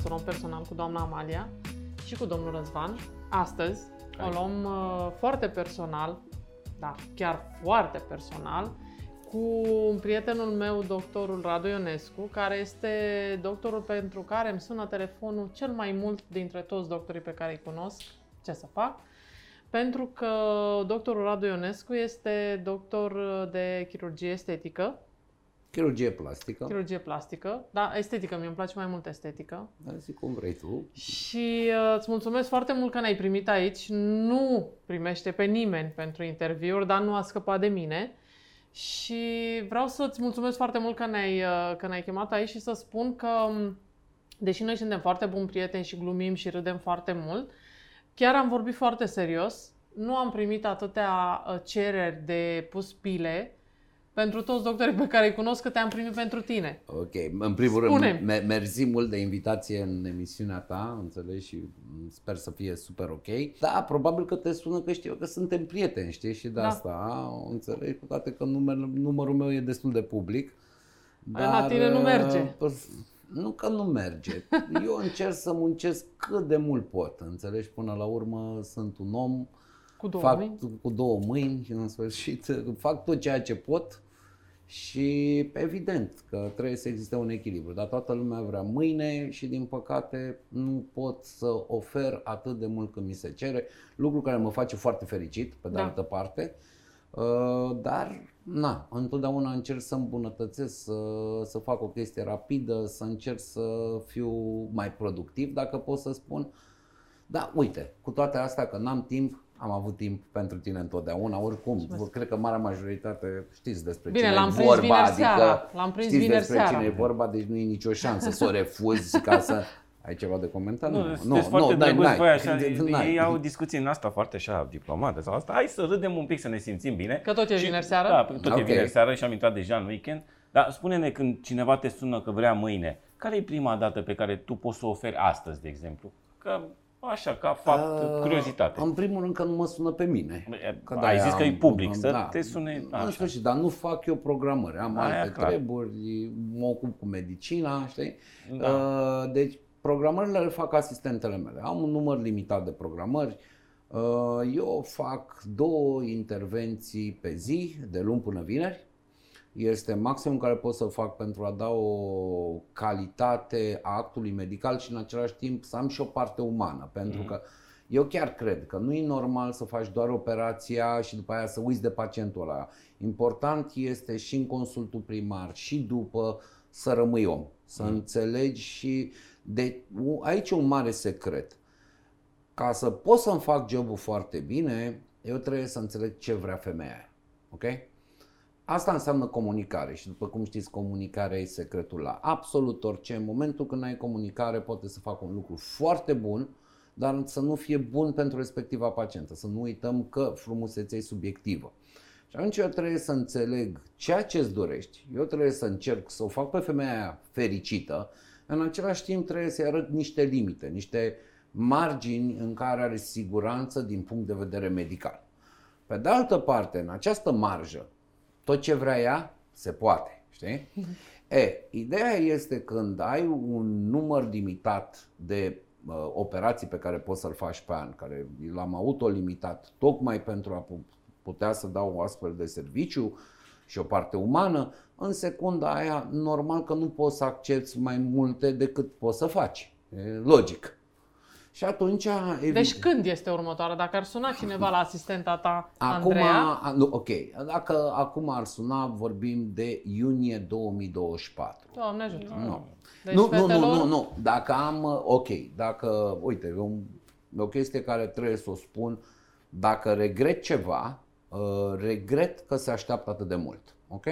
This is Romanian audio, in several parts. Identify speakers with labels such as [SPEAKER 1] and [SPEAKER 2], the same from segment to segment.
[SPEAKER 1] să o luăm personal cu doamna Amalia și cu domnul Răzvan. Astăzi o luăm uh, foarte personal, da, chiar foarte personal, cu un prietenul meu, doctorul Radu Ionescu, care este doctorul pentru care îmi sună telefonul cel mai mult dintre toți doctorii pe care îi cunosc. Ce să fac? Pentru că doctorul Radu Ionescu este doctor de chirurgie estetică.
[SPEAKER 2] Chirurgie plastică.
[SPEAKER 1] Chirurgie plastică. Da, estetică, mi îmi place mai mult estetică.
[SPEAKER 2] Da, zic cum vrei tu.
[SPEAKER 1] Și uh, îți mulțumesc foarte mult că ne-ai primit aici. Nu primește pe nimeni pentru interviuri, dar nu a scăpat de mine. Și vreau să-ți mulțumesc foarte mult că ne-ai, uh, că ne-ai chemat aici și să spun că, um, deși noi suntem foarte buni prieteni și glumim și râdem foarte mult, chiar am vorbit foarte serios. Nu am primit atâtea uh, cereri de pus pile pentru toți doctorii pe care îi cunosc, că te-am primit pentru tine.
[SPEAKER 2] Ok, în primul
[SPEAKER 1] Spune-mi.
[SPEAKER 2] rând, me- mersi mult de invitație în emisiunea ta, înțelegi, și sper să fie super ok. Da, probabil că te sună că știu că suntem prieteni, știi, și de
[SPEAKER 1] Da.
[SPEAKER 2] asta, înțelegi, cu toate că numer, numărul meu e destul de public.
[SPEAKER 1] La tine nu merge.
[SPEAKER 2] uh, Nu că nu merge. Eu încerc să muncesc cât de mult pot, înțelegi? Până la urmă sunt un om
[SPEAKER 1] Cu două
[SPEAKER 2] fac
[SPEAKER 1] mâini.
[SPEAKER 2] cu două mâini, în sfârșit, fac tot ceea ce pot și evident că trebuie să existe un echilibru, dar toată lumea vrea mâine și din păcate nu pot să ofer atât de mult cât mi se cere, lucru care mă face foarte fericit pe de
[SPEAKER 1] Da.
[SPEAKER 2] altă parte. Uh, Dar, na, întotdeauna încerc să îmbunătățesc, să, să fac o chestie rapidă, să încerc să fiu mai productiv, dacă pot să spun. Da, uite, cu toate astea că n-am timp, am avut timp pentru tine întotdeauna, oricum,
[SPEAKER 1] Mulțumesc.
[SPEAKER 2] cred că marea majoritate știți despre
[SPEAKER 1] Bine,
[SPEAKER 2] cine
[SPEAKER 1] l-am
[SPEAKER 2] e
[SPEAKER 1] prins
[SPEAKER 2] vorba,
[SPEAKER 1] vineri
[SPEAKER 2] adică
[SPEAKER 1] seara, l-am prins
[SPEAKER 2] știți
[SPEAKER 1] vineri
[SPEAKER 2] despre
[SPEAKER 1] seara.
[SPEAKER 2] cine e vorba, deci nu e nicio șansă să o refuzi ca să... Ai ceva de comentat?
[SPEAKER 3] Nu, sunteți foarte
[SPEAKER 2] n-ai,
[SPEAKER 3] drăguți
[SPEAKER 2] n-ai.
[SPEAKER 3] voi așa,
[SPEAKER 2] N-ai.
[SPEAKER 3] ei au discuții în asta foarte așa diplomate sau asta. Hai să râdem un pic, să ne simțim bine.
[SPEAKER 1] Că tot e
[SPEAKER 3] Și-
[SPEAKER 1] vineri seara?
[SPEAKER 3] Da, tot
[SPEAKER 2] Ok.
[SPEAKER 3] e vineri seara și am intrat deja în weekend. Dar spune-ne când cineva te sună că vrea mâine, care e prima dată pe care tu poți să o oferi astăzi, de exemplu? Că așa, ca fapt,
[SPEAKER 2] Uh,
[SPEAKER 3] curiozitate.
[SPEAKER 2] În primul rând că nu mă sună pe mine. Că
[SPEAKER 3] Ai
[SPEAKER 2] de-aia
[SPEAKER 3] zis că e
[SPEAKER 2] am-
[SPEAKER 3] public, să
[SPEAKER 2] da.
[SPEAKER 3] te sune
[SPEAKER 2] În
[SPEAKER 3] așa.
[SPEAKER 2] sfârșit, dar nu fac eu programări. Am
[SPEAKER 3] Aia
[SPEAKER 2] alte
[SPEAKER 3] clar.
[SPEAKER 2] treburi, mă ocup cu medicina, știi?
[SPEAKER 3] Da.
[SPEAKER 2] Uh, Deci, programările le fac asistentele mele. Am un număr limitat de programări. Uh, Eu fac două intervenții pe zi, de luni până vineri. Este maximum care pot să fac pentru a da o calitate a actului medical și în același timp să am și o parte umană. Pentru că eu chiar cred că nu e normal să faci doar operația și după aia să uiți de pacientul ăla. Important este și în consultul primar și după să rămâi om, să înțelegi și de, aici e un mare secret. Ca să pot să-mi fac jobul foarte bine, eu trebuie să înțeleg ce vrea femeia aia. Ok? Asta înseamnă comunicare și după cum știți, comunicarea e secretul la absolut orice. În momentul când ai comunicare poate să facă un lucru foarte bun, dar să nu fie bun pentru respectiva pacientă. Să nu uităm că frumusețea e subiectivă. Și atunci eu trebuie să înțeleg ceea ce îți dorești. Eu trebuie să încerc să o fac pe femeia aia fericită. În același timp trebuie să-i arăt niște limite, niște margini în care are siguranță din punct de vedere medical. Pe de altă parte, în această marjă, tot ce vrea ea, se poate, știi? E, ideea este când ai un număr limitat de uh, operații pe care poți să-l faci pe an, care l-am autolimitat tocmai pentru a pu- putea să dau o astfel de serviciu și o parte umană, în secunda aia normal că nu poți să accepti mai multe decât poți să faci. E logic. Și atunci, evident,
[SPEAKER 1] Deci când este următoarea? Dacă ar suna cineva la asistenta ta,
[SPEAKER 2] Acum,
[SPEAKER 1] Andreea,
[SPEAKER 2] a, nu, ok, dacă acum ar suna, vorbim de iunie 2024.
[SPEAKER 1] Doamne ajută.
[SPEAKER 2] Nu.
[SPEAKER 1] Deci,
[SPEAKER 2] nu, nu, nu,
[SPEAKER 1] fetelor,
[SPEAKER 2] nu, nu, dacă am, uh, ok, dacă, uite, e un, e o chestie care trebuie să o spun, dacă regret ceva, uh, regret că se așteaptă atât de mult, ok?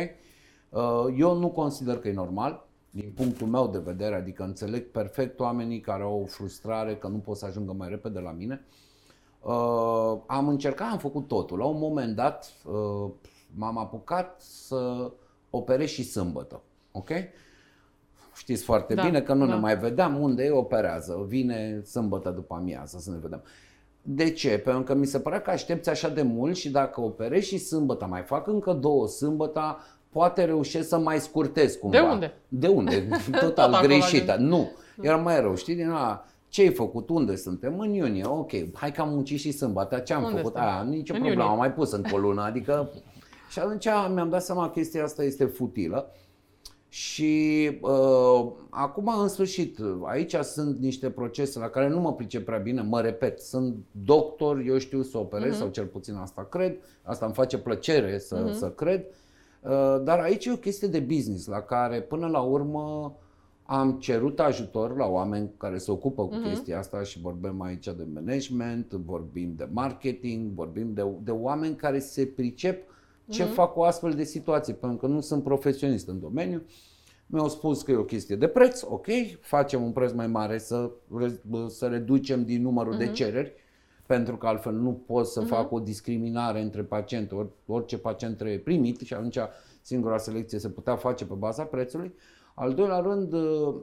[SPEAKER 2] Uh, eu nu consider că e normal, din punctul meu de vedere, adică înțeleg perfect oamenii care au o frustrare că nu pot să ajungă mai repede la mine. Uh, am încercat, am făcut totul. La un moment dat uh, m-am apucat să operez și sâmbătă. Ok? Știți foarte
[SPEAKER 1] Da,
[SPEAKER 2] bine că nu
[SPEAKER 1] da.
[SPEAKER 2] ne mai vedeam unde e operează. Vine sâmbătă după amiază să ne vedem. De ce? Pentru că mi se părea că aștepți așa de mult și dacă operez și sâmbătă, mai fac încă două sâmbătă, poate reușesc să mai scurtez cumva.
[SPEAKER 1] De unde?
[SPEAKER 2] De unde?
[SPEAKER 1] Tot
[SPEAKER 2] Total
[SPEAKER 1] acolo
[SPEAKER 2] greșită.
[SPEAKER 1] ajungi.
[SPEAKER 2] Nu. Era mai rău, știi, din ala, ce ai făcut? Unde suntem? În iunie, ok. Hai că am muncit și sâmbătă. Ce am
[SPEAKER 1] Unde
[SPEAKER 2] făcut?
[SPEAKER 1] suntem?
[SPEAKER 2] Aia, nicio
[SPEAKER 1] În
[SPEAKER 2] problemă,
[SPEAKER 1] iunie.
[SPEAKER 2] am mai pus încă o lună. Adică... și atunci mi-am dat seama că chestia asta este futilă. Și uh, acum, în sfârșit, aici sunt niște procese la care nu mă pricep prea bine, mă repet, sunt doctor, eu știu să operez, sau cel puțin asta cred, asta îmi face plăcere să, să cred, uh, dar aici e o chestie de business la care, până la urmă, am cerut ajutor la oameni care se ocupă cu chestia asta și vorbim aici de management, vorbim de marketing, vorbim de, de oameni care se pricep ce fac o astfel de situație, pentru că nu sunt profesionist în domeniu. Mi-au spus că e o chestie de preț, ok, facem un preț mai mare să, re- să reducem din numărul de cereri, pentru că altfel nu pot să fac o discriminare între pacienți, Or, orice pacient trebuie primit și atunci singura selecție se putea face pe baza prețului. Al doilea rând, uh,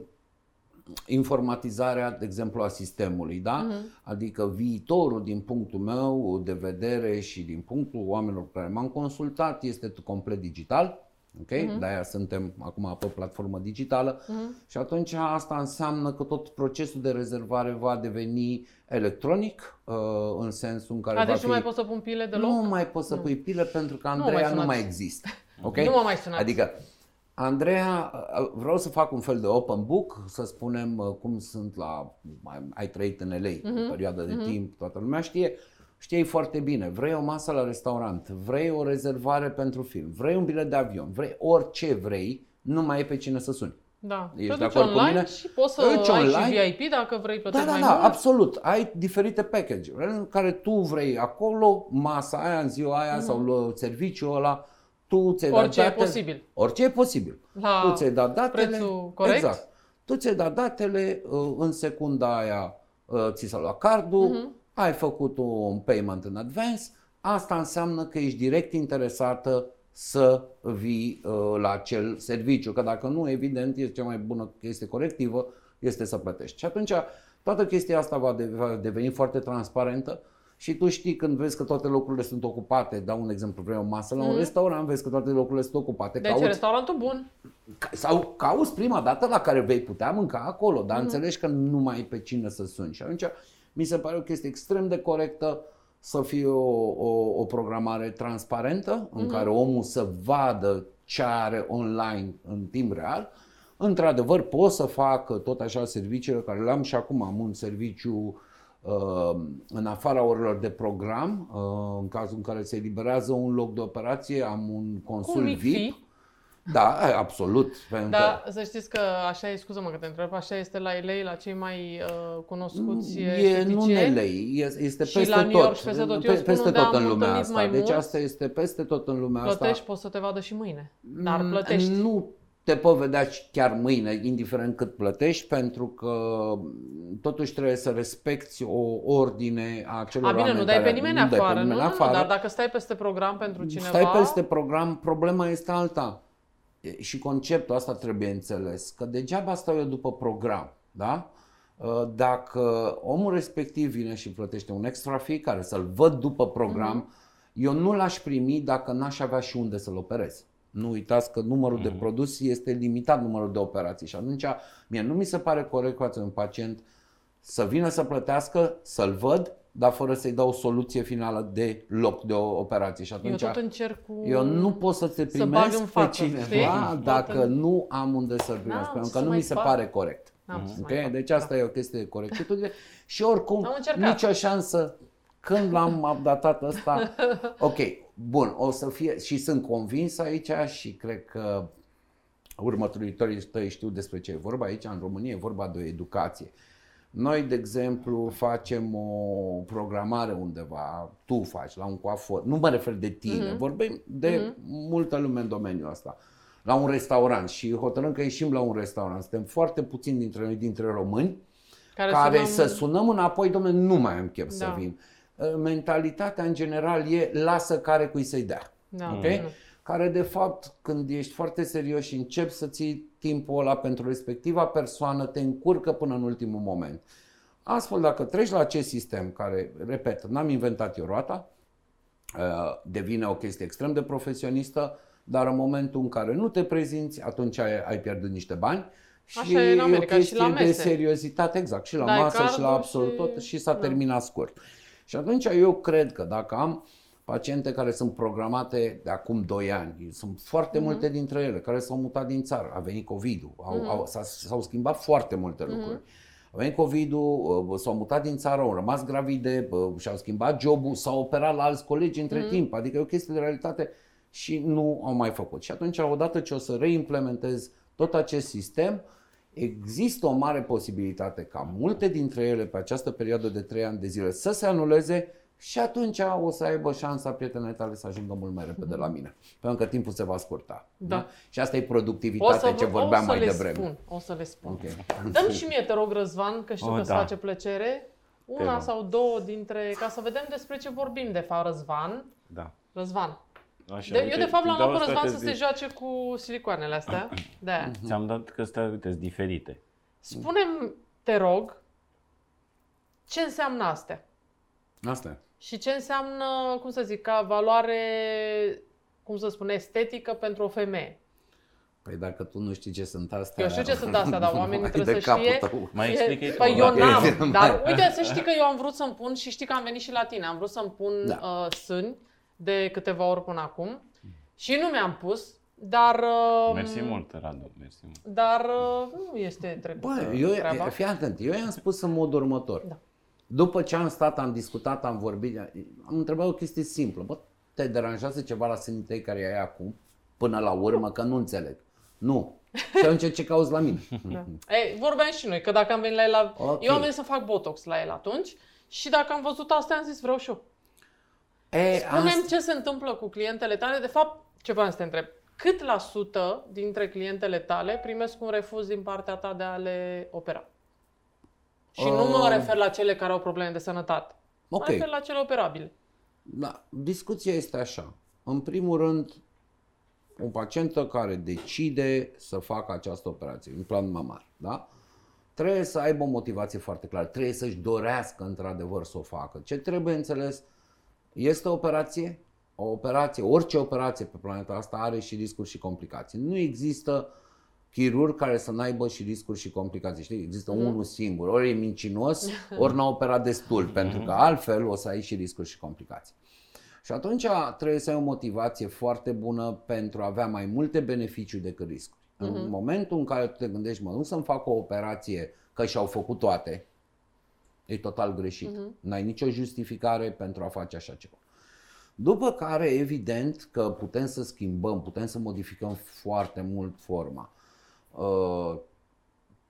[SPEAKER 2] informatizarea, de exemplu, a sistemului, da? Adică viitorul din punctul meu de vedere și din punctul oamenilor cu care m-am consultat este complet digital. Ok? De-aia suntem acum pe platformă digitală și atunci asta înseamnă că tot procesul de rezervare va deveni electronic uh, în sensul în care
[SPEAKER 1] A,
[SPEAKER 2] va
[SPEAKER 1] deci
[SPEAKER 2] fi...
[SPEAKER 1] nu mai poți să pun pile deloc?
[SPEAKER 2] Nu mai poți să pui pile pentru că
[SPEAKER 1] mai
[SPEAKER 2] Andreea nu
[SPEAKER 1] sunați.
[SPEAKER 2] mai există. Ok?
[SPEAKER 1] Nu mă mai sunați.
[SPEAKER 2] Adică Andreea, vreau să fac un fel de open book, să spunem uh, cum sunt la, ai, ai trăit în LA,
[SPEAKER 1] Mhm.
[SPEAKER 2] o perioadă de timp, toată lumea știe, știi foarte bine, vrei o masă la restaurant, vrei o rezervare pentru film, vrei un bilet de avion, vrei orice vrei, nu mai e pe cine să suni.
[SPEAKER 1] Da.
[SPEAKER 2] Ești
[SPEAKER 1] Te
[SPEAKER 2] de
[SPEAKER 1] duci
[SPEAKER 2] acord cu
[SPEAKER 1] online
[SPEAKER 2] mine?
[SPEAKER 1] și poți să
[SPEAKER 2] Te duci
[SPEAKER 1] ai
[SPEAKER 2] online?
[SPEAKER 1] și VIP dacă vrei
[SPEAKER 2] Da,
[SPEAKER 1] plătești
[SPEAKER 2] da,
[SPEAKER 1] mai
[SPEAKER 2] da,
[SPEAKER 1] mult.
[SPEAKER 2] absolut. Ai diferite package în care tu vrei acolo, masa aia, în ziua aia sau uh, serviciul ăla, tu ți-ai dat
[SPEAKER 1] Mhm. Orice e
[SPEAKER 2] datele-
[SPEAKER 1] posibil.
[SPEAKER 2] Orice e posibil.
[SPEAKER 1] La
[SPEAKER 2] tu ți-ai dat datele.
[SPEAKER 1] prețul corect?
[SPEAKER 2] Exact. Tu ți-ai dat datele, uh, în secunda aia uh, ți s-a luat cardul,
[SPEAKER 1] Mhm.
[SPEAKER 2] Ai făcut un payment în advance, asta înseamnă că ești direct interesată să vii uh, la acel serviciu, că dacă nu, evident, este cea mai bună chestie corectivă, este să plătești. Și atunci toată chestia asta va, de, va deveni foarte transparentă și tu știi când vezi că toate locurile sunt ocupate, dau un exemplu, vrei o masă la un restaurant, vezi că toate locurile sunt ocupate,
[SPEAKER 1] Deci
[SPEAKER 2] cauți
[SPEAKER 1] restaurantul bun.
[SPEAKER 2] ca- sau cauți prima dată la care vei putea mânca acolo, dar înțelegi că nu mai ai pe cine să suni. Și atunci mi se pare o chestie extrem de corectă să fie o, o, o programare transparentă în care omul să vadă ce are online în timp real. Într-adevăr, pot să fac tot așa serviciile care le am și acum. Am un serviciu uh, în afara orelor de program, uh, în cazul în care se eliberează un loc de operație, am un
[SPEAKER 1] Cu un
[SPEAKER 2] consul
[SPEAKER 1] mic
[SPEAKER 2] VIP.
[SPEAKER 1] fi.
[SPEAKER 2] Da, absolut. Pentru
[SPEAKER 1] Dar să știți că așa e, scuză-mă că te întreb, așa este la LA, la cei mai uh, cunoscuți
[SPEAKER 2] că Mm, e nu în
[SPEAKER 1] estheticieni.
[SPEAKER 2] LA, este, este
[SPEAKER 1] Și
[SPEAKER 2] peste
[SPEAKER 1] la New York
[SPEAKER 2] tot.
[SPEAKER 1] și peste tot. Eu
[SPEAKER 2] Pe-
[SPEAKER 1] spun
[SPEAKER 2] peste
[SPEAKER 1] unde
[SPEAKER 2] tot
[SPEAKER 1] am
[SPEAKER 2] în lumea
[SPEAKER 1] întâlnit
[SPEAKER 2] asta.
[SPEAKER 1] mai
[SPEAKER 2] deci
[SPEAKER 1] mulți.
[SPEAKER 2] asta este peste tot în lumea
[SPEAKER 1] Plătești,
[SPEAKER 2] asta.
[SPEAKER 1] poți să te vadă și mâine. Dar
[SPEAKER 2] Mm,
[SPEAKER 1] plătești.
[SPEAKER 2] Nu te pot vedea și chiar mâine, indiferent cât plătești, pentru că totuși trebuie să respecti o ordine a celor
[SPEAKER 1] A, bine,
[SPEAKER 2] oameni
[SPEAKER 1] nu dai
[SPEAKER 2] care-
[SPEAKER 1] pe nimeni
[SPEAKER 2] nu dai pe
[SPEAKER 1] afară,
[SPEAKER 2] nimeni
[SPEAKER 1] nu, nu,
[SPEAKER 2] afară.
[SPEAKER 1] nu, dar dacă stai peste program pentru cineva...
[SPEAKER 2] Stai peste program, problema este alta. E, Și conceptul asta trebuie înțeles, că degeaba stau eu după program, da? Uh, Dacă omul respectiv vine și plătește un extra fee care să-l văd după program, eu nu l-aș primi dacă n-aș avea și unde să-l operez. Nu uitați că numărul de produs este limitat numărul de operații și atunci mie nu mi se pare corect față de un pacient să vină să plătească, să-l văd, dar fără să-i dau o soluție finală de loc de o operație. Și
[SPEAKER 1] Eu
[SPEAKER 2] atunci
[SPEAKER 1] tot încerc cu...
[SPEAKER 2] eu nu pot să te
[SPEAKER 1] Să bag
[SPEAKER 2] primesc
[SPEAKER 1] în
[SPEAKER 2] pe
[SPEAKER 1] față,
[SPEAKER 2] cineva
[SPEAKER 1] știi?
[SPEAKER 2] dacă
[SPEAKER 1] Tot în-
[SPEAKER 2] nu am unde să-l primesc,
[SPEAKER 1] N-am
[SPEAKER 2] pentru
[SPEAKER 1] ce
[SPEAKER 2] că
[SPEAKER 1] să
[SPEAKER 2] nu
[SPEAKER 1] mai
[SPEAKER 2] mi se
[SPEAKER 1] fac.
[SPEAKER 2] pare corect.
[SPEAKER 1] N-am ce să
[SPEAKER 2] Ok?
[SPEAKER 1] mai fac.
[SPEAKER 2] Deci asta e o chestie de corectitudine și oricum
[SPEAKER 1] Am încercat.
[SPEAKER 2] nicio șansă când l-am updatat ăsta. Ok, bun, o să fie și sunt convins aici și cred că următorii tăi știu despre ce e vorba aici în România, e vorba de o educație. Noi, de exemplu, facem o programare undeva, tu faci, la un coafor, nu mă refer de tine,
[SPEAKER 1] Mhm.
[SPEAKER 2] vorbim de multă lume în domeniul ăsta, la un restaurant și hotărâm că ieșim la un restaurant. Suntem foarte puțini dintre noi, dintre români,
[SPEAKER 1] care,
[SPEAKER 2] care
[SPEAKER 1] sunăm-
[SPEAKER 2] să sunăm înapoi, domnule, nu mai am chef să
[SPEAKER 1] Da.
[SPEAKER 2] vin. Uh, Mentalitatea în general e lasă care cui să-i dea.
[SPEAKER 1] Da,
[SPEAKER 2] Ok?
[SPEAKER 1] nu.
[SPEAKER 2] Care de fapt când ești foarte serios și începi să ții timpul ăla pentru respectiva persoană, te încurcă până în ultimul moment. Astfel, dacă treci la acest sistem, care, repet, n-am inventat eu roata, uh, devine o chestie extrem de profesionistă, dar în momentul în care nu te prezinți, atunci ai, ai pierdut niște bani
[SPEAKER 1] Așa
[SPEAKER 2] și
[SPEAKER 1] e în
[SPEAKER 2] o
[SPEAKER 1] America, și la
[SPEAKER 2] chestie de
[SPEAKER 1] mese.
[SPEAKER 2] seriozitate, exact, și la
[SPEAKER 1] Dai
[SPEAKER 2] masă și la
[SPEAKER 1] cardul
[SPEAKER 2] absolut
[SPEAKER 1] și-
[SPEAKER 2] tot și s-a
[SPEAKER 1] da.
[SPEAKER 2] terminat scurt. Și atunci eu cred că dacă am paciente care sunt programate de acum 2 ani, sunt foarte
[SPEAKER 1] Mhm.
[SPEAKER 2] multe dintre ele care s-au mutat din țară, a venit COVID-ul, au, au, s-a, s-au schimbat foarte multe
[SPEAKER 1] Mhm.
[SPEAKER 2] lucruri. A venit COVID-ul, uh, s-au mutat din țară, au rămas gravide, uh, și-au schimbat jobul, s-au operat la alți colegi între
[SPEAKER 1] Mhm.
[SPEAKER 2] timp, adică e o chestie de realitate și nu au mai făcut. Și atunci, odată ce o să reimplementez tot acest sistem, există o mare posibilitate ca multe dintre ele pe această perioadă de 3 ani de zile să se anuleze și atunci o să aibă șansa prietenele tale să ajungă mult mai repede la mine. Pentru că timpul se va scurta.
[SPEAKER 1] Da.
[SPEAKER 2] Și asta e
[SPEAKER 1] O să,
[SPEAKER 2] productivitatea ce vorbeam
[SPEAKER 1] o să
[SPEAKER 2] mai
[SPEAKER 1] le
[SPEAKER 2] devreme.
[SPEAKER 1] spun, o să le spun.
[SPEAKER 2] Ok.
[SPEAKER 1] Dăm și mie, te rog, Răzvan, că știu
[SPEAKER 3] Oh,
[SPEAKER 1] că îți
[SPEAKER 3] da.
[SPEAKER 1] face plăcere, una
[SPEAKER 3] rog.
[SPEAKER 1] sau două dintre, ca să vedem despre ce vorbim, de fapt, Răzvan.
[SPEAKER 3] Da.
[SPEAKER 1] Răzvan.
[SPEAKER 3] Așa,
[SPEAKER 1] De, eu,
[SPEAKER 3] uite,
[SPEAKER 1] de fapt,
[SPEAKER 3] îi
[SPEAKER 1] l-am
[SPEAKER 3] dau
[SPEAKER 1] luat pe
[SPEAKER 3] astea
[SPEAKER 1] Răzvan să
[SPEAKER 3] că
[SPEAKER 1] se joace cu silicoanele astea. de aia.
[SPEAKER 3] Ți-am dat că astea, uite, sunt diferite.
[SPEAKER 1] Spune-mi, te rog, ce înseamnă astea?
[SPEAKER 2] Asta e.
[SPEAKER 1] Și ce înseamnă, cum să zic, ca valoare, cum să spun, estetică pentru o femeie?
[SPEAKER 2] Păi dacă tu nu știi ce sunt astea...
[SPEAKER 1] Eu știu ce sunt astea, dar oamenii
[SPEAKER 2] Hai
[SPEAKER 1] trebuie
[SPEAKER 2] de
[SPEAKER 1] să
[SPEAKER 2] capul
[SPEAKER 1] știe.
[SPEAKER 2] tău.
[SPEAKER 3] Mai
[SPEAKER 1] E-
[SPEAKER 3] explică-i tu,
[SPEAKER 1] Păi eu
[SPEAKER 3] dacă
[SPEAKER 1] n-am,
[SPEAKER 2] e-
[SPEAKER 1] dar uite, să știi că eu am vrut să-mi pun și știi că am venit și la tine, am vrut să-mi pun
[SPEAKER 2] Da.
[SPEAKER 1] uh, sâni de câteva ori până acum și nu mi-am pus, dar... Uh,
[SPEAKER 3] Mersi mult, Radu, mersi mult.
[SPEAKER 1] Dar uh, nu este trecut
[SPEAKER 2] Bă,
[SPEAKER 1] uh,
[SPEAKER 2] eu,
[SPEAKER 1] treaba.
[SPEAKER 2] fii atent, eu i-am spus în mod următor.
[SPEAKER 1] Da.
[SPEAKER 2] După ce am stat, am discutat, am vorbit, am întrebat o chestie simplă. Bă, te deranjează ceva la sânii tăi care ai acum? Până la urmă, că nu înțeleg. Nu. Și atunci ce cauți la mine?
[SPEAKER 1] Da. Ei, vorbeam și noi, că dacă am venit la el la...
[SPEAKER 2] Ok.
[SPEAKER 1] Eu am venit să fac botox la el atunci și dacă am văzut asta, am zis vreau și eu.
[SPEAKER 2] E,
[SPEAKER 1] Spune-mi
[SPEAKER 2] asta-
[SPEAKER 1] ce se întâmplă cu clientele tale. De fapt, ce vreau să te întreb. Cât la sută dintre clientele tale primesc un refuz din partea ta de a le opera? Și nu mă
[SPEAKER 2] Um,
[SPEAKER 1] refer la cele care au probleme de sănătate.
[SPEAKER 2] Ok.
[SPEAKER 1] Mă refer la cele operabile.
[SPEAKER 2] Da, discuția este așa. În primul rând, o pacientă care decide să facă această operație, implant mamar, da? Trebuie să aibă o motivație foarte clară, trebuie să-și dorească într-adevăr să o facă. Ce trebuie înțeles? Este o operație, o operație, orice operație pe planeta asta are și riscuri și complicații. Nu există chirurg care să n-aibă și riscuri și complicații. Știi? Există unul singur. Ori e mincinos, ori n-a operat destul, pentru că altfel o să ai și riscuri și complicații. Și atunci trebuie să ai o motivație foarte bună pentru a avea mai multe beneficii decât riscuri. În momentul în care tu te gândești, mă, nu să-mi fac o operație că și-au făcut toate, e total greșit. N-ai nicio justificare pentru a face așa ceva. După care, evident că putem să schimbăm, putem să modificăm foarte mult forma. Uh,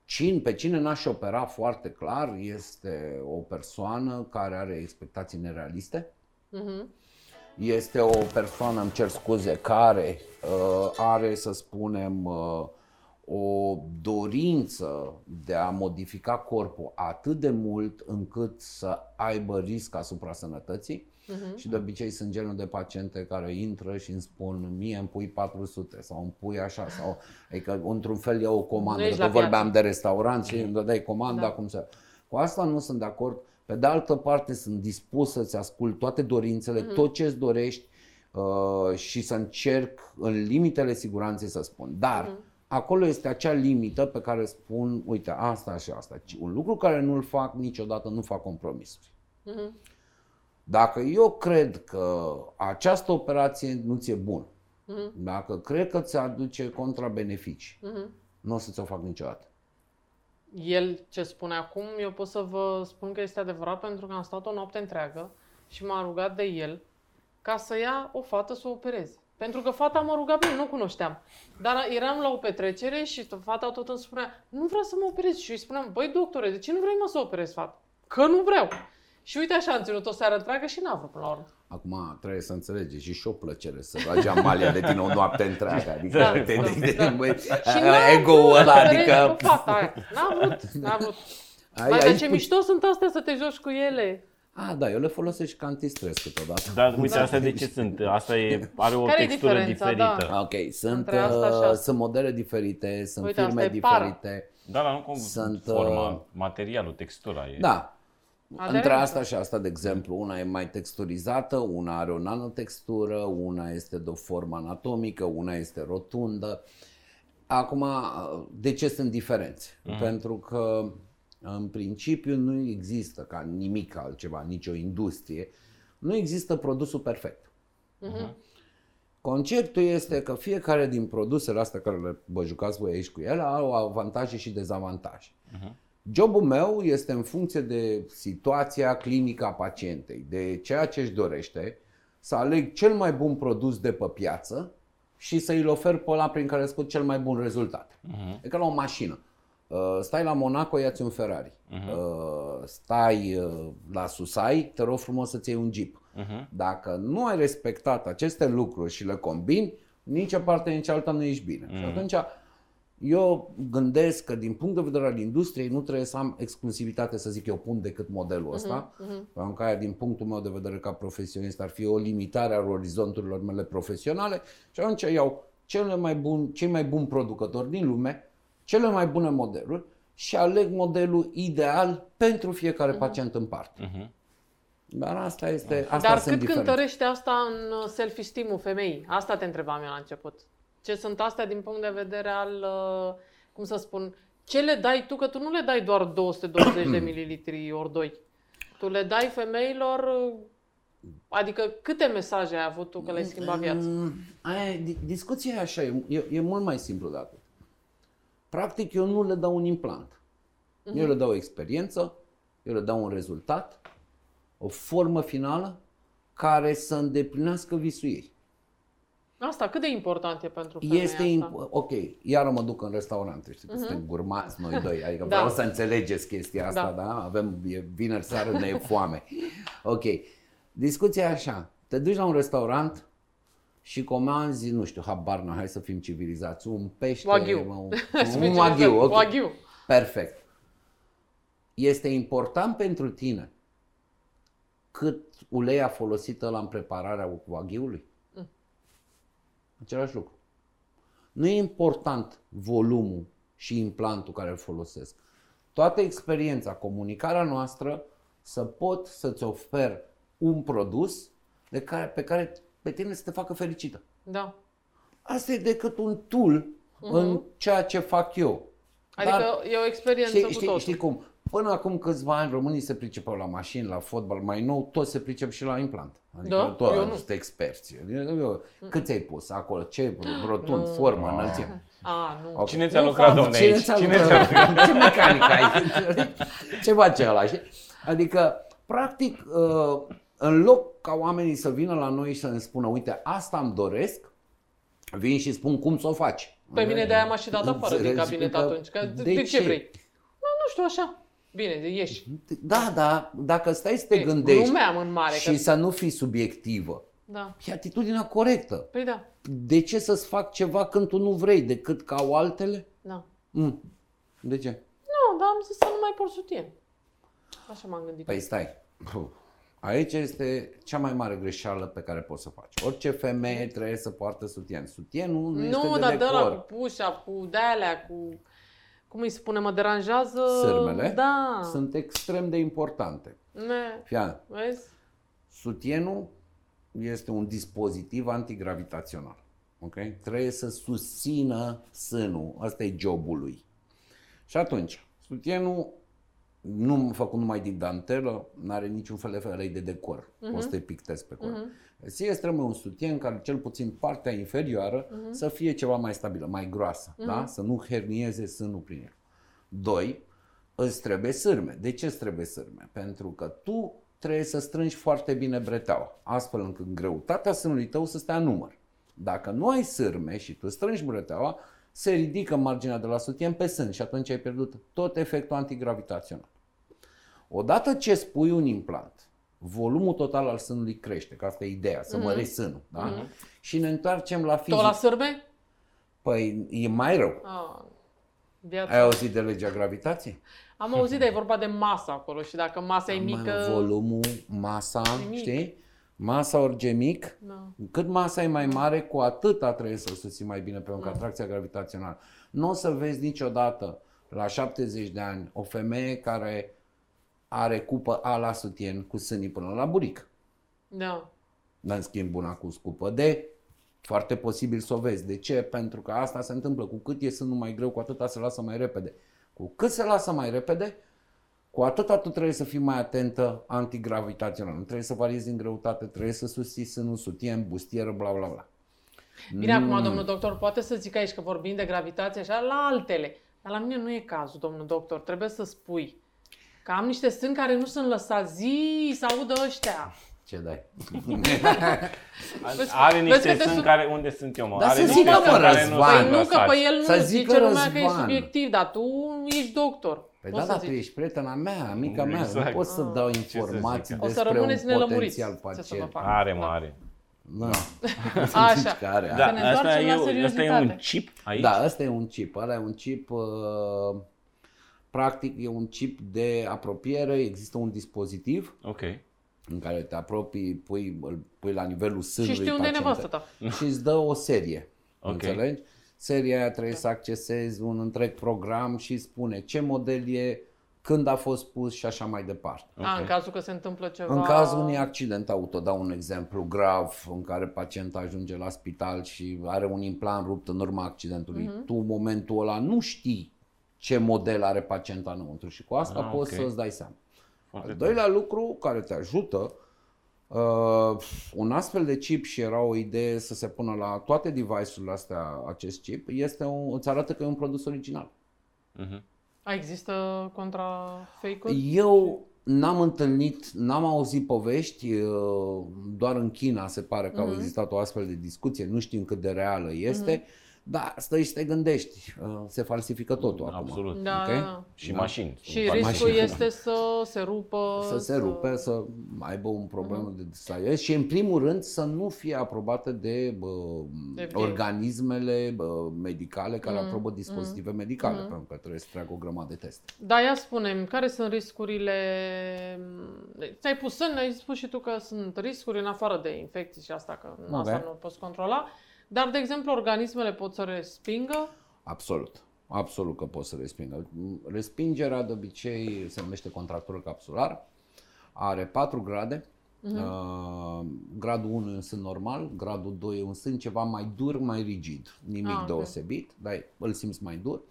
[SPEAKER 2] Cine, pe cine n-aș opera foarte clar este o persoană care are expectații nerealiste.
[SPEAKER 1] Mhm.
[SPEAKER 2] Este o persoană, îmi cer scuze, care uh, are, să spunem, uh, o dorință de a modifica corpul atât de mult încât să aibă risc asupra sănătății.
[SPEAKER 1] Mhm.
[SPEAKER 2] Și de obicei sunt genul de paciente care intră și îmi spun mie îmi pui 400 sau îmi pui așa sau adică într-un fel e o comandă,
[SPEAKER 1] Nu ești
[SPEAKER 2] că
[SPEAKER 1] la
[SPEAKER 2] vorbeam
[SPEAKER 1] piață.
[SPEAKER 2] de restaurant și îmi dădeai comanda
[SPEAKER 1] Da.
[SPEAKER 2] cum să... Cu asta nu sunt de acord. Pe de altă parte sunt dispus să-ți ascult toate dorințele,
[SPEAKER 1] Mhm.
[SPEAKER 2] tot ce-ți dorești uh, și să încerc în limitele siguranței să spun. Dar
[SPEAKER 1] Mhm.
[SPEAKER 2] acolo este acea limită pe care spun, uite, asta și asta. Un lucru care nu-l fac niciodată, nu fac compromisuri.
[SPEAKER 1] Mhm.
[SPEAKER 2] Dacă eu cred că această operație nu ți-e bună,
[SPEAKER 1] Mhm.
[SPEAKER 2] dacă cred că ți aduce contrabeneficii,
[SPEAKER 1] Mhm.
[SPEAKER 2] nu o să ți-o fac niciodată.
[SPEAKER 1] El ce spune acum, eu pot să vă spun că este adevărat pentru că am stat o noapte întreagă și m-a rugat de el ca să ia o fată să o opereze. Pentru că fata mă ruga bine, nu cunoșteam. Dar eram la o petrecere și fata tot îmi spunea, nu vreau să mă operez. Și îi spuneam, băi doctore, de ce nu vrei mă să operezi fata? Că nu vreau. Și uite așa am ținut o seară întreagă și n-a vrut până la urmă.
[SPEAKER 2] Acum trebuie să înțelegi, și și o plăcere să bagi Amalia de tine o noapte întreagă. Adică
[SPEAKER 1] Da,
[SPEAKER 2] te,
[SPEAKER 1] da,
[SPEAKER 2] te,
[SPEAKER 1] da.
[SPEAKER 2] băi,
[SPEAKER 1] Și n-a
[SPEAKER 2] ego-ul
[SPEAKER 1] vrut
[SPEAKER 2] ăla,
[SPEAKER 1] să opereze
[SPEAKER 2] adică...
[SPEAKER 1] cu fata aia. N-a vrut, n-a vrut.
[SPEAKER 2] Ai,
[SPEAKER 1] Mai, dar
[SPEAKER 2] aici
[SPEAKER 1] ce
[SPEAKER 2] pu-
[SPEAKER 1] mișto sunt astea să te joci cu ele.
[SPEAKER 2] A, da, eu le folosesc și ca antistres câteodată.
[SPEAKER 3] Dar uite,
[SPEAKER 1] Da.
[SPEAKER 3] astea de ce sunt? Asta e, are o
[SPEAKER 1] Care e
[SPEAKER 3] textură
[SPEAKER 1] diferența?
[SPEAKER 3] diferită.
[SPEAKER 1] Da.
[SPEAKER 2] Ok, sunt,
[SPEAKER 1] Între asta și
[SPEAKER 2] uh,
[SPEAKER 1] asta.
[SPEAKER 2] sunt modele diferite, sunt
[SPEAKER 1] Uite, asta
[SPEAKER 2] firme
[SPEAKER 1] e pară.
[SPEAKER 2] diferite.
[SPEAKER 3] Da, dar nu cum
[SPEAKER 2] Sunt,
[SPEAKER 3] forma,
[SPEAKER 2] uh,
[SPEAKER 3] materialul, textura e.
[SPEAKER 2] Da.
[SPEAKER 1] Aderență.
[SPEAKER 2] Între asta și asta, de exemplu, una e mai texturizată, una are o nanotextură, una este de o formă anatomică, una este rotundă. Acum, de ce sunt diferențe? Uh-huh. Pentru că, în principiu, nu există ca nimic altceva, nicio industrie, nu există produsul perfect. Uh-huh. Conceptul este că fiecare din produsele astea care le bă, jucați voi aici cu ele au avantaje și dezavantaje. Uh-huh. Jobul meu este în funcție de situația clinică a pacientei, de ceea ce își dorește, să aleg cel mai bun produs de pe piață și să îl ofer pe ăla prin care scot cel mai bun rezultat. Uh-huh. E ca la o mașină. Uh, stai la Monaco, ia-ți un Ferrari. Uh-huh. Uh, stai uh, la Susai, te rog frumos să-ți iei un Jeep. Uh-huh. Dacă nu ai respectat aceste lucruri și le combini, nici o parte, nici alta nu ești bine. Uh-huh. Și atunci eu gândesc că din punct de vedere al industriei nu trebuie să am exclusivitate să zic eu pun decât modelul ăsta, uh-huh, uh-huh. pentru că aia din punctul meu de vedere ca profesionist ar fi o limitare a orizonturilor mele profesionale și atunci iau cele mai bun, cei mai buni producători din lume, cele mai bune modeluri și aleg modelul ideal pentru fiecare uh-huh. pacient în parte. Uh-huh. Dar asta este. Asta
[SPEAKER 1] Dar cât cântărește asta în uh, self-esteem-ul femeii? Asta te întrebam eu la început ce sunt astea din punct de vedere al, uh, cum să spun, ce le dai tu, că tu nu le dai doar 220 de mililitri ori 2. Tu le dai femeilor, uh, adică câte mesaje ai avut tu că le-ai schimbat viața? Mm,
[SPEAKER 2] aia, discuția e așa, e, e mult mai simplu de atât. Practic eu nu le dau un implant. Uh-huh. Eu le dau o experiență, eu le dau un rezultat, o formă finală care să îndeplinească visul ei.
[SPEAKER 1] Asta cât de important e pentru femeia
[SPEAKER 2] Este
[SPEAKER 1] asta?
[SPEAKER 2] Imp- ok, iar mă duc în restaurant, știi, uh-huh. suntem gurmați noi doi, adică da. vreau să înțelegeți chestia asta, da? da? Avem, e vineri seară, ne e foame. Ok, discuția așa, te duci la un restaurant și comanzi, nu știu, habar n hai să fim civilizați, un pește,
[SPEAKER 1] wagyu.
[SPEAKER 2] un, un wagyu, okay.
[SPEAKER 1] wagyu.
[SPEAKER 2] Perfect. Este important pentru tine cât ulei a folosit la în prepararea wagyu-ului? Același lucru. Nu e important volumul și implantul care îl folosesc. Toată experiența, comunicarea noastră să pot să-ți ofer un produs de care, pe care pe tine să te facă fericită.
[SPEAKER 1] Da.
[SPEAKER 2] Asta e decât un tool uh-huh. în ceea ce fac eu.
[SPEAKER 1] Adică Dar, e o experiență
[SPEAKER 2] știi,
[SPEAKER 1] cu
[SPEAKER 2] știi,
[SPEAKER 1] totul.
[SPEAKER 2] Știi cum? Până acum câțiva ani românii se pricepeau la mașini, la fotbal, mai nou toți se pricep și la implant. Adică
[SPEAKER 1] da?
[SPEAKER 2] toți
[SPEAKER 1] eu nu.
[SPEAKER 2] sunt experți. Eu, cât ți-ai pus acolo? Ce rotund, no. formă, înălțime?
[SPEAKER 1] A, nu.
[SPEAKER 3] Okay. Cine ți-a lucrat, domnule, Cine ți-a
[SPEAKER 2] Cine ți-a lucrat? Ce mecanic ai? Ce face ăla, știi? Adică, practic, uh, în loc ca oamenii să vină la noi și să ne spună, uite, asta îmi doresc, vin și spun cum să o faci.
[SPEAKER 1] Pe mine de-aia m-a și dat afară din cabinet atunci. Că de, de ce vrei? Nu știu, așa. Bine, ieși.
[SPEAKER 2] Da, da, dacă stai să te gândești
[SPEAKER 1] Numeam în mare,
[SPEAKER 2] și că... să nu fii subiectivă,
[SPEAKER 1] da.
[SPEAKER 2] e atitudinea corectă.
[SPEAKER 1] Păi da.
[SPEAKER 2] De ce să-ți fac ceva când tu nu vrei, decât ca au altele?
[SPEAKER 1] Da.
[SPEAKER 2] Mm. De ce?
[SPEAKER 1] Nu, dar am zis să nu mai por sutien. Așa m-am gândit.
[SPEAKER 2] Păi stai. Aici este cea mai mare greșeală pe care poți să faci. Orice femeie trebuie să poartă sutien. Sutienul nu, nu este de
[SPEAKER 1] dar
[SPEAKER 2] decor.
[SPEAKER 1] Nu, dar cu pușa, cu de cu cum îi spune, mă deranjează...
[SPEAKER 2] Sârmele
[SPEAKER 1] da.
[SPEAKER 2] sunt extrem de importante.
[SPEAKER 1] Ne.
[SPEAKER 2] Fia,
[SPEAKER 1] Vezi?
[SPEAKER 2] Sutienul este un dispozitiv antigravitațional. Okay? Trebuie să susțină sânul. Asta e jobul lui. Și atunci, sutienul nu făcut numai din dantelă, nu are niciun fel de fel de decor. Uh-huh. O să te pictezi pe corp. Uh-huh. Ție trebuie un sutien care cel puțin partea inferioară uh-huh. să fie ceva mai stabilă, mai groasă, uh-huh. da? să nu hernieze sânul prin el. Doi, îți trebuie sârme. De ce îți trebuie sârme? Pentru că tu trebuie să strângi foarte bine breteaua, astfel încât greutatea sânului tău să stea în număr. Dacă nu ai sârme și tu strângi breteaua, se ridică marginea de la sutien pe sân și atunci ai pierdut tot efectul antigravitațional. Odată ce spui un implant, volumul total al sânului crește, că asta e ideea, să mm-hmm. mărești sânul. Da? Mm-hmm. Și ne întoarcem la fizică.
[SPEAKER 1] Tot la sârbe?
[SPEAKER 2] Păi e mai rău.
[SPEAKER 1] Ah, viața.
[SPEAKER 2] Ai auzit de legea gravitației?
[SPEAKER 1] Am auzit, dar e vorba de masă acolo și dacă masa e mică...
[SPEAKER 2] Volumul, masa, mic. știi? Masa orice mic,
[SPEAKER 1] da.
[SPEAKER 2] cât masa e mai mare, cu atâta trebuie să o susții mai bine pe o da. atracția gravitațională. Nu o să vezi niciodată la 70 de ani o femeie care are cupă A la sutien cu sânii până la buric.
[SPEAKER 1] Da.
[SPEAKER 2] Dar în schimb una cu scupă de Foarte posibil să o vezi. De ce? Pentru că asta se întâmplă. Cu cât e sânul mai greu, cu atâta se lasă mai repede. Cu cât se lasă mai repede, cu atâta tu trebuie să fii mai atentă antigravitațional. Nu trebuie să variezi în greutate, trebuie să susții sânul, sutien, bustieră, bla bla bla.
[SPEAKER 1] Bine,
[SPEAKER 2] Mm.
[SPEAKER 1] acum, domnul doctor, poate să zic aici că vorbim de gravitație așa la altele. Dar la mine nu e cazul, domnul doctor. Trebuie să spui că am niște sâni care nu sunt lăsați zi să audă ăștia.
[SPEAKER 2] Ce dai?
[SPEAKER 1] Vezi-
[SPEAKER 3] Are
[SPEAKER 1] vezi
[SPEAKER 3] niște
[SPEAKER 1] că te
[SPEAKER 3] sâni
[SPEAKER 1] sun-
[SPEAKER 3] care, unde sunt eu, mă?
[SPEAKER 2] Dar
[SPEAKER 3] Are
[SPEAKER 2] să
[SPEAKER 3] niște
[SPEAKER 2] zică,
[SPEAKER 3] sâni
[SPEAKER 2] mă,
[SPEAKER 3] care
[SPEAKER 2] Răzvan.
[SPEAKER 3] nu
[SPEAKER 1] Păi
[SPEAKER 3] sunt
[SPEAKER 1] nu, că
[SPEAKER 3] lăsați.
[SPEAKER 1] pe el
[SPEAKER 2] Să
[SPEAKER 1] nu
[SPEAKER 2] zică
[SPEAKER 1] zice lumea că e
[SPEAKER 2] Răzvan.
[SPEAKER 1] subiectiv, dar tu ești doctor.
[SPEAKER 2] Păi
[SPEAKER 1] Poți
[SPEAKER 2] da,
[SPEAKER 1] să
[SPEAKER 2] dar tu
[SPEAKER 1] zici.
[SPEAKER 2] ești prietena mea, amica mea.
[SPEAKER 3] Exact.
[SPEAKER 2] Nu pot să
[SPEAKER 1] Ah.
[SPEAKER 2] dau
[SPEAKER 3] să
[SPEAKER 2] informații
[SPEAKER 3] zic?
[SPEAKER 1] O să
[SPEAKER 2] despre
[SPEAKER 1] rămâneți
[SPEAKER 2] un
[SPEAKER 1] nelămuriți.
[SPEAKER 2] potențial
[SPEAKER 1] Ce să vă
[SPEAKER 2] pacient.
[SPEAKER 1] fac?
[SPEAKER 3] Are, mă, are.
[SPEAKER 2] Da.
[SPEAKER 1] Așa.
[SPEAKER 2] Zici că are, are.
[SPEAKER 3] Da,
[SPEAKER 1] ne
[SPEAKER 3] asta
[SPEAKER 1] întoarcem
[SPEAKER 3] e,
[SPEAKER 1] la
[SPEAKER 3] asta e un
[SPEAKER 1] seriozitate.
[SPEAKER 3] chip aici?
[SPEAKER 2] Da, ăsta e un chip. Ăla e un chip, uh, practic e un chip de apropiere, există un dispozitiv
[SPEAKER 3] Ok.
[SPEAKER 2] în care te apropii, pui, îl pui la nivelul
[SPEAKER 1] Și
[SPEAKER 2] sânului
[SPEAKER 1] știu unde e
[SPEAKER 2] pacientei
[SPEAKER 1] nevastă ta.
[SPEAKER 2] și îți dă o serie.
[SPEAKER 3] Ok.
[SPEAKER 2] Înțelegi? Seria aia trebuie să accesezi un întreg program și spune ce model e, când a fost pus și așa mai departe.
[SPEAKER 1] A, în cazul că se întâmplă ceva...
[SPEAKER 2] În cazul unui accident auto, dau un exemplu grav în care pacientul ajunge la spital și are un implant rupt în urma accidentului,
[SPEAKER 1] Mhm.
[SPEAKER 2] tu în momentul ăla nu știi ce model are pacienta înăuntru și cu asta
[SPEAKER 3] Ah,
[SPEAKER 2] poți
[SPEAKER 3] ok.
[SPEAKER 2] să-ți dai seama.
[SPEAKER 3] Foarte
[SPEAKER 2] Al doilea lucru care te ajută, uh, un astfel de chip și era o idee să se pună la toate device-urile astea acest chip, este un, îți arată că e un produs original.
[SPEAKER 3] Mhm.
[SPEAKER 1] A, există contra fake-uri?
[SPEAKER 2] Eu n-am întâlnit, n-am auzit povești, uh, doar în China se pare că au existat o astfel de discuție, nu știm cât de reală este, dar stai și te gândești, uh, se falsifică totul acum.
[SPEAKER 3] Absolut.
[SPEAKER 1] Da,
[SPEAKER 2] ok?
[SPEAKER 1] da, da.
[SPEAKER 3] Și mașini.
[SPEAKER 1] Și
[SPEAKER 3] Fac
[SPEAKER 1] riscul
[SPEAKER 2] mașini.
[SPEAKER 1] este să se rupă...
[SPEAKER 2] Să se rupe, să aibă un problemă de desaiez și în primul rând să nu fie aprobate de bă,
[SPEAKER 1] FDA.
[SPEAKER 2] organismele bă, medicale care aprobă dispozitive medicale, pentru că trebuie să treacă o grămadă de teste.
[SPEAKER 1] Da, ia spunem, care sunt riscurile... Ți-ai pus în, ai spus și tu că sunt riscuri în afară de infecții și asta, că
[SPEAKER 2] Ok.
[SPEAKER 1] asta nu poți controla. Dar, de exemplu, organismele pot să respingă.
[SPEAKER 2] Absolut. Absolut că poți să respingă. Respingerea de obicei se numește contractură capsulară. Are 4 grade. Uh, gradul 1 e un sân normal, gradul 2 e un sân ceva mai dur, mai rigid. Nimic
[SPEAKER 1] Ah, ok.
[SPEAKER 2] deosebit, dar îl simți mai dur.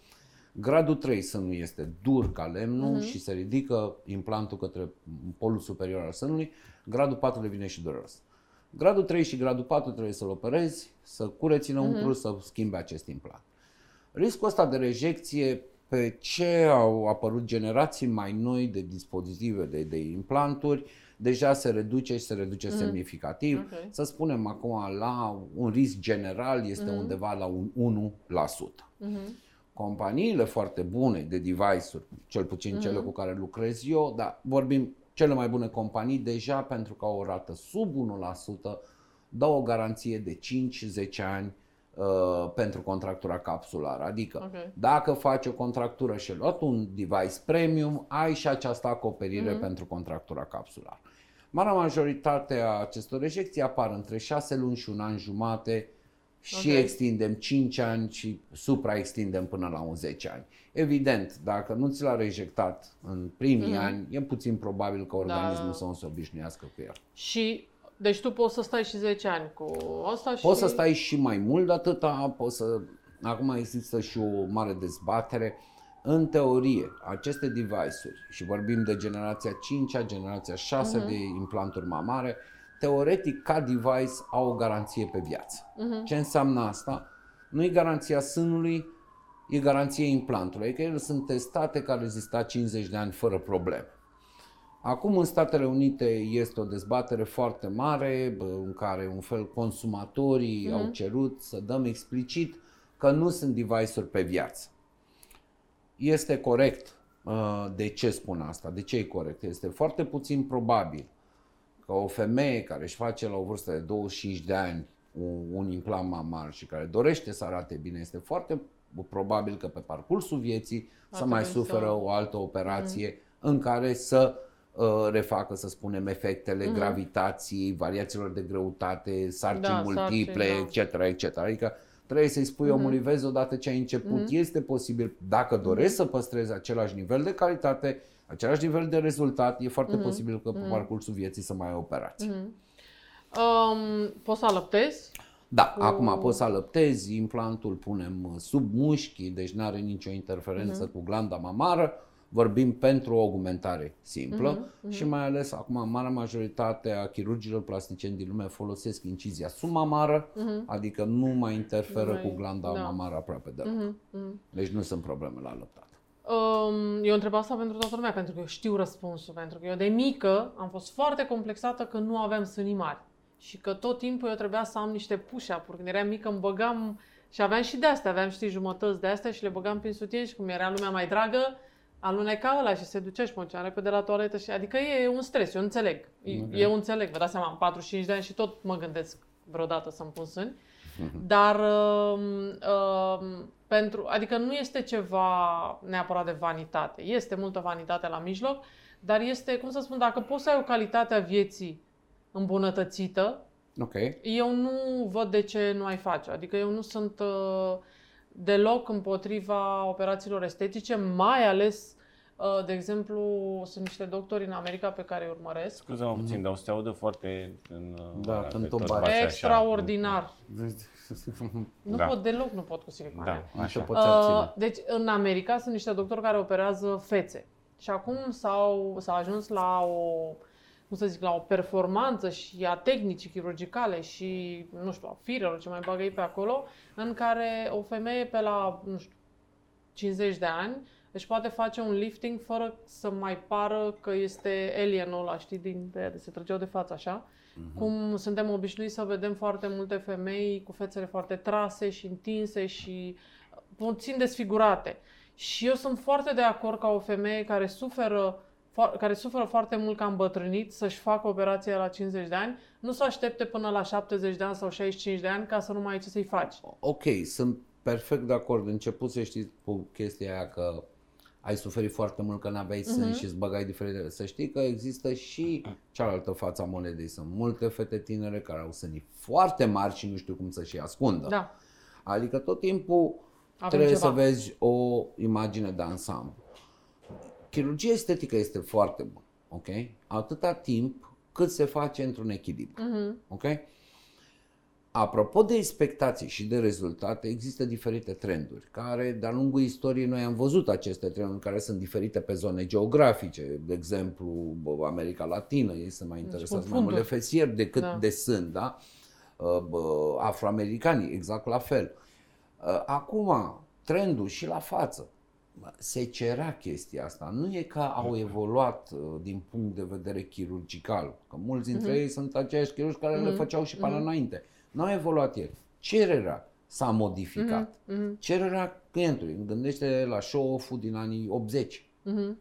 [SPEAKER 2] Gradul 3 sânul este dur ca lemnul și se ridică implantul către polul superior al sânului. Gradul 4 devine și dureros. Gradul 3 și gradul 4 trebuie să-l operezi, să cureți înăuntru, să schimbi acest implant. Riscul ăsta de rejecție pe ce au apărut generații mai noi de dispozitive, de, de implanturi, deja se reduce și se reduce semnificativ.
[SPEAKER 1] Ok.
[SPEAKER 2] Să spunem acum la un risc general este undeva la un 1%. Companiile foarte bune de device-uri, cel puțin cele cu care lucrez eu, dar vorbim cele mai bune companii deja pentru că au o rată sub 1%, dau o garanție de 5-10 ani uh, pentru contractura capsulară. Adică
[SPEAKER 1] Ok.
[SPEAKER 2] dacă faci o contractură și ai luat un device premium, ai și această acoperire pentru contractura capsulară. Marea majoritate a acestor rejecții apar între 6 luni și un an jumate și
[SPEAKER 1] Ok.
[SPEAKER 2] extindem 5 ani și supraextindem până la un 10 ani. Evident, dacă nu ți l-a rejectat în primii ani, e puțin probabil că organismul să nu se obișnuiască cu el.
[SPEAKER 1] Și, deci tu poți să stai și 10 ani cu asta și...
[SPEAKER 2] Poți să stai și mai mult de atâta, poți să... Acum există și o mare dezbatere. În teorie, aceste device-uri, și vorbim de generația 5 generația 6 de implanturi mamare, teoretic, ca device, au o garanție pe viață. Ce înseamnă asta? Nu e garanția sânului, e garanția implantului. Adică ele sunt testate ca rezista 50 de ani fără probleme. Acum în Statele Unite este o dezbatere foarte mare bă, în care un fel consumatorii au cerut să dăm explicit că nu sunt device-uri pe viață. Este corect. Uh, De ce spun asta? De ce e corect? Este foarte puțin probabil că o femeie care își face la o vârstă de 25 de ani un, un implant mamar și care dorește să arate bine, este foarte probabil că pe parcursul vieții
[SPEAKER 1] Ar
[SPEAKER 2] să mai
[SPEAKER 1] trebui să-
[SPEAKER 2] suferă o altă operație în care să uh, refacă, să spunem, efectele gravitației, variațiilor de greutate, sarcini
[SPEAKER 1] Da,
[SPEAKER 2] multiple,
[SPEAKER 1] sarcini, da.
[SPEAKER 2] etc., etc. Adică trebuie să-i spui omului, vezi, odată ce ai început, este posibil, dacă dorești să păstrezi același nivel de calitate, același nivel de rezultat, e foarte posibil că pe parcursul vieții să mai ai operații.
[SPEAKER 1] Um, poți să alăptezi?
[SPEAKER 2] Da,
[SPEAKER 1] Cu-
[SPEAKER 2] acum poți să alăptezi, implantul punem uh, sub mușchi, deci nu are nicio interferență
[SPEAKER 1] Mhm.
[SPEAKER 2] cu glanda mamară. Vorbim pentru o augmentare simplă
[SPEAKER 1] Mhm,
[SPEAKER 2] și mai ales acum marea majoritate a chirurgilor plasticieni din lume folosesc incizia submamară, adică nu mai interferă
[SPEAKER 1] Mhm. Mai-
[SPEAKER 2] cu glanda
[SPEAKER 1] da.
[SPEAKER 2] mamară aproape deloc.
[SPEAKER 1] Mhm, mhm.
[SPEAKER 2] Deci nu sunt probleme la alăptat.
[SPEAKER 1] Um, eu întreb asta pentru toată lumea, pentru că eu știu răspunsul. Pentru că eu de mică am fost foarte complexată că nu aveam sânii mari. Și că tot timpul eu trebuia să am niște push-up-uri. Când eram mică îmi băgam și aveam și de astea, aveam știi jumătăți de astea și le băgam prin sutien și cum era lumea mai dragă, aluneca ăla și se ducea și mă ducea repede la toaletă și adică e un stres, eu înțeleg.
[SPEAKER 2] Ok.
[SPEAKER 1] Eu înțeleg, vă dați seama, am 45 de ani și tot mă gândesc vreodată să-mi pun sâni. Dar um, um, pentru, adică nu este ceva neapărat de vanitate. Este multă vanitate la mijloc, dar este, cum să spun, dacă poți să ai o calitate a vieții îmbunătățită,
[SPEAKER 2] Ok.
[SPEAKER 1] eu nu văd de ce nu ai face. Adică eu nu sunt uh, deloc împotriva operațiilor estetice, mai ales, uh, de exemplu, sunt niște doctori în America pe care îi urmăresc.
[SPEAKER 3] Scuză-mă puțin, dar o să te audă foarte în,
[SPEAKER 2] Da,
[SPEAKER 3] pe
[SPEAKER 2] când
[SPEAKER 3] tot
[SPEAKER 2] tot bate.
[SPEAKER 3] bași așa.
[SPEAKER 1] Extraordinar. Nu
[SPEAKER 3] Da.
[SPEAKER 1] pot deloc, nu pot cu silicoane.
[SPEAKER 3] Da,
[SPEAKER 2] Nu
[SPEAKER 3] așa.
[SPEAKER 2] te poți abține.
[SPEAKER 1] Uh, deci în America sunt niște doctori care operează fețe. Și acum s-au, s-a ajuns la o, cum să zic, la o performanță și a tehnicii chirurgicale și, nu știu, a firelor, ce mai bagă ei pe acolo, în care o femeie pe la, nu știu, 50 de ani își poate face un lifting fără să mai pară că este alienul ăla, știi, din de, de se trăgeau de față așa. Cum suntem obișnuiți să vedem foarte multe femei cu fețele foarte trase și întinse și puțin desfigurate. Și eu sunt foarte de acord ca o femeie care suferă fo- care suferă foarte mult că a îmbătrânit să-și facă operația la 50 de ani, nu să aștepte până la 70 de ani sau 65 de ani ca să nu mai ai ce să-i faci.
[SPEAKER 2] Ok, sunt perfect de acord. Început să știți cu chestia aia că ai suferit foarte mult că n-aveai
[SPEAKER 1] Mhm.
[SPEAKER 2] sân și îți băgai diferite. Să știi că există și cealaltă față a monedei. Sunt multe fete tinere care au sânii foarte mari și nu știu cum să-și ascundă.
[SPEAKER 1] Da.
[SPEAKER 2] Adică tot timpul
[SPEAKER 1] Avem
[SPEAKER 2] trebuie
[SPEAKER 1] ceva.
[SPEAKER 2] să vezi o imagine de ansamblu. Chirurgia estetică este foarte bună, ok? Atâta timp cât se face într-un echilibru,
[SPEAKER 1] Mhm.
[SPEAKER 2] ok? Apropo de expectații și de rezultate, există diferite trenduri care, de-a lungul istoriei, noi am văzut aceste trenduri care sunt diferite pe zone geografice. De exemplu, bă, America Latină, ei sunt mai interesați mai mult de
[SPEAKER 1] funduri.
[SPEAKER 2] fesier decât
[SPEAKER 1] Da.
[SPEAKER 2] de sân, da? Uh, bă, Afroamericanii, exact la fel. Uh, Acum, trendul și la față. Bă, Se cerea chestia asta. Nu e că au evoluat uh, din punct de vedere chirurgical. Că mulți dintre ei sunt aceiași chirurgi care le făceau și până înainte. Nu au evoluat el. Cererea s-a modificat.
[SPEAKER 1] Mhm.
[SPEAKER 2] Cererea clientului. Îmi gândește la show-off-ul din anii 80.
[SPEAKER 1] Mhm.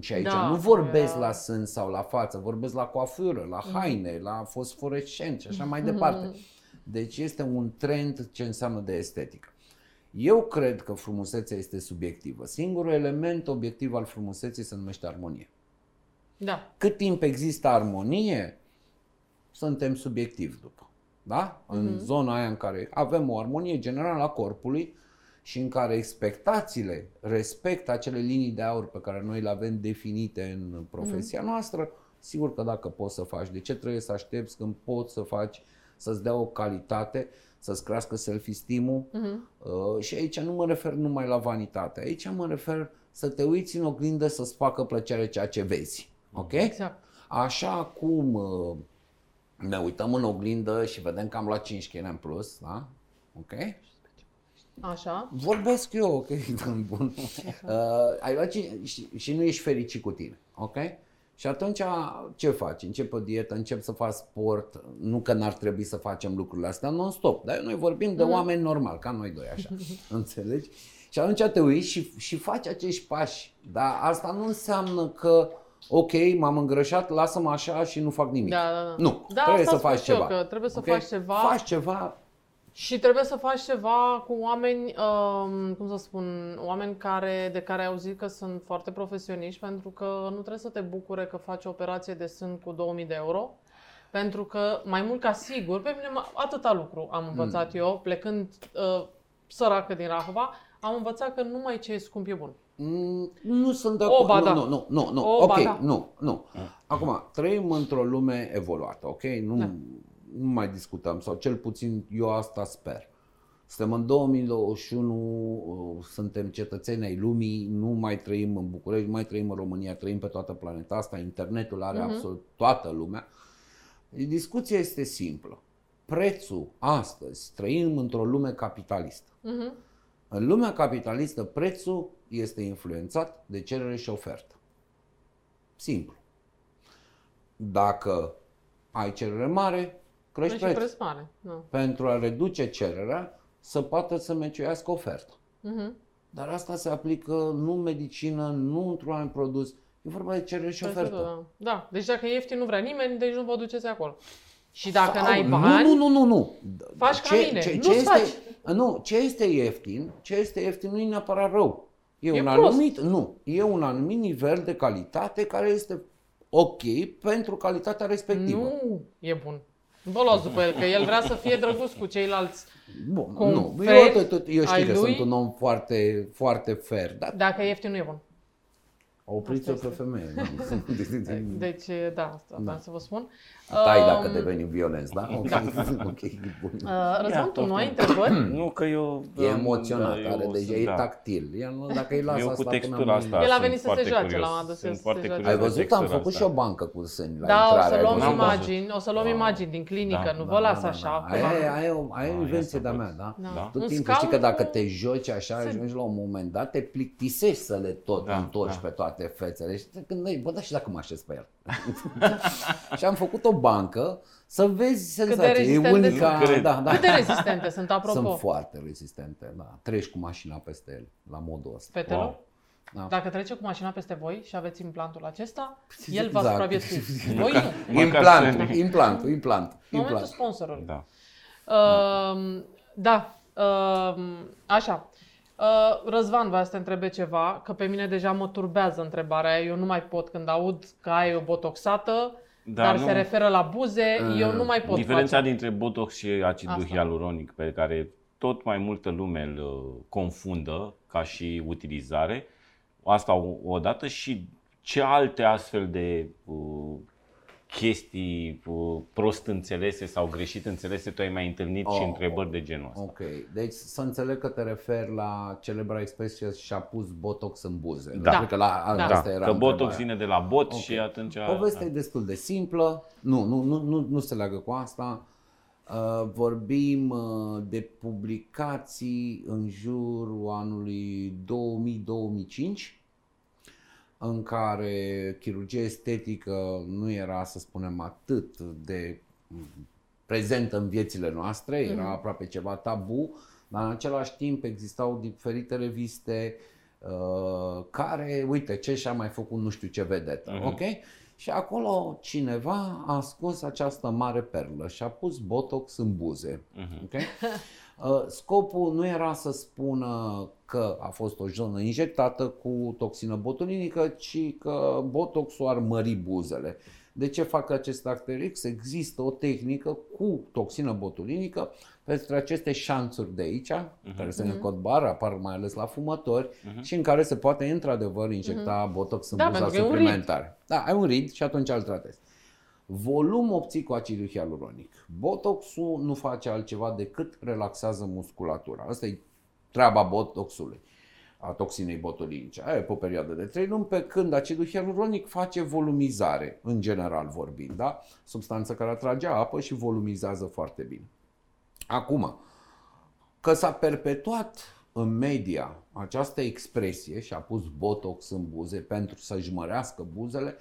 [SPEAKER 2] Și aici
[SPEAKER 1] Da,
[SPEAKER 2] nu vorbesc
[SPEAKER 1] era-
[SPEAKER 2] la sân sau la față, vorbesc la coafură, la
[SPEAKER 1] Mhm.
[SPEAKER 2] haine, la fosforescent și așa mai departe. Deci este un trend ce înseamnă de estetică. Eu cred că frumusețea este subiectivă. Singurul element obiectiv al frumuseții se numește armonie.
[SPEAKER 1] Da.
[SPEAKER 2] Cât timp există armonie, suntem subiectivi după. Da? În zona aia în care avem o armonie generală a corpului și în care expectațiile respectă acele linii de aur pe care noi le avem definite în profesia noastră, sigur că dacă poți să faci, de ce trebuie să aștepți când poți să faci, să-ți dea o calitate, să-ți crească self-esteem-ul
[SPEAKER 1] Mhm.
[SPEAKER 2] Uh, și aici nu mă refer numai la vanitate, aici mă refer să te uiți în oglindă să-ți facă plăcere ceea ce vezi. Ok?
[SPEAKER 1] Exact.
[SPEAKER 2] Așa cum uh, ne uităm în oglindă și vedem că am luat 5 kg în plus, da? Ok?
[SPEAKER 1] Așa.
[SPEAKER 2] Vorbesc eu, ok? Bun. Uh, ai luat cinci, și, și nu ești fericit cu tine, ok? Și atunci ce faci? Începi o dietă, începi să faci sport, nu că n-ar trebui să facem lucrurile astea non-stop, dar noi vorbim de oameni normali, ca noi doi așa, înțelegi? Și atunci te uiți și, și faci acești pași, dar asta nu înseamnă că ok, m-am îngrășat, lasă-mă așa și nu fac nimic.
[SPEAKER 1] Da, da, da.
[SPEAKER 2] Nu,
[SPEAKER 1] Da,
[SPEAKER 2] trebuie
[SPEAKER 1] asta
[SPEAKER 2] să faci
[SPEAKER 1] spun și eu,
[SPEAKER 2] ceva.
[SPEAKER 1] că trebuie să
[SPEAKER 2] ok?
[SPEAKER 1] faci ceva.
[SPEAKER 2] Faci ceva,
[SPEAKER 1] Și trebuie să faci ceva cu oameni, um, cum să spun, oameni care, de care ai auzit că sunt foarte profesioniști, pentru că nu trebuie să te bucure că faci o operație de sân cu 2000 de euro, pentru că mai mult ca sigur, pe mine m- atâta lucru am învățat
[SPEAKER 2] Hmm.
[SPEAKER 1] eu, plecând uh, săracă din Rahova, am învățat că numai ce e scump e bun.
[SPEAKER 2] Mm, Nu sunt de
[SPEAKER 1] O,
[SPEAKER 2] acord.
[SPEAKER 1] ba
[SPEAKER 2] nu,
[SPEAKER 1] da.
[SPEAKER 2] nu, nu, nu, nu.
[SPEAKER 1] O, ba
[SPEAKER 2] ok,
[SPEAKER 1] da.
[SPEAKER 2] nu, nu. Acum, trăim într-o lume evoluată, ok? Nu,
[SPEAKER 1] Da.
[SPEAKER 2] nu mai discutăm, sau cel puțin eu asta sper. Suntem în 2021, uh, suntem cetățeni ai lumii, nu mai trăim în București, nu mai trăim în România, trăim pe toată planeta asta, internetul are uh-huh. absolut toată lumea. Discuția este simplă. Prețul astăzi, trăim într-o lume capitalistă. Uh-huh. În lumea capitalistă, prețul este influențat de cerere și ofertă. Simplu. Dacă ai cerere mare, crești prețul.
[SPEAKER 1] Preț mare. No.
[SPEAKER 2] Pentru a reduce cererea, să poată să meciuiască oferta. Uh-huh. Dar asta se aplică nu în medicină, nu într-un anumit produs. E vorba de cerere și ofertă.
[SPEAKER 1] Da. da. Deci dacă e ieftin nu vrea nimeni, deci nu vă duceți acolo. Și dacă Sau, n-ai bani,
[SPEAKER 2] nu, nu, nu, nu.
[SPEAKER 1] faci ce, ca mine.
[SPEAKER 2] Ce,
[SPEAKER 1] nu
[SPEAKER 2] ce este,
[SPEAKER 1] faci.
[SPEAKER 2] Nu, ce este ieftin, ce este ieftin nu e neapărat rău. E,
[SPEAKER 1] E
[SPEAKER 2] un
[SPEAKER 1] prost.
[SPEAKER 2] anumit, nu, e un anumit nivel de calitate care este ok pentru calitatea respectivă.
[SPEAKER 1] Nu e bun. Nu vă luați după el, că el vrea să fie drăguț cu ceilalți.
[SPEAKER 2] Bun,
[SPEAKER 1] Cum
[SPEAKER 2] nu.
[SPEAKER 1] fair
[SPEAKER 2] Eu, tot, tot, eu
[SPEAKER 1] ai
[SPEAKER 2] știu că
[SPEAKER 1] lui-
[SPEAKER 2] sunt un om foarte, foarte fair, dar
[SPEAKER 1] Dacă e ieftin, nu e bun.
[SPEAKER 2] opriți-o
[SPEAKER 1] Asta
[SPEAKER 2] pe
[SPEAKER 1] este.
[SPEAKER 2] femeie. nu.
[SPEAKER 1] Deci, da, asta vreau să vă spun.
[SPEAKER 2] Tai dacă
[SPEAKER 1] Um,
[SPEAKER 2] devenim violenți, da? Ok, ok, bun.
[SPEAKER 1] Uh, Răzvan, tu
[SPEAKER 3] Ia,
[SPEAKER 1] nu ai
[SPEAKER 3] poftim.
[SPEAKER 1] întrebări?
[SPEAKER 3] Nu, că eu...
[SPEAKER 2] E
[SPEAKER 3] um,
[SPEAKER 2] emoționat,
[SPEAKER 3] da, eu
[SPEAKER 2] are deja,
[SPEAKER 3] sunt-
[SPEAKER 2] e
[SPEAKER 3] da.
[SPEAKER 2] tactil. El, nu- dacă îi lasă
[SPEAKER 3] Eu cu
[SPEAKER 2] asta
[SPEAKER 3] textura
[SPEAKER 2] până
[SPEAKER 3] asta
[SPEAKER 1] El a
[SPEAKER 3] sunt
[SPEAKER 1] venit să se
[SPEAKER 3] foarte
[SPEAKER 1] joace,
[SPEAKER 3] curios.
[SPEAKER 1] l-am adus
[SPEAKER 3] Sunt
[SPEAKER 1] să
[SPEAKER 3] foarte
[SPEAKER 1] se joace.
[SPEAKER 3] curios
[SPEAKER 2] Ai
[SPEAKER 3] de
[SPEAKER 2] văzut? Am
[SPEAKER 3] textura
[SPEAKER 2] făcut
[SPEAKER 3] asta.
[SPEAKER 2] și o bancă cu sâni la
[SPEAKER 1] Da, o
[SPEAKER 2] intrare.
[SPEAKER 1] să
[SPEAKER 2] ai
[SPEAKER 1] luăm
[SPEAKER 2] văzut?
[SPEAKER 3] N-am văzut.
[SPEAKER 1] imagini, o să luăm
[SPEAKER 3] Da.
[SPEAKER 1] imagini din clinică,
[SPEAKER 3] Da,
[SPEAKER 1] nu
[SPEAKER 2] Da,
[SPEAKER 1] vă
[SPEAKER 2] da,
[SPEAKER 1] las
[SPEAKER 2] da,
[SPEAKER 1] așa.
[SPEAKER 2] da.
[SPEAKER 1] acum.
[SPEAKER 2] Ai, ai, o, ai o
[SPEAKER 3] Ah, ia
[SPEAKER 2] invenție
[SPEAKER 3] să
[SPEAKER 2] de-a
[SPEAKER 3] văd.
[SPEAKER 2] mea, da?
[SPEAKER 1] Da.
[SPEAKER 3] Da.
[SPEAKER 2] Tot
[SPEAKER 1] Un
[SPEAKER 2] timpul știi că
[SPEAKER 1] scaun
[SPEAKER 2] dacă
[SPEAKER 1] cu-
[SPEAKER 2] te joci așa, ajungi la un moment dat, te plictisești să le tot
[SPEAKER 3] Da,
[SPEAKER 2] întorci
[SPEAKER 3] da.
[SPEAKER 2] pe toate fețele. Și te gândești, bă, da și dacă mă așez pe el. și am făcut o bancă să vezi senzația. E
[SPEAKER 1] rezistente
[SPEAKER 2] unica.
[SPEAKER 3] sunt?
[SPEAKER 2] Da, da.
[SPEAKER 1] Cât de rezistente sunt, apropo?
[SPEAKER 2] Sunt foarte rezistente, da. Treci cu mașina peste el, la modul ăsta.
[SPEAKER 1] Fetelor?
[SPEAKER 3] Wow.
[SPEAKER 2] Da.
[SPEAKER 1] Dacă trece cu mașina peste voi și aveți implantul acesta,
[SPEAKER 2] Exact.
[SPEAKER 1] el va supraviețui. Voi nu.
[SPEAKER 3] Măcar
[SPEAKER 2] Implant,
[SPEAKER 3] să-
[SPEAKER 2] implant, implant,
[SPEAKER 1] Momentul
[SPEAKER 2] implant.
[SPEAKER 1] sponsorului.
[SPEAKER 3] Da.
[SPEAKER 1] Uh, da, uh, așa. Uh, Răzvan vrea să te întrebe ceva, că pe mine deja mă turbează întrebarea. Eu nu mai pot când aud că ai o botoxată,
[SPEAKER 3] Da,
[SPEAKER 1] dar
[SPEAKER 3] nu.
[SPEAKER 1] se referă la buze, eu nu mai pot
[SPEAKER 3] Diferența
[SPEAKER 1] face.
[SPEAKER 3] dintre botox și acidul
[SPEAKER 1] Asta.
[SPEAKER 3] hialuronic pe care tot mai multă lume îl uh, confundă ca și utilizare, asta o, o dată și ce alte astfel de uh, chestii uh, prost înțelese sau greșit înțelese tu ai mai întâlnit și
[SPEAKER 2] Oh,
[SPEAKER 3] întrebări de genul ăsta.
[SPEAKER 2] Ok, deci să înțeleg că te referi la celebra expresie și-a pus botox în buze.
[SPEAKER 3] Da.
[SPEAKER 2] Cred că la
[SPEAKER 1] Da.
[SPEAKER 2] asta
[SPEAKER 3] Da,
[SPEAKER 2] era
[SPEAKER 3] că botox
[SPEAKER 2] întrebarea.
[SPEAKER 3] vine de la bot
[SPEAKER 2] Ok.
[SPEAKER 3] și atunci...
[SPEAKER 2] Povestea e destul de simplă, nu, nu, nu, nu, nu se leagă cu asta. Uh, vorbim uh, de publicații în jurul anului 2000-2005 în care chirurgia estetică nu era, să spunem, atât de mm, prezentă în viețile noastre, era aproape ceva tabu, dar în același timp existau diferite reviste uh, care, uite, ce și-a mai făcut nu știu ce vedetă,
[SPEAKER 3] Mhm.
[SPEAKER 2] ok? Și acolo cineva a scos această mare perlă și a pus botox în buze.
[SPEAKER 3] Mhm.
[SPEAKER 2] ok? Uh, Scopul nu era să spună că a fost o zonă injectată cu toxină botulinică, ci că botoxul ar mări buzele. De ce fac acest Acterix? Există o tehnică cu toxină botulinică pentru aceste șanțuri de aici, care se în cod bar, apar mai ales la fumători și în care se poate într-adevăr injecta botox în
[SPEAKER 1] Da,
[SPEAKER 2] buza
[SPEAKER 1] pentru că e un rid.
[SPEAKER 2] suplimentare. Da, ai un rid și atunci îl tratezi. Volum obții cu acidul hialuronic. Botoxul nu face altceva decât relaxează musculatura. Asta e treaba botoxului, a toxinei botulinice. Aia e pe o perioadă de 3 luni, pe când acidul hialuronic face volumizare, în general vorbind, da? Substanță care atrage apă și volumizează foarte bine. Acum, că s-a perpetuat în media această expresie și a pus botox în buze pentru să-și mărească buzele,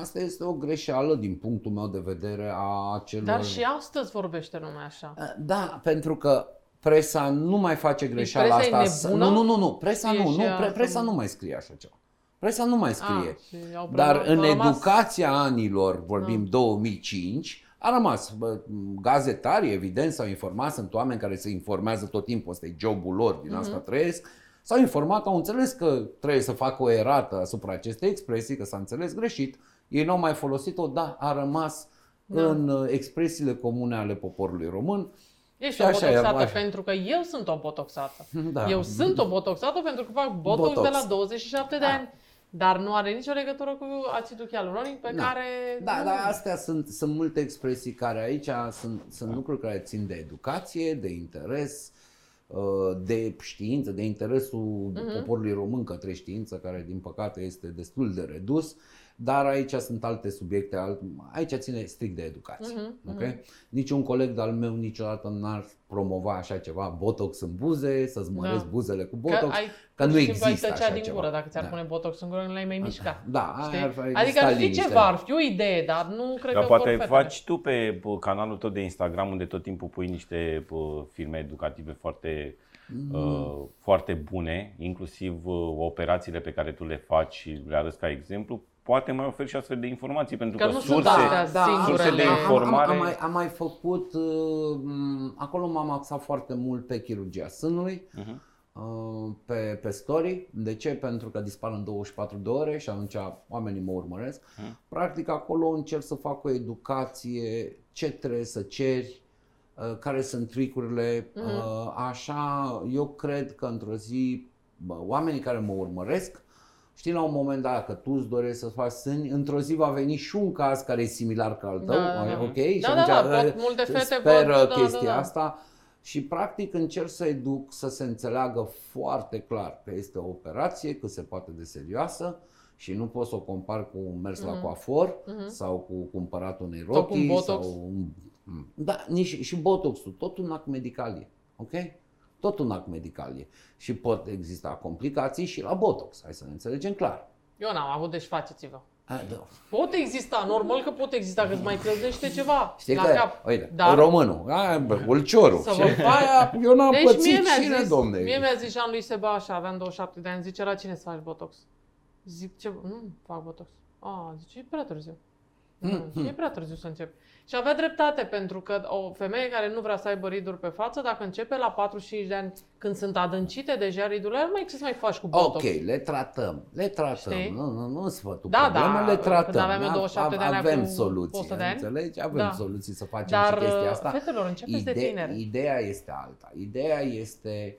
[SPEAKER 2] asta este o greșeală din punctul meu de vedere a celor...
[SPEAKER 1] Dar și astăzi vorbește lumea așa.
[SPEAKER 2] Da, pentru că presa nu mai face greșeala
[SPEAKER 1] presa e
[SPEAKER 2] asta. să-
[SPEAKER 1] nebună?
[SPEAKER 2] Nu, nu, nu, nu, presa
[SPEAKER 1] E
[SPEAKER 2] nu,
[SPEAKER 1] și
[SPEAKER 2] nu,
[SPEAKER 1] ea
[SPEAKER 2] pre, presa
[SPEAKER 1] să-
[SPEAKER 2] nu mai scrie așa ceva. Presa nu mai scrie.
[SPEAKER 1] Ah, și au
[SPEAKER 2] Dar
[SPEAKER 1] rămas-
[SPEAKER 2] în
[SPEAKER 1] au rămas-
[SPEAKER 2] educația anilor, vorbim 2005, a rămas bă, gazetari, evident, s-au informat, sunt oameni care se informează tot timpul, ăsta e jobul lor, din asta trăiesc, s-au informat, au înțeles că trebuie să facă o erată asupra acestei expresii, că s-a înțeles greșit, ei n-au mai folosit-o, da, a rămas în uh, expresiile comune ale poporului român.
[SPEAKER 1] Ești
[SPEAKER 2] Și
[SPEAKER 1] o
[SPEAKER 2] așa e,
[SPEAKER 1] botoxată
[SPEAKER 2] așa.
[SPEAKER 1] pentru că eu sunt o botoxată.
[SPEAKER 2] Da.
[SPEAKER 1] Eu sunt o botoxată pentru că fac botox,
[SPEAKER 2] Botox.
[SPEAKER 1] de la 27 de
[SPEAKER 2] Da.
[SPEAKER 1] ani. dar nu are nicio legătură cu acidul hialuronic pe
[SPEAKER 2] Da.
[SPEAKER 1] care...
[SPEAKER 2] Da,
[SPEAKER 1] nu...
[SPEAKER 2] dar astea sunt, sunt multe expresii care aici sunt, sunt lucruri care țin de educație, de interes, uh, de știință, de interesul
[SPEAKER 1] Mhm.
[SPEAKER 2] poporului român către știință, care din păcate este destul de redus, dar aici sunt alte subiecte, alt, aici ține strict de educație.
[SPEAKER 1] Mhm,
[SPEAKER 2] ok? Niciun coleg de-al meu niciodată n-ar promova așa ceva, botox în buze, să-ți măresc
[SPEAKER 1] Da.
[SPEAKER 2] buzele cu
[SPEAKER 1] Că,
[SPEAKER 2] botox.
[SPEAKER 1] ai,
[SPEAKER 2] că
[SPEAKER 1] pur
[SPEAKER 2] nu
[SPEAKER 1] și simplu ai
[SPEAKER 2] există
[SPEAKER 1] tăcea
[SPEAKER 2] așa
[SPEAKER 1] din
[SPEAKER 2] ceva.
[SPEAKER 1] gură dacă ți-ar
[SPEAKER 2] Da.
[SPEAKER 1] pune botox în gură, nu l-ai mai mișca.
[SPEAKER 2] Da,
[SPEAKER 1] Știi?
[SPEAKER 2] ar fi
[SPEAKER 1] Adică
[SPEAKER 2] exista
[SPEAKER 1] ar fi
[SPEAKER 2] liniște.
[SPEAKER 1] ceva, ar fi o idee, dar nu cred
[SPEAKER 3] Dar
[SPEAKER 1] că
[SPEAKER 3] poate
[SPEAKER 1] vor fetele.
[SPEAKER 3] faci tu pe p- canalul tău de Instagram unde tot timpul pui niște p- filme educative foarte,
[SPEAKER 2] Mm.
[SPEAKER 3] uh, foarte bune, inclusiv uh, operațiile pe care tu le faci și le arăți ca exemplu. Poate mai oferi și astfel de informații, pentru
[SPEAKER 1] Că
[SPEAKER 3] că,
[SPEAKER 1] nu sunt
[SPEAKER 3] surse,
[SPEAKER 1] astea singurele.
[SPEAKER 3] surse de
[SPEAKER 1] Am- am-
[SPEAKER 3] informare...
[SPEAKER 2] Am, am, mai, am mai făcut, uh, m, acolo m-am axat foarte mult pe chirurgia sânului,
[SPEAKER 3] Mhm.
[SPEAKER 2] uh, pe, pe story. De ce? Pentru că dispar în 24 de ore și atunci oamenii mă urmăresc.
[SPEAKER 3] Mhm.
[SPEAKER 2] Practic acolo încerc să fac o educație, ce trebuie să ceri, uh, care sunt tricurile.
[SPEAKER 1] Mhm.
[SPEAKER 2] Uh, Așa, eu cred că într-o zi bă, oamenii care mă urmăresc Știi, la un moment dat, că tu îți dorești să faci sâni, într-o zi va veni și un caz care e similar ca al tău,
[SPEAKER 1] Da, da.
[SPEAKER 2] ok?
[SPEAKER 1] Da,
[SPEAKER 2] și
[SPEAKER 1] da,
[SPEAKER 2] atunci,
[SPEAKER 1] da,
[SPEAKER 2] uh,
[SPEAKER 1] pot multe fete
[SPEAKER 2] speră
[SPEAKER 1] văd, da,
[SPEAKER 2] chestia
[SPEAKER 1] da, da.
[SPEAKER 2] asta și practic încerc să educ să se înțeleagă foarte clar că este o operație cât se poate de serioasă și nu pot să o compar cu un mers la
[SPEAKER 1] Mhm.
[SPEAKER 2] coafor
[SPEAKER 1] Mhm.
[SPEAKER 2] sau cu cumpăratul unei
[SPEAKER 1] Sau cu un
[SPEAKER 2] rochii
[SPEAKER 1] botox.
[SPEAKER 2] sau un... Da, nici, și botoxul, tot un act medical e, ok? Tot un act medical e. Și pot exista complicații și la botox, hai să ne înțelegem clar.
[SPEAKER 1] Eu n-am avut, deci faceți-vă.
[SPEAKER 2] A, da.
[SPEAKER 1] Pot exista, normal că pot exista, că îți mai clăznește ceva
[SPEAKER 2] Știi
[SPEAKER 1] la
[SPEAKER 2] că,
[SPEAKER 1] cap.
[SPEAKER 2] uite,
[SPEAKER 1] Dar-
[SPEAKER 2] românul, a, bă, ulciorul.
[SPEAKER 1] Să
[SPEAKER 2] Și
[SPEAKER 1] vă-
[SPEAKER 2] aia, eu n-am
[SPEAKER 1] Deci
[SPEAKER 2] pățit
[SPEAKER 1] mie mi-a
[SPEAKER 2] cine,
[SPEAKER 1] zis,
[SPEAKER 2] domne?
[SPEAKER 1] mie mi-a zis Jean lui Seba așa, aveam 27 de ani, zice la cine să faci botox? Zic ce, nu fac botox. A, zice, e prea târziu.
[SPEAKER 2] Mm,
[SPEAKER 1] Nu, e prea târziu să încep. Și avea dreptate, pentru că o femeie care nu vrea să aibă riduri pe față, dacă începe la 45 de ani, când sunt adâncite deja ridurile, nu mai există să mai faci cu botox.
[SPEAKER 2] Ok, le tratăm, le tratăm,
[SPEAKER 1] Știi?
[SPEAKER 2] nu, nu, nu sfătul
[SPEAKER 1] Da,
[SPEAKER 2] probleme,
[SPEAKER 1] da,
[SPEAKER 2] le
[SPEAKER 1] când
[SPEAKER 2] tratăm.
[SPEAKER 1] aveam eu 27 de ani,
[SPEAKER 2] avem
[SPEAKER 1] acum
[SPEAKER 2] soluții,
[SPEAKER 1] 100 de ani.
[SPEAKER 2] înțelegi? Avem
[SPEAKER 1] Da.
[SPEAKER 2] soluții să facem
[SPEAKER 1] Dar,
[SPEAKER 2] și chestia asta.
[SPEAKER 1] fetelor, începeți de tineri.
[SPEAKER 2] Ideea este alta. Ideea este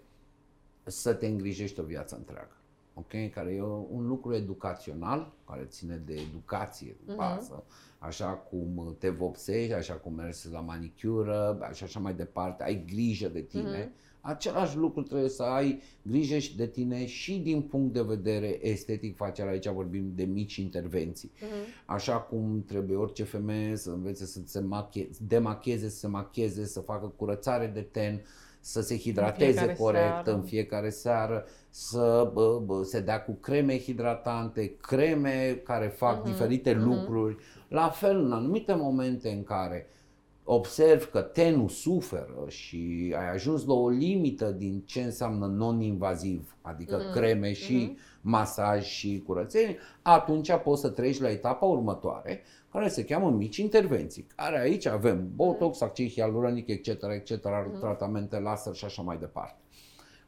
[SPEAKER 2] să te îngrijești o viață întreagă. Ok? Care e un lucru educațional, care ține de educație de
[SPEAKER 1] Mhm.
[SPEAKER 2] bază, așa cum te vopsești, așa cum mergi la manicură, și așa mai departe, ai grijă de tine.
[SPEAKER 1] Mhm.
[SPEAKER 2] Același lucru trebuie să ai grijă și de tine și din punct de vedere estetic, facem aici vorbim de mici intervenții.
[SPEAKER 1] Mhm.
[SPEAKER 2] Așa cum trebuie orice femeie să învețe să se mache- demacheze, să se macheze, să facă curățare de ten, să se hidrateze
[SPEAKER 1] fiecare
[SPEAKER 2] corect
[SPEAKER 1] seară.
[SPEAKER 2] în fiecare seară, să bă, bă, se dea cu creme hidratante, creme care fac
[SPEAKER 1] Mhm,
[SPEAKER 2] diferite
[SPEAKER 1] mhm.
[SPEAKER 2] lucruri. La fel, în anumite momente în care observ că tenul suferă și ai ajuns la o limită din ce înseamnă non-invaziv, adică
[SPEAKER 1] Mhm,
[SPEAKER 2] creme și
[SPEAKER 1] mhm.
[SPEAKER 2] masaj și curățenie, atunci poți să treci la etapa următoare, care se cheamă mici intervenții, care aici avem botox, acid hialuronic, etc., etc., tratamente laser și așa mai departe.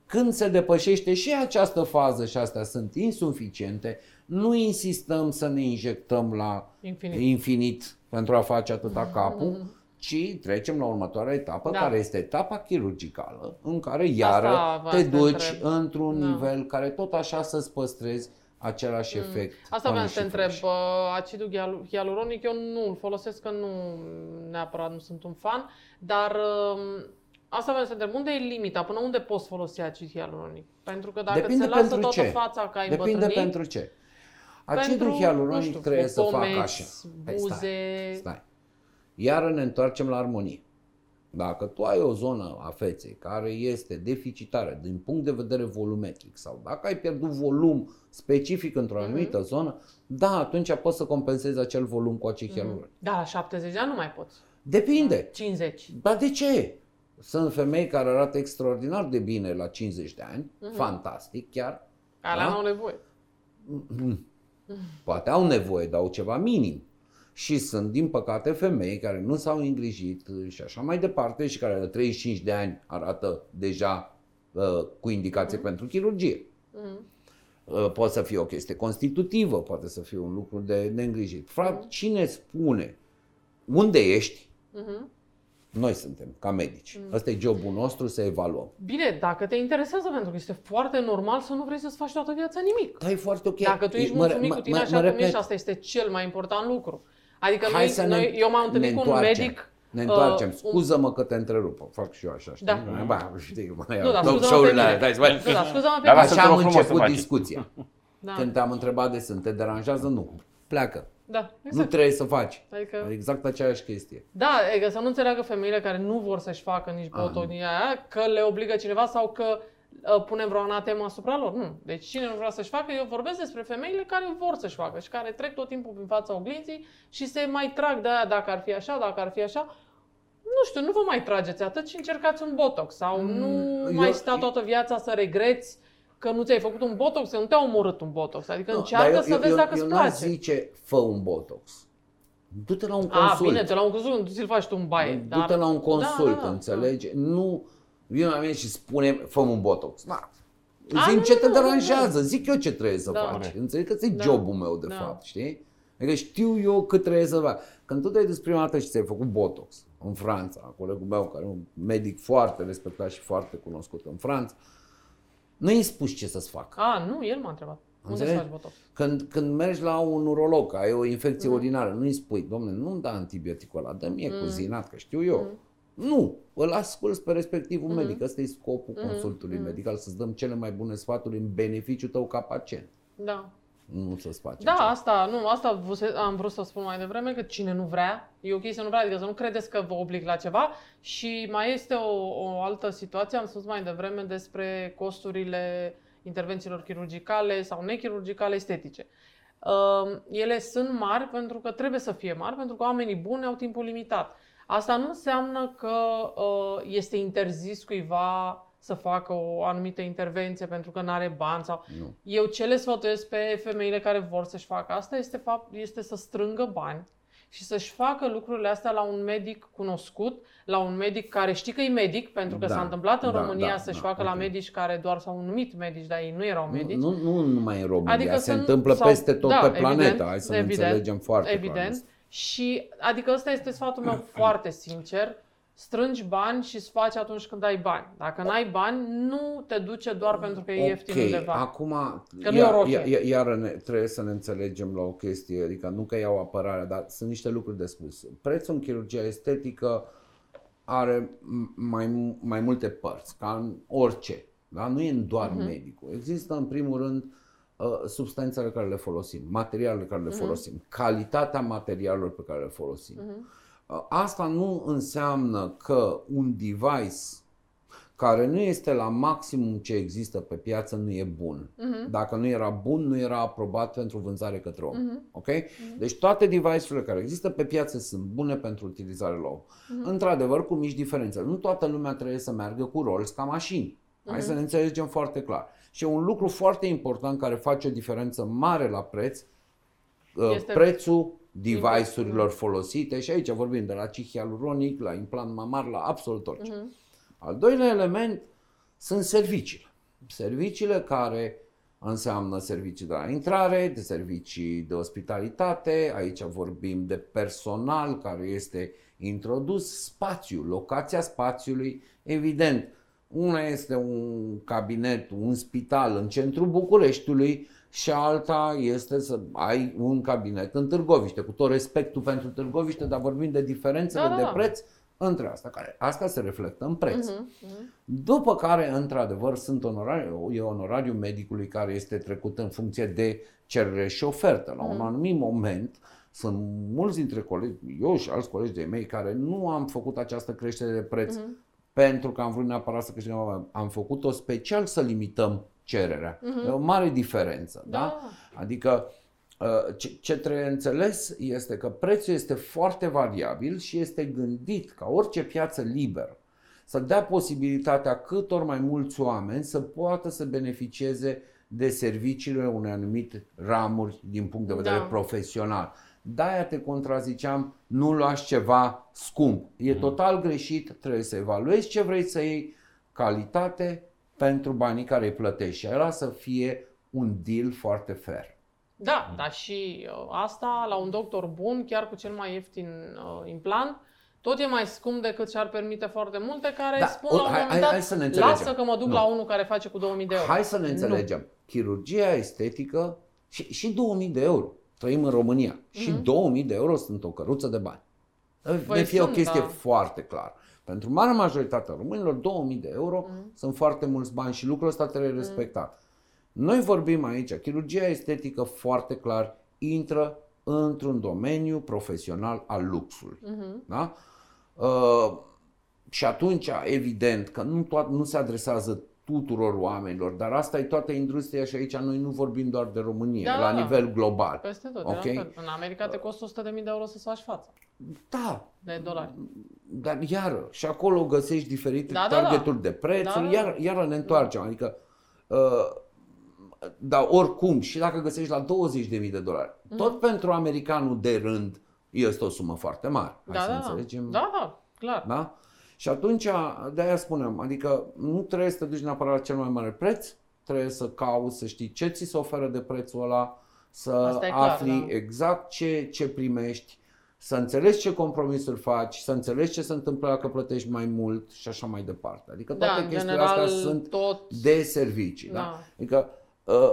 [SPEAKER 2] Când se depășește și această fază și astea sunt insuficiente, nu insistăm să ne injectăm la
[SPEAKER 1] Infinit.
[SPEAKER 2] infinit pentru a face atâta capul, ci trecem la următoarea etapă,
[SPEAKER 1] Da.
[SPEAKER 2] care este etapa chirurgicală, în care iară
[SPEAKER 1] voiam
[SPEAKER 2] te
[SPEAKER 1] să te
[SPEAKER 2] duci
[SPEAKER 1] întreb.
[SPEAKER 2] într-un
[SPEAKER 1] Da.
[SPEAKER 2] nivel care tot așa să-ți păstrezi același efect.
[SPEAKER 1] Asta vreau să te
[SPEAKER 2] funny și
[SPEAKER 1] întreb.
[SPEAKER 2] fresh.
[SPEAKER 1] uh, Acidul hial- hialuronic eu nu îl folosesc, că nu neapărat nu sunt un fan, dar um, asta vreau să te întreb. Unde e limita? Până unde poți folosi acid hialuronic? Pentru că dacă
[SPEAKER 2] Depinde
[SPEAKER 1] ți se lasă
[SPEAKER 2] pentru
[SPEAKER 1] toată
[SPEAKER 2] ce.
[SPEAKER 1] fața ca ai
[SPEAKER 2] Depinde
[SPEAKER 1] îmbătrânit,
[SPEAKER 2] pentru ce. Acidul
[SPEAKER 1] pentru,
[SPEAKER 2] hialuronic
[SPEAKER 1] nu știu,
[SPEAKER 2] trebuie să facă
[SPEAKER 1] pomeți,
[SPEAKER 2] așa. Păi
[SPEAKER 1] buze...
[SPEAKER 2] Stai, stai. Iar ne întoarcem la armonie. Dacă tu ai o zonă a feței care este deficitară din punct de vedere volumetric sau dacă ai pierdut volum specific într-o
[SPEAKER 1] Mhm.
[SPEAKER 2] anumită zonă, da, atunci poți să compensezi acel volum cu acid
[SPEAKER 1] Mhm.
[SPEAKER 2] hialuronic.
[SPEAKER 1] Da, la 70 de ani nu mai poți.
[SPEAKER 2] Depinde.
[SPEAKER 1] 50.
[SPEAKER 2] Dar de ce? Sunt femei care arată extraordinar de bine la 50 de ani,
[SPEAKER 1] Mhm.
[SPEAKER 2] fantastic chiar.
[SPEAKER 1] Alea
[SPEAKER 2] Da?
[SPEAKER 1] nu au nevoie.
[SPEAKER 2] Poate au nevoie, dar au ceva minim. Și sunt, din păcate, femei care nu s-au îngrijit și așa mai departe și care la 35 de ani arată deja uh, cu indicație pentru chirurgie.
[SPEAKER 1] Mhm.
[SPEAKER 2] Uh, poate să fie o chestie constitutivă, poate să fie un lucru de neîngrijit. Frate, cine spune unde ești,
[SPEAKER 1] Mhm.
[SPEAKER 2] Noi suntem, ca medici. Mm. Ăsta e jobul nostru, să evaluăm.
[SPEAKER 1] Bine, dacă te interesează, pentru că este foarte normal să nu vrei să-ți faci toată viața nimic.
[SPEAKER 2] Da, e foarte ok.
[SPEAKER 1] Dacă tu ești
[SPEAKER 2] Mă-
[SPEAKER 1] mulțumit
[SPEAKER 2] mă-
[SPEAKER 1] cu tine
[SPEAKER 2] mă-
[SPEAKER 1] așa
[SPEAKER 2] mă
[SPEAKER 1] cum
[SPEAKER 2] repet.
[SPEAKER 1] ești, asta este cel mai important lucru. Adică
[SPEAKER 2] Hai
[SPEAKER 1] noi,
[SPEAKER 2] să ne-
[SPEAKER 1] noi, eu m-am întâlnit
[SPEAKER 2] ne
[SPEAKER 1] cu un
[SPEAKER 2] întoarcem.
[SPEAKER 1] medic
[SPEAKER 2] Ne întoarcem.
[SPEAKER 1] uh, un-
[SPEAKER 2] Scuză-mă că te întrerup. Fac și eu așa, știi?
[SPEAKER 1] Da.
[SPEAKER 2] Ba, știi, mai
[SPEAKER 1] Nu, dar
[SPEAKER 2] talk
[SPEAKER 1] scuză-mă
[SPEAKER 2] show-urile
[SPEAKER 1] pe
[SPEAKER 2] alea.
[SPEAKER 1] mine.
[SPEAKER 2] Dai, băi.
[SPEAKER 1] Nu, da, scuză-mă pe
[SPEAKER 3] Dar
[SPEAKER 1] mine.
[SPEAKER 3] lasă-
[SPEAKER 2] Așa am
[SPEAKER 3] te rog frumos să
[SPEAKER 2] început
[SPEAKER 3] faci.
[SPEAKER 2] discuția.
[SPEAKER 1] Da,
[SPEAKER 2] Când te-am întrebat de sunt, te deranjează? Nu. Pleacă.
[SPEAKER 1] da,
[SPEAKER 2] Nu
[SPEAKER 1] exact.
[SPEAKER 2] trebuie să faci.
[SPEAKER 1] Adică,
[SPEAKER 2] Exact aceeași chestie.
[SPEAKER 1] da, adică să nu înțeleagă femeile care nu vor să-și facă nici
[SPEAKER 2] Ah.
[SPEAKER 1] botox, nici aia, că le obligă cineva sau că uh, punem vreo anatemă asupra lor. Nu. Deci cine nu vrea să-și facă, eu vorbesc despre femeile care vor să-și facă și care trec tot timpul prin fața oglinzii și se mai trag de aia dacă ar fi așa, dacă ar fi așa. Nu știu, nu vă mai trageți atât și încercați un botox sau
[SPEAKER 2] Mm,
[SPEAKER 1] nu
[SPEAKER 2] eu-
[SPEAKER 1] mai sta toată viața să regreți că nu ți-ai făcut un botox, că nu te-a omorât un botox. Adică
[SPEAKER 2] Nu,
[SPEAKER 1] încearcă
[SPEAKER 2] dar
[SPEAKER 1] să vezi
[SPEAKER 2] eu,
[SPEAKER 1] dacă
[SPEAKER 2] eu,
[SPEAKER 1] îți
[SPEAKER 2] eu n-aș
[SPEAKER 1] place.
[SPEAKER 2] zice, fă un botox. Du-te la un
[SPEAKER 1] A,
[SPEAKER 2] consult.
[SPEAKER 1] bine, te la un consult, tu ți-l faci tu în baie.
[SPEAKER 2] Du-te
[SPEAKER 1] dar...
[SPEAKER 2] la un consult,
[SPEAKER 1] Da, da, da,
[SPEAKER 2] înțelegi? Nu vine la mine și spune, fă un botox. Na.
[SPEAKER 1] A,
[SPEAKER 2] Zic
[SPEAKER 1] nu,
[SPEAKER 2] ce
[SPEAKER 1] nu,
[SPEAKER 2] te
[SPEAKER 1] nu, nu,
[SPEAKER 2] deranjează, zic eu ce trebuie să
[SPEAKER 1] Da.
[SPEAKER 2] faci.
[SPEAKER 3] Corect.
[SPEAKER 2] Înțelegi că ți-e
[SPEAKER 1] Da.
[SPEAKER 2] jobul meu, de
[SPEAKER 1] Da.
[SPEAKER 2] fapt, știi? Adică știu eu cât trebuie să fac. Când tu te-ai dus prima dată și ți-ai făcut botox în Franța, colegul meu, care e un medic foarte respectat și foarte cunoscut în Franța, nu i-ai spus ce să-ți facă.
[SPEAKER 1] A, nu, el m-a întrebat. Unde să
[SPEAKER 2] Înțelegi?
[SPEAKER 1] faci botox?
[SPEAKER 2] Când, când mergi la un urolog, ai o infecție
[SPEAKER 1] Mhm.
[SPEAKER 2] urinară, nu-i spui, domne, nu-mi da antibioticul ăla, dă mie
[SPEAKER 1] Mhm.
[SPEAKER 2] cuzinat, că știu eu. Nu, îl asculți pe respectivul
[SPEAKER 1] Mhm.
[SPEAKER 2] medic. Ăsta e scopul
[SPEAKER 1] Mhm.
[SPEAKER 2] consultului
[SPEAKER 1] Mhm.
[SPEAKER 2] medical, să-ți dăm cele mai bune sfaturi în beneficiul tău ca pacient.
[SPEAKER 1] Da.
[SPEAKER 2] Nu să-ți faci
[SPEAKER 1] Da,
[SPEAKER 2] altceva.
[SPEAKER 1] asta, nu, asta vă- am vrut să spun mai devreme, că cine nu vrea, e ok să nu vrea, adică să nu credeți că vă oblig la ceva. Și mai este o, o altă situație, am spus mai devreme despre costurile intervențiilor chirurgicale sau nechirurgicale estetice. Uh, ele sunt mari pentru că trebuie să fie mari, pentru că oamenii buni au timpul limitat. Asta nu înseamnă că uh, este interzis cuiva să facă o anumită intervenție pentru că nu are bani sau
[SPEAKER 2] Nu.
[SPEAKER 1] eu ce le sfătuiesc pe femeile care vor să-și facă asta este, fapt, este să strângă bani și să-și facă lucrurile astea la un medic cunoscut, la un medic care știi că e medic, pentru că
[SPEAKER 2] Da,
[SPEAKER 1] s-a întâmplat în
[SPEAKER 2] da,
[SPEAKER 1] România
[SPEAKER 2] da,
[SPEAKER 1] să-și
[SPEAKER 2] da,
[SPEAKER 1] facă la
[SPEAKER 2] ok.
[SPEAKER 1] medici care doar s-au numit medici, dar ei nu erau medici.
[SPEAKER 2] Nu, nu, nu numai în România,
[SPEAKER 1] Adică
[SPEAKER 2] se
[SPEAKER 1] să nu-
[SPEAKER 2] întâmplă
[SPEAKER 1] sau-
[SPEAKER 2] peste tot
[SPEAKER 1] da,
[SPEAKER 2] pe planetă,
[SPEAKER 1] evident,
[SPEAKER 2] hai să ne
[SPEAKER 1] evident,
[SPEAKER 2] înțelegem foarte clar.
[SPEAKER 1] Evident.
[SPEAKER 2] asta.
[SPEAKER 1] Și, adică ăsta este sfatul meu foarte sincer. Strângi bani și îți faci atunci când ai bani. Dacă n-ai bani, nu te duce doar pentru că e ieftin undeva.
[SPEAKER 2] acum,
[SPEAKER 1] Că nu e o
[SPEAKER 2] iar,
[SPEAKER 1] rochie.
[SPEAKER 2] iar, iar, iar ne, trebuie să ne înțelegem la o chestie, adică nu că iau apărarea, dar sunt niște lucruri de spus. Prețul în chirurgia estetică are m- mai, mai multe părți, ca în orice. Da? Nu e doar
[SPEAKER 1] Mhm.
[SPEAKER 2] medicul. Există, în primul rând, uh, substanțele care le folosim, materialele care le
[SPEAKER 1] Mhm.
[SPEAKER 2] folosim, calitatea materialelor pe care le folosim.
[SPEAKER 1] Mhm.
[SPEAKER 2] Uh, Asta nu înseamnă că un device care nu este la maximum ce există pe piață nu e bun.
[SPEAKER 1] Mhm.
[SPEAKER 2] Dacă nu era bun, nu era aprobat pentru vânzare către om.
[SPEAKER 1] Mhm.
[SPEAKER 2] Ok? Deci toate device-urile care există pe piață sunt bune pentru utilizare la om.
[SPEAKER 1] Mhm.
[SPEAKER 2] Într-adevăr, cu mici diferențe. Nu toată lumea trebuie să meargă cu Rolls ca mașini. Hai
[SPEAKER 1] Mhm.
[SPEAKER 2] să ne înțelegem foarte clar. Și un lucru foarte important care face o diferență mare la preț, uh,
[SPEAKER 1] Este-
[SPEAKER 2] prețul device-urilor folosite și aici vorbim de la cih hialuronic, la implant mamar, la absolut orice.
[SPEAKER 1] Mhm.
[SPEAKER 2] Al doilea element sunt serviciile. Serviciile care înseamnă servicii de la intrare, de servicii de ospitalitate, aici vorbim de personal care este introdus, spațiu, locația spațiului, evident. Una este un cabinet, un spital în centrul Bucureștiului și alta este să ai un cabinet în Târgoviște, cu tot respectul pentru Târgoviște, dar vorbim de diferențele
[SPEAKER 1] Da, da,
[SPEAKER 2] de
[SPEAKER 1] da.
[SPEAKER 2] preț între asta, care asta se reflectă în preț.
[SPEAKER 1] Mhm. Mhm.
[SPEAKER 2] După care, într-adevăr, sunt onorariu, e onorariul medicului care este trecut în funcție de cerere și ofertă. La un
[SPEAKER 1] Mhm.
[SPEAKER 2] anumit moment, sunt mulți dintre colegi, eu și alți colegi de mei, care nu am făcut această creștere de preț
[SPEAKER 1] Mhm.
[SPEAKER 2] Pentru că am vrut neapărat să câștigăm bani. Am făcut-o special să limităm cererea.
[SPEAKER 1] Mhm.
[SPEAKER 2] E o mare diferență. Da?
[SPEAKER 1] Da.
[SPEAKER 2] Adică uh, ce, ce trebuie înțeles este că prețul este foarte variabil și este gândit ca orice piață liberă să dea posibilitatea câtor mai mulți oameni să poată să beneficieze de serviciile unei anumite ramuri din punct de vedere
[SPEAKER 1] Da.
[SPEAKER 2] profesional. De-aia te contraziceam, nu luați ceva scump. E total greșit, trebuie să evaluezi ce vrei să iei, calitate pentru banii care îi plătești și ăla să fie un deal foarte fair.
[SPEAKER 1] Da, dar și uh, asta la un doctor bun, chiar cu cel mai ieftin uh, implant, tot e mai scump decât și-ar permite foarte multe, care
[SPEAKER 2] Da,
[SPEAKER 1] spun
[SPEAKER 2] o-
[SPEAKER 1] la un
[SPEAKER 2] hai-
[SPEAKER 1] moment
[SPEAKER 2] hai-
[SPEAKER 1] dat,
[SPEAKER 2] hai să ne înțelegem.
[SPEAKER 1] lasă că mă duc
[SPEAKER 2] Nu.
[SPEAKER 1] la unul care face cu 2000 de euro.
[SPEAKER 2] Hai să ne înțelegem. Chirurgia estetică și, și 2000 de euro. Trăim în România. Și 2000 de euro sunt o căruță de bani.
[SPEAKER 1] Păi
[SPEAKER 2] Păi fie o
[SPEAKER 1] sunt,
[SPEAKER 2] chestie
[SPEAKER 1] da.
[SPEAKER 2] foarte clară. Pentru marea majoritate a românilor, 2000 de euro sunt foarte mulți bani și lucrul ăsta trebuie respectat. Noi vorbim aici, chirurgia estetică foarte clar intră într-un domeniu profesional al luxului. Da? Uh, și atunci, evident, că nu, toat, nu se adresează tuturor oamenilor, dar asta e toată industria și aici noi nu vorbim doar de România,
[SPEAKER 1] Da,
[SPEAKER 2] la
[SPEAKER 1] da.
[SPEAKER 2] nivel global.
[SPEAKER 1] Peste tot,
[SPEAKER 2] Ok?
[SPEAKER 1] okay. de la fel. În America te costă 100.000 de euro să-ți faci fața,
[SPEAKER 2] Da,
[SPEAKER 1] de dolari.
[SPEAKER 2] dar iară, și acolo găsești diferite
[SPEAKER 1] Da, da, da.
[SPEAKER 2] targeturi de prețuri,
[SPEAKER 1] Da, da, da.
[SPEAKER 2] iar, iară ne întoarcem, adică uh, dar oricum, și dacă găsești la 20.000 de dolari, tot pentru americanul de rând este o sumă foarte mare. Hai
[SPEAKER 1] Da,
[SPEAKER 2] să
[SPEAKER 1] da, da.
[SPEAKER 2] înțelegem.
[SPEAKER 1] Da, da, clar.
[SPEAKER 2] Da? Și atunci, de aia spunem, adică nu trebuie să te duci neapărat la cel mai mare preț, trebuie să cauți, să știi ce ți se oferă de prețul ăla, să
[SPEAKER 1] Asta e clar,
[SPEAKER 2] afli
[SPEAKER 1] da.
[SPEAKER 2] exact ce, ce primești, să înțelegi ce compromisuri faci, să înțelegi ce se întâmplă dacă plătești mai mult și așa mai departe. Adică
[SPEAKER 1] Da,
[SPEAKER 2] toate
[SPEAKER 1] în
[SPEAKER 2] chestiile
[SPEAKER 1] general,
[SPEAKER 2] astea sunt
[SPEAKER 1] tot...
[SPEAKER 2] de servicii. Da.
[SPEAKER 1] Da.
[SPEAKER 2] Adică, uh,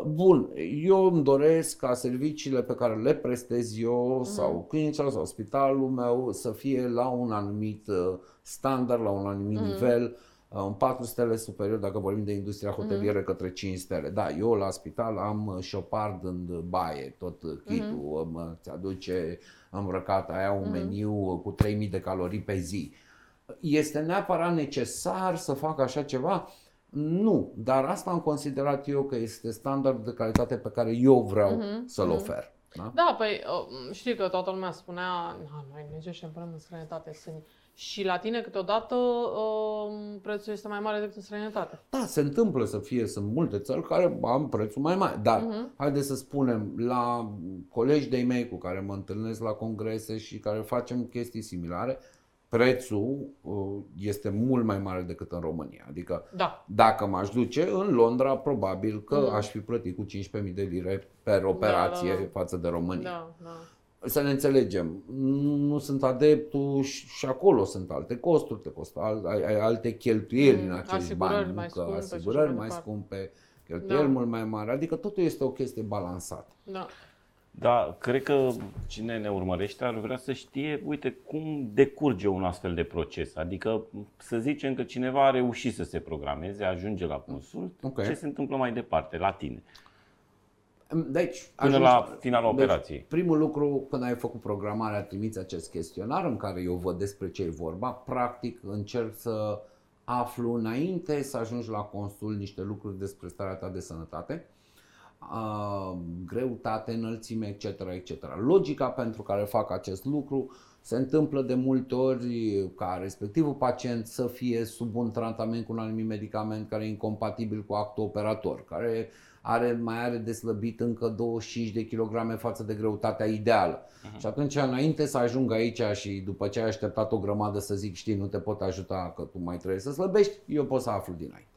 [SPEAKER 2] bun, eu îmi doresc ca serviciile pe care le prestez eu
[SPEAKER 1] Mhm.
[SPEAKER 2] sau clinica sau spitalul meu să fie la un anumit uh, standard, la un anumit
[SPEAKER 1] Mhm.
[SPEAKER 2] nivel, uh, un 4 stele superior dacă vorbim de industria
[SPEAKER 1] Mhm.
[SPEAKER 2] hotelieră către 5 stele. Da, eu la spital am uh, șopard în baie, tot uh, kitul,
[SPEAKER 1] Mhm.
[SPEAKER 2] uh, ți aduce îmbrăcat, aia un meniu uh, cu 3000 de calorii pe zi. Este neapărat necesar să fac așa ceva? Nu, dar asta am considerat eu că este standard de calitate pe care eu vreau să-l ofer. Da?
[SPEAKER 1] Da, păi uh, știi că toată lumea spunea, "Na, noi mergem și împrăm în străinătate sunt și la tine câteodată uh, prețul este mai mare decât în străinătate.
[SPEAKER 2] da, se întâmplă să fie, sunt multe țări care am prețul mai mare, dar uh-huh. haideți să spunem, la colegi de-ai mei cu care mă întâlnesc la congrese și care facem chestii similare, prețul uh, este mult mai mare decât în România. Adică
[SPEAKER 1] Da.
[SPEAKER 2] Dacă m-aș duce în Londra, probabil că
[SPEAKER 1] Mm.
[SPEAKER 2] aș fi plătit cu 15.000 de lire per operație
[SPEAKER 1] da, da.
[SPEAKER 2] față de România.
[SPEAKER 1] Da, da.
[SPEAKER 2] Să ne înțelegem, nu sunt adeptul și și acolo sunt alte costuri, te costă al, ai, ai alte cheltuieli
[SPEAKER 1] Mm,
[SPEAKER 2] în acești
[SPEAKER 1] asigurări
[SPEAKER 2] bani,
[SPEAKER 1] mai
[SPEAKER 2] nu că
[SPEAKER 1] scumpe și așa
[SPEAKER 2] asigurări
[SPEAKER 1] mai
[SPEAKER 2] mai
[SPEAKER 1] departe.
[SPEAKER 2] scumpe, cheltuieli
[SPEAKER 1] Da.
[SPEAKER 2] mult mai mari, adică totul este o chestie balansată.
[SPEAKER 1] da.
[SPEAKER 3] Da, cred că cine ne urmărește ar vrea să știe, uite, cum decurge un astfel de proces. Adică să zicem că cineva a reușit să se programeze, ajunge la consult,
[SPEAKER 2] Ok.
[SPEAKER 3] ce se întâmplă mai departe, la tine?
[SPEAKER 2] Deci,
[SPEAKER 3] Până
[SPEAKER 2] ajungi-
[SPEAKER 3] la finalul
[SPEAKER 2] deci,
[SPEAKER 3] operației.
[SPEAKER 2] Primul lucru, când ai făcut programarea, trimiți acest chestionar în care eu văd despre ce e vorba. Practic, încerc să aflu înainte să ajungi la consul niște lucruri despre starea ta de sănătate, uh, greutate, înălțime, etc., etc. Logica pentru care fac acest lucru se întâmplă de multe ori ca respectivul pacient să fie sub un tratament cu un anumit medicament care e incompatibil cu actul operator, care are, mai are de slăbit încă 25 de kilograme față de greutatea ideală. Uh-huh. Și atunci, înainte să ajung aici și după ce ai așteptat o grămadă să zic, știi, nu te pot ajuta că tu mai trebuie să slăbești, eu pot să aflu dinainte.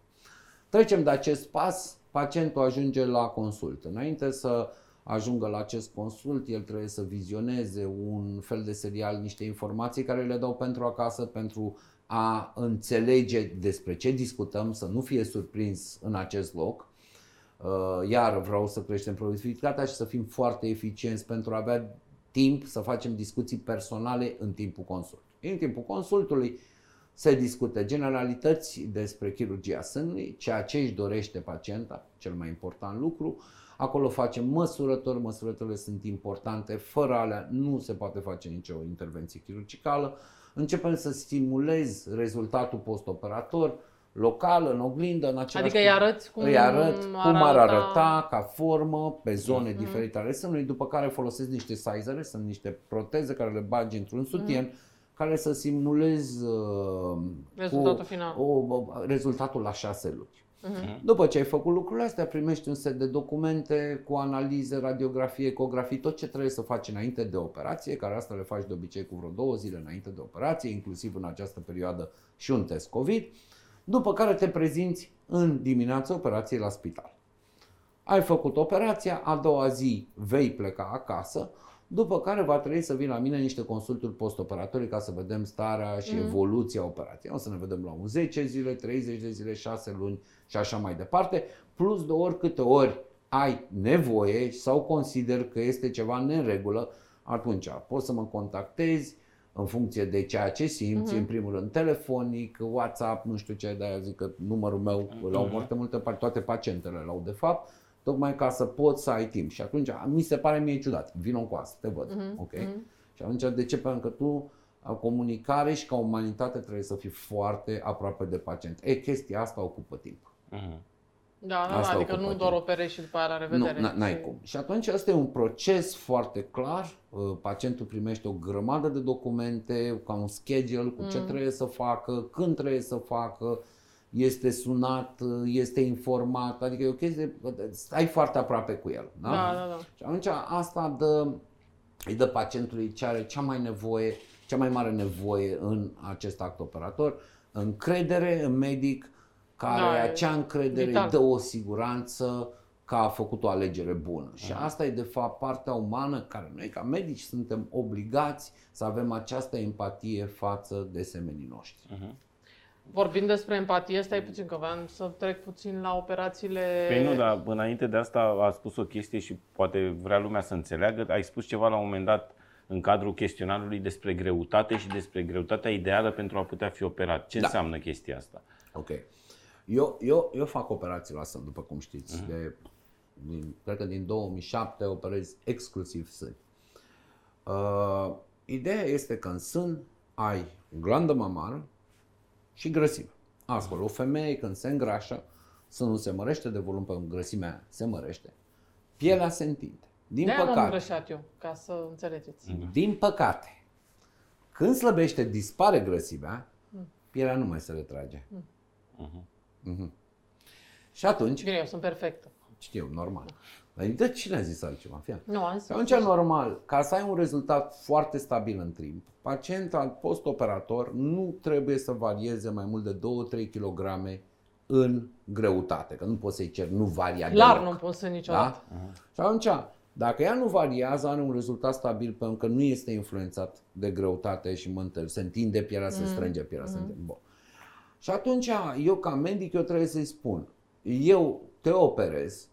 [SPEAKER 2] Trecem de acest pas, pacientul ajunge la consult. Înainte să ajungă la acest consult, el trebuie să vizioneze un fel de serial, niște informații care le dau pentru acasă, pentru a înțelege despre ce discutăm, să nu fie surprins în acest loc. Uh, Iar vreau să creștem productivitatea și să fim foarte eficienți pentru a avea timp să facem discuții personale în timpul consultului. În timpul consultului se discută generalități despre chirurgia sânului, ceea ce își dorește pacienta, cel mai important lucru. Acolo facem măsurători, măsurătorile sunt importante, fără alea nu se poate face nicio intervenție chirurgicală. Începem să stimulez rezultatul postoperator, local, în oglindă, în același
[SPEAKER 1] Adică îi arăți cum
[SPEAKER 2] îi arăt
[SPEAKER 1] ar
[SPEAKER 2] cum ar
[SPEAKER 1] arăta-
[SPEAKER 2] arăta ca formă pe zone diferite ale sânului, după care folosesc niște sizere, sunt niște proteze care le bagi într-un sutien, care să simulez uh,
[SPEAKER 1] Rezultatul
[SPEAKER 2] cu,
[SPEAKER 1] final.
[SPEAKER 2] O, o, rezultatul la șase luni.
[SPEAKER 1] Mhm.
[SPEAKER 2] După ce ai făcut lucrurile astea, primești un set de documente cu analize, radiografie, ecografii, tot ce trebuie să faci înainte de operație, care asta le faci de obicei cu vreo două zile înainte de operație, inclusiv în această perioadă și un test COVID, după care te prezinți în dimineața operației la spital. Ai făcut operația, a doua zi vei pleca acasă, după care va trebui să vin la mine niște consulturi postoperatorii ca să vedem starea și
[SPEAKER 1] Mhm.
[SPEAKER 2] evoluția operației. O să ne vedem la un 10 zile, 30 de zile, 6 luni și așa mai departe, plus de ori câte ori ai nevoie sau consider că este ceva neregulă, atunci poți să mă contactezi în funcție de ceea ce simți,
[SPEAKER 1] Mhm.
[SPEAKER 2] în primul rând telefonic, WhatsApp, nu știu ce, de-aia zic că numărul meu îl au
[SPEAKER 3] Mhm.
[SPEAKER 2] foarte multe, pa- toate pacientele l-au de fapt, tocmai ca să poți să ai timp. Și atunci mi se pare mie ciudat, vino cu asta, te văd,
[SPEAKER 1] Mhm,
[SPEAKER 2] ok?
[SPEAKER 1] mhm.
[SPEAKER 2] Și atunci de ce? Pentru că tu ca comunicare și ca umanitate trebuie să fii foarte aproape de pacient. E, chestia asta ocupă timp.
[SPEAKER 3] Mhm.
[SPEAKER 1] Da, da,
[SPEAKER 2] Asta
[SPEAKER 1] da, adică
[SPEAKER 2] ocupă
[SPEAKER 1] nu doar
[SPEAKER 2] timp.
[SPEAKER 1] operezi și după aia la revedere.
[SPEAKER 2] Nu, n- n-ai
[SPEAKER 1] Și-
[SPEAKER 2] cum. Și atunci ăsta e un proces foarte clar. Uh, Pacientul primește o grămadă de documente, ca un schedule cu ce
[SPEAKER 1] Mm.
[SPEAKER 2] trebuie să facă, când trebuie să facă, este sunat, uh, este informat, adică e o chestie, stai foarte aproape cu el. Da?
[SPEAKER 1] Da, da, da.
[SPEAKER 2] Și atunci asta dă, îi dă pacientului ce are cea mai nevoie, cea mai mare nevoie în acest act operator, încredere în medic, care
[SPEAKER 1] Da, e
[SPEAKER 2] acea încredere
[SPEAKER 1] vital.
[SPEAKER 2] îi dă o siguranță că a făcut o alegere bună. Și
[SPEAKER 3] Aha.
[SPEAKER 2] asta e de fapt partea umană care noi ca medici suntem obligați să avem această empatie față de semenii noștri.
[SPEAKER 3] Mhm.
[SPEAKER 1] Vorbind despre empatie, stai puțin că vreau să trec puțin la operațiile...
[SPEAKER 3] Păi nu, dar înainte de asta a spus o chestie și poate vrea lumea să înțeleagă. Ai spus ceva la un moment dat în cadrul chestionarului despre greutate și despre greutatea ideală pentru a putea fi operat. Ce
[SPEAKER 2] Da.
[SPEAKER 3] înseamnă chestia asta?
[SPEAKER 2] Ok. Eu, eu, eu fac operații la sân, după cum știți.
[SPEAKER 3] Mhm.
[SPEAKER 2] De, din, cred că din 2007 operez exclusiv sân. Uh, ideea este că în sân ai glandă mamară și grăsime. Astfel, o femeie când se îngrașă, sânul se mărește de volum pe grăsimea se mărește, pielea se întinde. Din
[SPEAKER 1] De-aia m-am
[SPEAKER 2] păcate,
[SPEAKER 1] îngrășat eu, ca să înțelegeți.
[SPEAKER 2] din păcate, când slăbește, dispare grăsimea, pielea nu mai se retrage.
[SPEAKER 3] Mhm.
[SPEAKER 2] Mhm. Și atunci,
[SPEAKER 1] Bine, eu sunt perfectă.
[SPEAKER 2] Știu, normal. Dar de cine a zis altceva? Fii atent.
[SPEAKER 1] Nu, am
[SPEAKER 2] Și
[SPEAKER 1] zis.
[SPEAKER 2] atunci, normal, ca să ai un rezultat foarte stabil în timp, pacientul post-operator nu trebuie să varieze mai mult de 2-3 kg în greutate, că nu poți să-i cer, nu varia
[SPEAKER 1] Clar
[SPEAKER 2] deloc.
[SPEAKER 1] nu pot să niciodată.
[SPEAKER 2] Da? Și atunci, dacă ea nu variază, are un rezultat stabil pentru că nu este influențat de greutate și mântel. Se întinde pielea, se strânge pielea. Se întinde. Bun. Și atunci, eu ca medic, eu trebuie să-i spun, eu te operez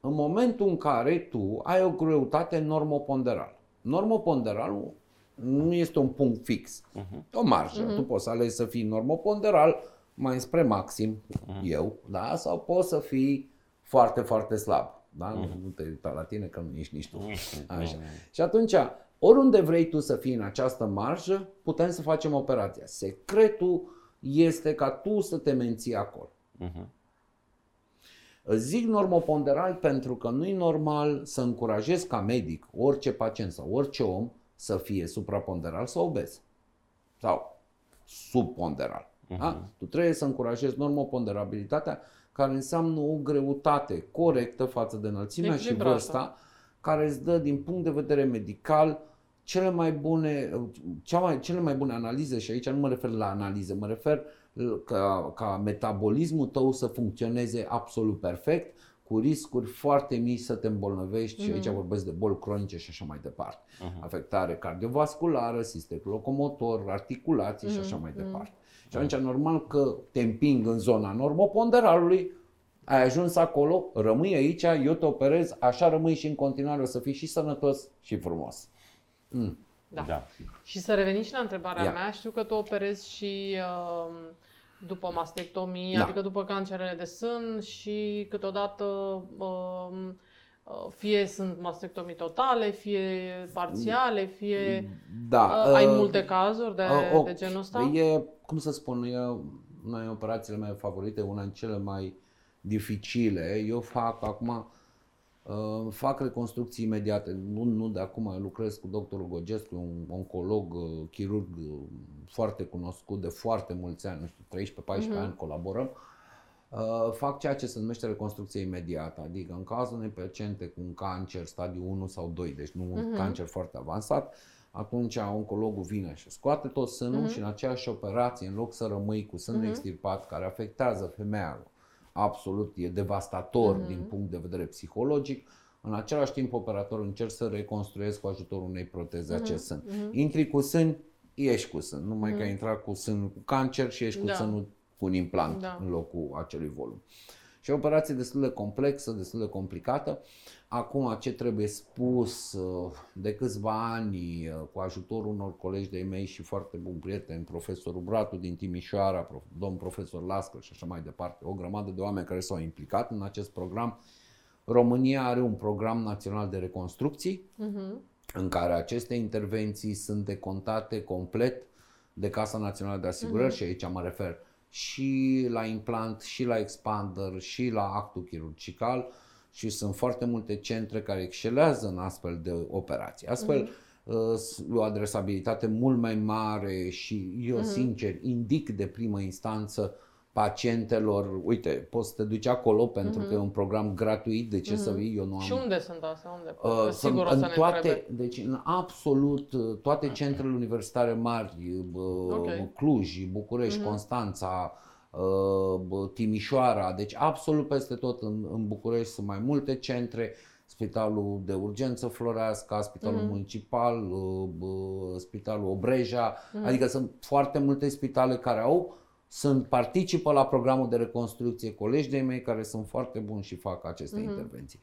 [SPEAKER 2] în momentul în care tu ai o greutate normoponderală. Normoponderalul nu este un punct fix, o marjă. Tu poți să alegi să fii normoponderal mai spre maxim, eu, da? sau poți să fii foarte, foarte slab. Da? Nu te uita la tine că nu ești nici tu. Așa. Și atunci, oriunde vrei tu să fii în această marjă, putem să facem operația. Secretul este ca tu să te menții acolo.
[SPEAKER 3] Mhm.
[SPEAKER 2] Îți Zic normoponderal pentru că nu e normal să încurajezi ca medic orice pacient sau orice om să fie supraponderal sau obez. Sau subponderal. Da? Tu trebuie să încurajezi normoponderabilitatea care înseamnă o greutate corectă față de înălțimea și
[SPEAKER 1] Echilibrată.
[SPEAKER 2] vârsta care îți dă din punct de vedere medical cele mai bune, cea mai, cele mai bune analize și aici nu mă refer la analize, mă refer ca, ca metabolismul tău să funcționeze absolut perfect, cu riscuri foarte mici să te îmbolnăvești și aici vorbesc de boli cronice și așa mai departe. Afectare cardiovasculară, sistem locomotor, articulații și așa mai departe. Și atunci normal că te împing în zona normoponderalului, ai ajuns acolo, rămâi aici, eu te operez, așa rămâi și în continuare, o să fii și sănătos și frumos. Mm.
[SPEAKER 1] Da.
[SPEAKER 3] da.
[SPEAKER 1] Și să revenim și la întrebarea
[SPEAKER 2] Ia.
[SPEAKER 1] mea, știu că tu operezi și uh, după mastectomie,
[SPEAKER 2] Da.
[SPEAKER 1] adică după cancerele de sân și câteodată uh, uh, fie sunt mastectomii totale, fie parțiale, fie
[SPEAKER 2] Da.
[SPEAKER 1] uh, ai
[SPEAKER 2] uh,
[SPEAKER 1] multe cazuri de,
[SPEAKER 2] uh, ok.
[SPEAKER 1] de genul ăsta?
[SPEAKER 2] E, cum să spun, e una din operațiile mele favorite, una din cele mai dificile. Eu fac acum, uh, fac reconstrucții imediate. Nu, nu de acum, eu lucrez cu doctorul Gogescu, un oncolog, uh, chirurg uh, foarte cunoscut de foarte mulți ani, nu știu, 13-14 ani colaborăm. Uh, fac ceea ce se numește reconstrucție imediată, adică în cazul unei paciente cu un cancer stadiu 1 sau 2, deci nu un cancer foarte avansat, atunci oncologul vine și scoate tot sânul și în aceeași operație, în loc să rămâi cu sânul extirpat care afectează femeia absolut, e devastator din punct de vedere psihologic, În același timp, operatorul încerc să reconstruiesc cu ajutorul unei proteze
[SPEAKER 1] Mhm,
[SPEAKER 2] acest sân.
[SPEAKER 1] mhm.
[SPEAKER 2] Intri cu sân, ieși cu sân. Numai că ai
[SPEAKER 1] Mhm.
[SPEAKER 2] intrat cu sân cu cancer și ieși cu
[SPEAKER 1] Da.
[SPEAKER 2] sânul cu un implant
[SPEAKER 1] Da.
[SPEAKER 2] în locul acelui volum. Și o operație destul de complexă, destul de complicată. Acum, ce trebuie spus, uh, de câțiva ani, uh, cu ajutorul unor colegi de mei și foarte bun prieten, profesorul Bratu din Timișoara, prof- domn profesor Lască și așa mai departe, o grămadă de oameni care s-au implicat în acest program. România are un program național de reconstrucții,
[SPEAKER 1] Mhm.
[SPEAKER 2] în care aceste intervenții sunt decontate complet de Casa Națională de Asigurări
[SPEAKER 1] Mhm.
[SPEAKER 2] și aici mă refer și la implant, și la expander, și la actul chirurgical și sunt foarte multe centre care excelează în astfel de operații. Astfel,
[SPEAKER 1] Mhm.
[SPEAKER 2] uh, o adresabilitate mult mai mare și eu
[SPEAKER 1] Mhm.
[SPEAKER 2] sincer indic de primă instanță pacientelor, uite, poți să te duci acolo pentru că e un program gratuit, de ce să
[SPEAKER 1] Mhm.
[SPEAKER 2] vii, eu nu am
[SPEAKER 1] Și unde sunt astea? Unde?
[SPEAKER 2] Uh,
[SPEAKER 1] Că Sigur o
[SPEAKER 2] sunt
[SPEAKER 1] să
[SPEAKER 2] în
[SPEAKER 1] ne
[SPEAKER 2] toate,
[SPEAKER 1] întrebe.
[SPEAKER 2] deci în absolut uh, toate centrele universitare mari, uh,
[SPEAKER 1] Ok.
[SPEAKER 2] Cluj, București,
[SPEAKER 1] Mhm.
[SPEAKER 2] Constanța, uh, bă, Timișoara, deci absolut peste tot în, în București sunt mai multe centre, Spitalul de Urgență Floreasca, Spitalul
[SPEAKER 1] Mhm.
[SPEAKER 2] Municipal, uh, bă, Spitalul Obreja,
[SPEAKER 1] Mhm.
[SPEAKER 2] adică sunt foarte multe spitale care au sunt participă la programul de reconstrucție colegi de mei care sunt foarte buni și fac aceste
[SPEAKER 1] Mhm.
[SPEAKER 2] intervenții.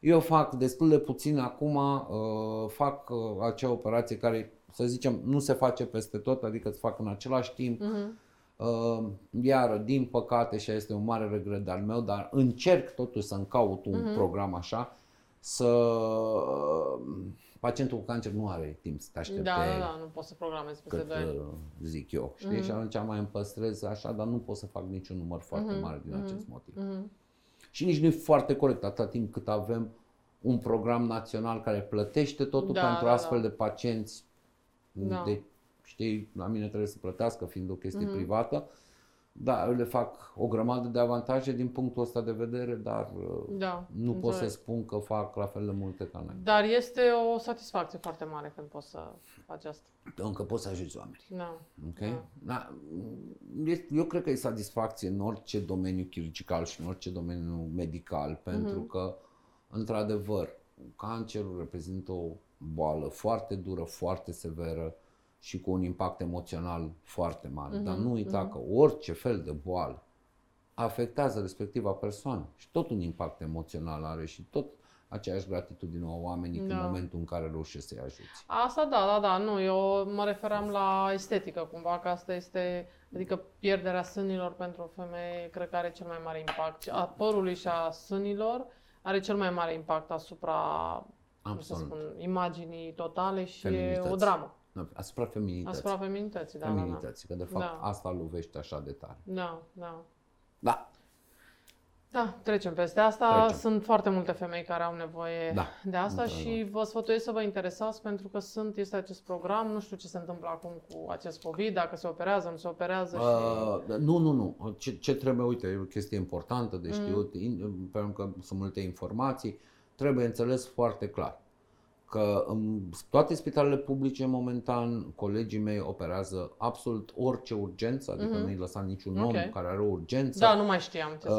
[SPEAKER 2] Eu fac destul de puțin acum, uh, fac uh, acea operație care, să zicem, nu se face peste tot, adică îți fac în același timp.
[SPEAKER 1] Mhm.
[SPEAKER 2] Uh, iar, din păcate, și este un mare regret de al meu, dar încerc totuși să-mi caut un
[SPEAKER 1] Mhm.
[SPEAKER 2] program așa, să... uh, Pacientul cu cancer nu are timp să te aștepte
[SPEAKER 1] Da, da, da, nu poți să programezi peste
[SPEAKER 2] cât
[SPEAKER 1] 2 ani.
[SPEAKER 2] uh, zic eu, știi?
[SPEAKER 1] Mhm.
[SPEAKER 2] Și atunci mai îmi păstrez așa, dar nu pot să fac niciun număr foarte
[SPEAKER 1] Mhm,
[SPEAKER 2] mare din
[SPEAKER 1] mhm,
[SPEAKER 2] acest motiv.
[SPEAKER 1] Mhm.
[SPEAKER 2] Și nici nu e foarte corect atâta timp cât avem un program național care plătește totul
[SPEAKER 1] Da,
[SPEAKER 2] pentru
[SPEAKER 1] da,
[SPEAKER 2] astfel
[SPEAKER 1] da.
[SPEAKER 2] de pacienți.
[SPEAKER 1] Da.
[SPEAKER 2] De, știi, la mine trebuie să plătească fiind o chestie
[SPEAKER 1] Mhm.
[SPEAKER 2] privată. Da, eu le fac o grămadă de avantaje din punctul ăsta de vedere, dar uh,
[SPEAKER 1] Da,
[SPEAKER 2] nu pot să
[SPEAKER 1] înțeleg.
[SPEAKER 2] spun că fac la fel de multe ca noi.
[SPEAKER 1] Dar este o satisfacție foarte mare când poți să faci asta.
[SPEAKER 2] Încă poți să ajuți oamenii.
[SPEAKER 1] Da.
[SPEAKER 2] Ok?
[SPEAKER 1] Da.
[SPEAKER 2] Da. Este- Eu cred că e satisfacție în orice domeniu chirurgical și în orice domeniu medical, pentru
[SPEAKER 1] Mhm.
[SPEAKER 2] că, într-adevăr, cancerul reprezintă o boală foarte dură, foarte severă și cu un impact emoțional foarte mare. Dar
[SPEAKER 1] Mhm,
[SPEAKER 2] nu uita
[SPEAKER 1] mhm.
[SPEAKER 2] că orice fel de boală afectează respectiva persoană și tot un impact emoțional are și tot aceeași gratitudine a oamenii
[SPEAKER 1] Da.
[SPEAKER 2] în momentul în care reușești să-i ajuți.
[SPEAKER 1] Asta da, da, da, nu, eu mă referam la estetică cumva, că asta este, adică pierderea sânilor pentru o femeie cred că are cel mai mare impact. A părului și a sânilor are cel mai mare impact asupra, cum să
[SPEAKER 2] Absolut.
[SPEAKER 1] spun, imaginii totale și e
[SPEAKER 2] Feminității.
[SPEAKER 1] o dramă.
[SPEAKER 2] Asupra feminității.
[SPEAKER 1] Asupra feminității, da, da, da.
[SPEAKER 2] feminității, că de fapt
[SPEAKER 1] Da.
[SPEAKER 2] asta lovește așa de tare.
[SPEAKER 1] Da, da.
[SPEAKER 2] Da,
[SPEAKER 1] Da, trecem peste asta.
[SPEAKER 2] Trecem.
[SPEAKER 1] Sunt foarte multe femei care au nevoie
[SPEAKER 2] Da,
[SPEAKER 1] de asta
[SPEAKER 2] într-adevăr.
[SPEAKER 1] și vă sfătuiesc să vă interesați pentru că sunt, este acest program, nu știu ce se întâmplă acum cu acest COVID, dacă se operează, nu se operează și...
[SPEAKER 2] uh, nu, nu, nu. Ce, ce trebuie, uite, e o chestie importantă
[SPEAKER 1] Mm.
[SPEAKER 2] de știut, in, pentru că sunt multe informații, trebuie înțeles foarte clar că în toate spitalele publice momentan colegii mei operează absolut orice urgență, adică
[SPEAKER 1] Mhm.
[SPEAKER 2] nu-i lăsa niciun
[SPEAKER 1] Ok.
[SPEAKER 2] om care are o urgență.
[SPEAKER 1] Da, nu mai știam ce să...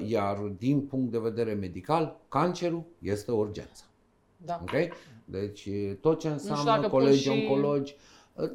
[SPEAKER 2] Uh, iar din punct de vedere medical, cancerul este o urgență.
[SPEAKER 1] Da.
[SPEAKER 2] Ok? Deci tot ce
[SPEAKER 1] știu
[SPEAKER 2] înseamnă
[SPEAKER 1] dacă pun
[SPEAKER 2] colegi
[SPEAKER 1] și-
[SPEAKER 2] oncologi uh,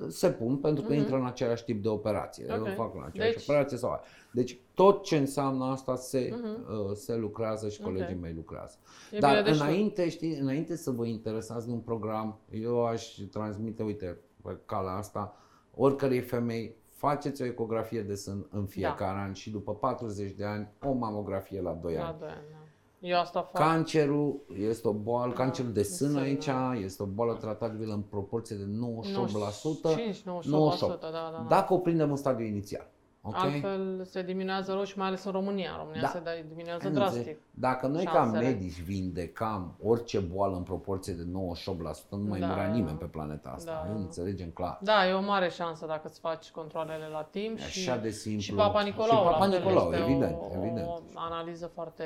[SPEAKER 2] se pun pentru că
[SPEAKER 1] Mhm.
[SPEAKER 2] intră în același tip de operație.
[SPEAKER 1] Ok.
[SPEAKER 2] Okay. Fac în aceeași
[SPEAKER 1] Deci-
[SPEAKER 2] operație sau aia. Deci tot ce înseamnă asta se,
[SPEAKER 1] Mhm.
[SPEAKER 2] uh, se lucrează și
[SPEAKER 1] Ok.
[SPEAKER 2] colegii mei lucrează.
[SPEAKER 1] E
[SPEAKER 2] Dar
[SPEAKER 1] bine de știut.
[SPEAKER 2] înainte, știi, înainte să vă interesați de un program, eu aș transmite, uite, pe calea asta, oricărei femei, faceți o ecografie de sân în fiecare an și după 40 de ani o mamografie la 2
[SPEAKER 1] Da,
[SPEAKER 2] ani.
[SPEAKER 1] doi ani, da. Eu asta fac.
[SPEAKER 2] Cancerul este o boală,
[SPEAKER 1] Da,
[SPEAKER 2] cancerul de
[SPEAKER 1] de
[SPEAKER 2] sân
[SPEAKER 1] sân,
[SPEAKER 2] aici
[SPEAKER 1] da.
[SPEAKER 2] este o boală tratabilă în proporție de 98%.
[SPEAKER 1] 95, 98%, da, da, da.
[SPEAKER 2] Dacă o prindem în stadiul inițial. Ok?
[SPEAKER 1] Altfel se diminuează rău și mai ales în România. În România
[SPEAKER 2] Da.
[SPEAKER 1] se da- diminuează
[SPEAKER 2] Ai
[SPEAKER 1] drastic.
[SPEAKER 2] înțeles? Dacă noi ca
[SPEAKER 1] șansele.
[SPEAKER 2] medici vindecam orice boală în proporție de 98%, nu mai
[SPEAKER 1] Da.
[SPEAKER 2] murea nimeni pe planeta asta.
[SPEAKER 1] Da.
[SPEAKER 2] Da. Înțelegem clar.
[SPEAKER 1] Da, e o mare șansă dacă îți faci controlele la timp
[SPEAKER 2] E
[SPEAKER 1] și,
[SPEAKER 2] așa de simplu.
[SPEAKER 1] și Papa Nicolau,
[SPEAKER 2] Și Papa
[SPEAKER 1] la fel,
[SPEAKER 2] Nicolau,
[SPEAKER 1] este
[SPEAKER 2] evident,
[SPEAKER 1] o,
[SPEAKER 2] evident.
[SPEAKER 1] o analiză foarte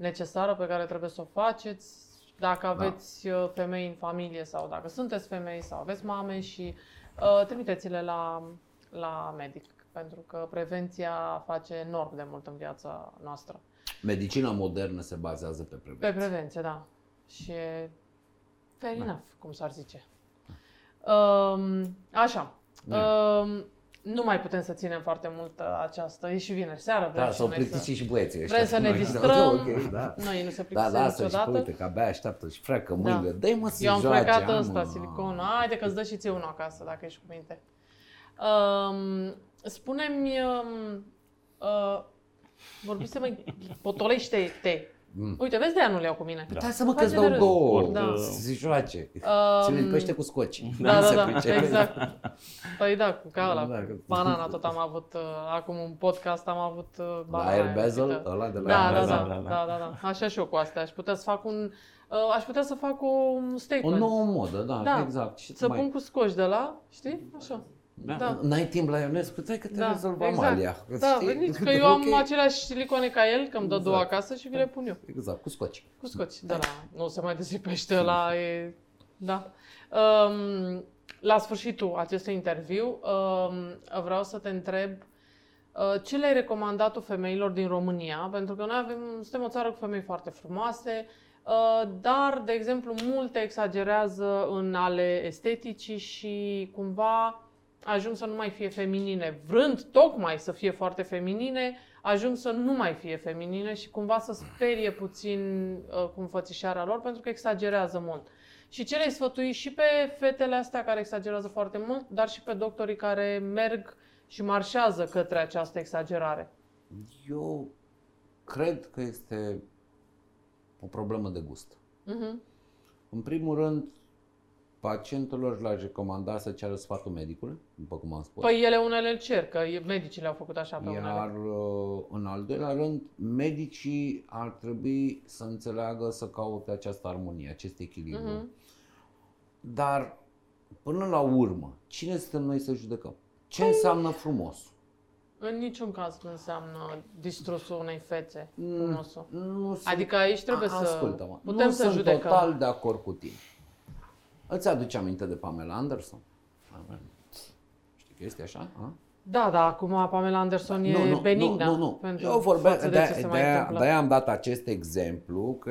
[SPEAKER 1] necesară pe care trebuie să o faceți dacă aveți uh, femei în familie sau dacă sunteți femei sau aveți mame și uh, trimiteți-le la, la medic pentru că prevenția face enorm de mult în viața noastră.
[SPEAKER 2] Medicina modernă se bazează pe
[SPEAKER 1] Pe
[SPEAKER 2] prevenție.
[SPEAKER 1] prevenție, da. Și e fair enough, cum s-ar zice. Um, așa.
[SPEAKER 2] Da.
[SPEAKER 1] Um, nu mai putem să ținem foarte mult uh, această... E și vineri seara, vrem
[SPEAKER 2] Da,
[SPEAKER 1] și
[SPEAKER 2] s-au
[SPEAKER 1] noi
[SPEAKER 2] plictisit și băieții ăștia.
[SPEAKER 1] Vrem să ne
[SPEAKER 2] Noi-
[SPEAKER 1] distrăm.
[SPEAKER 2] Ok, da.
[SPEAKER 1] Noi nu se
[SPEAKER 2] Da,
[SPEAKER 1] plictisesc
[SPEAKER 2] lasă și
[SPEAKER 1] niciodată.
[SPEAKER 2] uite că abia așteaptă și freacă
[SPEAKER 1] Da.
[SPEAKER 2] mâinile. Dă-i mă să
[SPEAKER 1] Eu am
[SPEAKER 2] joace,
[SPEAKER 1] plecat
[SPEAKER 2] hai,
[SPEAKER 1] ăsta,
[SPEAKER 2] mă.
[SPEAKER 1] siliconul. Haide că-ți dă și ție unul acasă, dacă ești cu minte. Um, spune-mi, um, uh, vorbise-mă, potolește-te.
[SPEAKER 2] Mm.
[SPEAKER 1] Uite, vezi de-aia nu le iau cu mine.
[SPEAKER 2] Da, să mă
[SPEAKER 1] Face
[SPEAKER 2] că-ți
[SPEAKER 1] de
[SPEAKER 2] dau
[SPEAKER 1] râs.
[SPEAKER 2] două.
[SPEAKER 1] Da.
[SPEAKER 2] Să se joace.
[SPEAKER 1] Um,
[SPEAKER 2] Ține pește cu scoci.
[SPEAKER 1] Da,
[SPEAKER 2] Nu
[SPEAKER 1] da,
[SPEAKER 2] se
[SPEAKER 1] da,
[SPEAKER 2] pricepe.
[SPEAKER 1] exact. Păi da, cu ca ăla,
[SPEAKER 2] Da,
[SPEAKER 1] cu
[SPEAKER 2] că-
[SPEAKER 1] banana tot am avut, uh, acum un podcast am avut uh,
[SPEAKER 2] La
[SPEAKER 1] banana.
[SPEAKER 2] Air
[SPEAKER 1] aia
[SPEAKER 2] Basil,
[SPEAKER 1] mică.
[SPEAKER 2] ăla de la
[SPEAKER 1] Da,
[SPEAKER 2] Air
[SPEAKER 1] da,
[SPEAKER 2] Basil.
[SPEAKER 1] da,
[SPEAKER 3] da,
[SPEAKER 1] da,
[SPEAKER 3] da.
[SPEAKER 1] da, da. Așa și eu cu astea. Aș putea să fac un, uh, aș putea să fac un
[SPEAKER 2] O
[SPEAKER 1] statement.
[SPEAKER 2] nouă modă, da,
[SPEAKER 1] Da.
[SPEAKER 2] exact. Și
[SPEAKER 1] Să
[SPEAKER 2] mai-
[SPEAKER 1] pun cu scoci de la, știi? Așa.
[SPEAKER 3] Da.
[SPEAKER 1] Da.
[SPEAKER 2] N-ai timp la Ionescu, stai că te
[SPEAKER 1] Da,
[SPEAKER 2] rezolvă
[SPEAKER 1] exact.
[SPEAKER 2] Amalia.
[SPEAKER 1] Da,
[SPEAKER 2] Știi?
[SPEAKER 1] veniți, că eu am
[SPEAKER 2] Ok.
[SPEAKER 1] aceleași silicoane ca el, că îmi dă două
[SPEAKER 2] Exact.
[SPEAKER 1] acasă și vi le pun eu.
[SPEAKER 2] Exact, cu scoci.
[SPEAKER 1] Cu scoci, de la, nu se mai desipește la, e, da. Um, la sfârșitul acestui interviu, um, vreau să te întreb uh, ce le-ai recomandat tu femeilor din România? Pentru că noi avem, suntem o țară cu femei foarte frumoase, uh, dar, de exemplu, multe exagerează în ale esteticii și cumva ajung să nu mai fie feminine. Vrând tocmai să fie foarte feminine, ajung să nu mai fie feminine și cumva să sperie puțin uh, cu înfățișarea lor pentru că exagerează mult. Și ce le-ai sfătui și pe fetele astea care exagerează foarte mult, dar și pe doctorii care merg și marșează către această exagerare.
[SPEAKER 2] Eu cred că este o problemă de gust.
[SPEAKER 1] Mhm.
[SPEAKER 2] În primul rând, pacientelor le-aș recomanda să ceară sfatul medicului, după cum am spus.
[SPEAKER 1] Păi ele unele îl cer, că e- medicii le-au făcut așa pe
[SPEAKER 2] Iar
[SPEAKER 1] unele.
[SPEAKER 2] uh, în al doilea rând, medicii ar trebui să înțeleagă să caute această armonie, acest echilibru.
[SPEAKER 1] Mhm.
[SPEAKER 2] Dar, până la urmă, cine suntem noi să judecăm? Ce înseamnă frumos?
[SPEAKER 1] În niciun caz nu înseamnă distrusul unei fețe,
[SPEAKER 2] Mm,
[SPEAKER 1] frumosul.
[SPEAKER 2] Nu sunt-
[SPEAKER 1] Adică aici trebuie
[SPEAKER 2] A-
[SPEAKER 1] să
[SPEAKER 2] Ascultă-mă,
[SPEAKER 1] putem
[SPEAKER 2] nu
[SPEAKER 1] să
[SPEAKER 2] sunt
[SPEAKER 1] judecăm.
[SPEAKER 2] total de acord cu tine. Îți aduce aminte de Pamela Anderson? Știi că este așa? A?
[SPEAKER 1] Da, da, acum Pamela Anderson e benignă.
[SPEAKER 2] Nu, nu, nu.
[SPEAKER 1] pentru
[SPEAKER 2] Eu vorbeam,
[SPEAKER 1] față de
[SPEAKER 2] de,
[SPEAKER 1] ce se
[SPEAKER 2] de,
[SPEAKER 1] mai
[SPEAKER 2] de,
[SPEAKER 1] întâmplă.
[SPEAKER 2] de am dat acest exemplu, că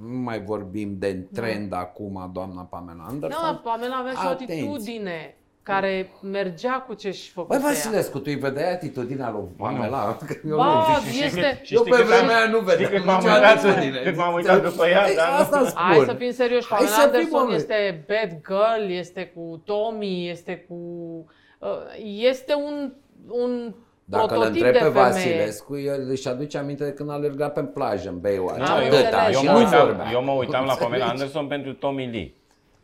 [SPEAKER 2] nu mai vorbim de trend acum, doamna Pamela Anderson.
[SPEAKER 1] Da, Pamela avea și o
[SPEAKER 2] Atenție.
[SPEAKER 1] atitudine care mergea cu ce-și
[SPEAKER 2] Băi,
[SPEAKER 1] făcuse ea.
[SPEAKER 2] Vasilescu, tu îi vedeai atitudinea lui Pamela? Că eu
[SPEAKER 1] Ba,
[SPEAKER 2] nu.
[SPEAKER 3] Și- și
[SPEAKER 1] este...
[SPEAKER 3] cât- și
[SPEAKER 2] Eu
[SPEAKER 3] știi
[SPEAKER 2] pe
[SPEAKER 3] cât
[SPEAKER 2] vremea
[SPEAKER 3] am-
[SPEAKER 2] aia nu
[SPEAKER 3] știi
[SPEAKER 2] vedeam
[SPEAKER 3] cât m-am
[SPEAKER 2] nicio
[SPEAKER 3] uitat,
[SPEAKER 2] atitudine.
[SPEAKER 3] cât m-am uitat după ea,
[SPEAKER 2] Ei,
[SPEAKER 3] dar nu-
[SPEAKER 2] Asta spun.
[SPEAKER 1] Hai să fim serioși,
[SPEAKER 2] Hai
[SPEAKER 1] Pamela
[SPEAKER 2] să fim,
[SPEAKER 1] Anderson
[SPEAKER 2] mă.
[SPEAKER 1] este bad girl, este cu Tommy, este cu... uh, Este un, un
[SPEAKER 2] Dacă îl
[SPEAKER 1] prototip
[SPEAKER 2] întreb
[SPEAKER 1] de
[SPEAKER 2] pe
[SPEAKER 1] femeie.
[SPEAKER 2] Vasilescu, el își aduce aminte de când alerga pe plajă în Baywatch.
[SPEAKER 1] Da,
[SPEAKER 3] eu,
[SPEAKER 1] înțeles.
[SPEAKER 2] Atâta,
[SPEAKER 3] eu,
[SPEAKER 2] și
[SPEAKER 3] mă
[SPEAKER 2] nu
[SPEAKER 3] uitam,
[SPEAKER 2] vorbea.
[SPEAKER 3] eu mă uitam la Pamela
[SPEAKER 2] Înțelegi?
[SPEAKER 3] Anderson pentru Tommy Lee.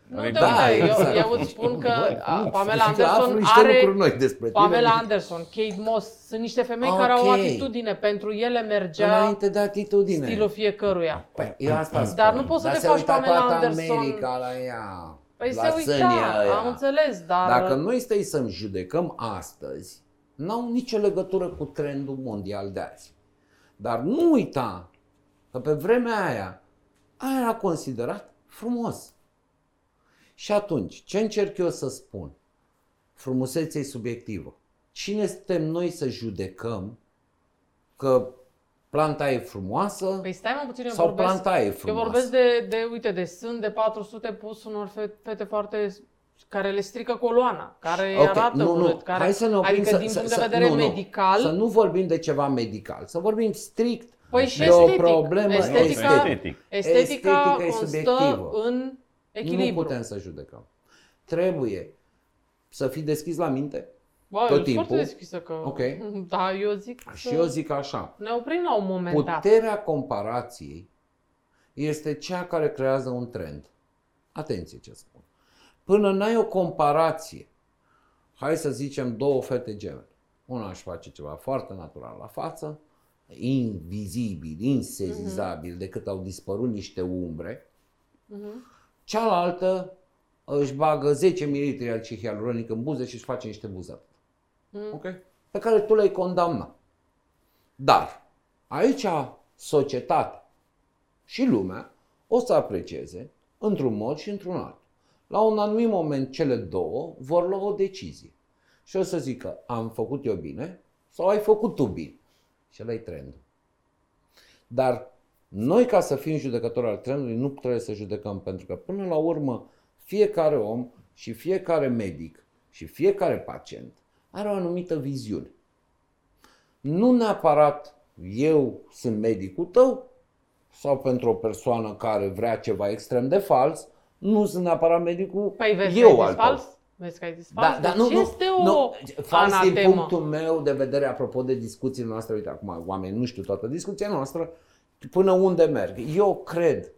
[SPEAKER 1] Nu
[SPEAKER 3] Adică-
[SPEAKER 1] te
[SPEAKER 2] Da,
[SPEAKER 1] uite,
[SPEAKER 2] exact.
[SPEAKER 1] eu, eu îți spun că a,
[SPEAKER 2] Nu,
[SPEAKER 1] Pamela
[SPEAKER 2] aflu
[SPEAKER 1] Anderson
[SPEAKER 2] niște
[SPEAKER 1] are...
[SPEAKER 2] lucruri noi despre tine.
[SPEAKER 1] Pamela Anderson, Kate Moss, sunt niște femei care au o
[SPEAKER 2] Ok.
[SPEAKER 1] atitudine. Pentru ele mergea
[SPEAKER 2] Înainte de atitudine.
[SPEAKER 1] stilul fiecăruia.
[SPEAKER 2] Păi, eu asta spun.
[SPEAKER 1] Dar nu poți să
[SPEAKER 2] Dar
[SPEAKER 1] te
[SPEAKER 2] se
[SPEAKER 1] faci
[SPEAKER 2] uita
[SPEAKER 1] Pamela
[SPEAKER 2] toată
[SPEAKER 1] Anderson.
[SPEAKER 2] America la ea.
[SPEAKER 1] Păi
[SPEAKER 2] la
[SPEAKER 1] se uita,
[SPEAKER 2] sânii ăia.
[SPEAKER 1] am înțeles, dar...
[SPEAKER 2] Dacă noi stăi să-mi judecăm astăzi, n-au nicio legătură cu trendul mondial de azi. Dar nu uita că pe vremea aia, aia era considerat frumos. Și atunci, ce încerc eu să spun? Frumusețea e subiectivă. Cine suntem noi să judecăm că planta e frumoasă
[SPEAKER 1] Păi stai mă puțin, eu
[SPEAKER 2] sau
[SPEAKER 1] vorbesc,
[SPEAKER 2] planta e
[SPEAKER 1] eu
[SPEAKER 2] frumoasă?
[SPEAKER 1] vorbesc de, de, uite, de sân de 400 pus unor fe- fete foarte care le strică coloana, care
[SPEAKER 2] Ok,
[SPEAKER 1] arată
[SPEAKER 2] nu, nu.
[SPEAKER 1] urât, care,
[SPEAKER 2] Hai să ne oprim
[SPEAKER 1] adică
[SPEAKER 2] să,
[SPEAKER 1] din
[SPEAKER 2] să,
[SPEAKER 1] punct
[SPEAKER 2] să,
[SPEAKER 1] de vedere
[SPEAKER 2] nu, nu.
[SPEAKER 1] medical,
[SPEAKER 2] Să nu vorbim de ceva medical, să vorbim strict
[SPEAKER 1] păi și
[SPEAKER 2] de
[SPEAKER 1] estetic.
[SPEAKER 2] o problemă
[SPEAKER 1] estetica,
[SPEAKER 3] estetic.
[SPEAKER 1] estetica,
[SPEAKER 2] Estetica e
[SPEAKER 1] constă
[SPEAKER 2] subiectivă.
[SPEAKER 1] în echilibru.
[SPEAKER 2] Nu putem să judecăm. Trebuie să fii deschis la minte
[SPEAKER 1] Bă,
[SPEAKER 2] tot
[SPEAKER 1] eu sunt
[SPEAKER 2] timpul.
[SPEAKER 1] foarte deschisă că...
[SPEAKER 2] Ok.
[SPEAKER 1] Da, eu zic
[SPEAKER 2] și
[SPEAKER 1] să
[SPEAKER 2] eu zic așa.
[SPEAKER 1] ne oprim la un moment dat.
[SPEAKER 2] Puterea comparației este cea care creează un trend. Atenție ce spun. Până n-ai o comparație, hai să zicem două fete gemene. Una își face ceva foarte natural la față, invizibil, insezizabil, decât au dispărut niște umbre.
[SPEAKER 1] Mhm.
[SPEAKER 2] Cealaltă își bagă 10 ml acid hialuronic în buze și își face niște buze.
[SPEAKER 1] Mm.
[SPEAKER 2] Ok? Pe care tu le-ai condamnat. Dar aici societatea și lumea o să aprecieze într-un mod și într-un alt. La un anumit moment cele două vor lua o decizie. Și o să zică, am făcut eu bine sau ai făcut tu bine. Și ăla e trendul. Dar noi, ca să fim judecători al trenului, nu trebuie să judecăm, pentru că până la urmă fiecare om și fiecare medic și fiecare pacient are o anumită viziune. Nu neapărat eu sunt medicul tău sau pentru o persoană care vrea ceva extrem de fals, nu sunt neapărat medicul
[SPEAKER 1] Păi vezi
[SPEAKER 2] eu
[SPEAKER 1] că ai
[SPEAKER 2] al
[SPEAKER 1] zis
[SPEAKER 2] tău.
[SPEAKER 1] fals? Vezi că ai zis fals?
[SPEAKER 2] Da, dar
[SPEAKER 1] Deci
[SPEAKER 2] nu, nu,
[SPEAKER 1] este o
[SPEAKER 2] nu, fals din
[SPEAKER 1] anatemă.
[SPEAKER 2] punctul meu de vedere, apropo de discuțiile noastre, uite, acum oamenii nu știu toată discuția noastră, până unde merg. Eu cred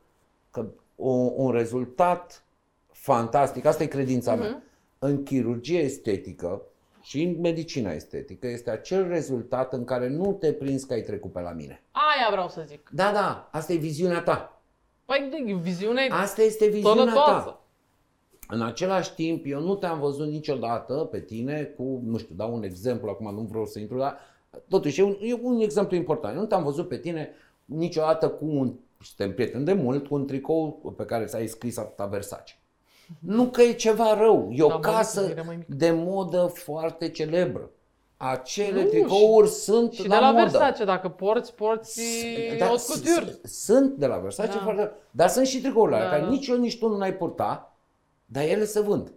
[SPEAKER 2] că o, un rezultat fantastic, asta e credința mea,
[SPEAKER 1] Mhm.
[SPEAKER 2] în chirurgie estetică și în medicina estetică este acel rezultat în care nu te prinzi că ai trecut pe la mine.
[SPEAKER 1] Aia vreau să zic.
[SPEAKER 2] Da, da, asta e viziunea ta.
[SPEAKER 1] Păi de- viziunea e
[SPEAKER 2] Asta este viziunea ta.
[SPEAKER 1] tănătoasă.
[SPEAKER 2] În același timp, eu nu te-am văzut niciodată pe tine cu, nu știu, dau un exemplu, acum nu vreau să intru, dar totuși e un, e un exemplu important. Eu nu te-am văzut pe tine niciodată cu un, suntem prieteni de mult, cu un tricou pe care ți-ai scris atâta Versace. Nu că e ceva rău, e o
[SPEAKER 1] Da, mă,
[SPEAKER 2] casă
[SPEAKER 1] era mai mic.
[SPEAKER 2] de modă foarte celebră. Acele
[SPEAKER 1] Nu,
[SPEAKER 2] tricouri sunt
[SPEAKER 1] Și
[SPEAKER 2] la,
[SPEAKER 1] de la
[SPEAKER 2] modă.
[SPEAKER 1] Versace, dacă porți, porți
[SPEAKER 2] Da,
[SPEAKER 1] haute
[SPEAKER 2] s-
[SPEAKER 1] couture.
[SPEAKER 2] s- Sunt de la Versace,
[SPEAKER 1] Da.
[SPEAKER 2] foarte, dar sunt și tricourile alea
[SPEAKER 1] Da,
[SPEAKER 2] care
[SPEAKER 1] da.
[SPEAKER 2] nici eu, nici tu nu l-ai purta, dar ele se vând.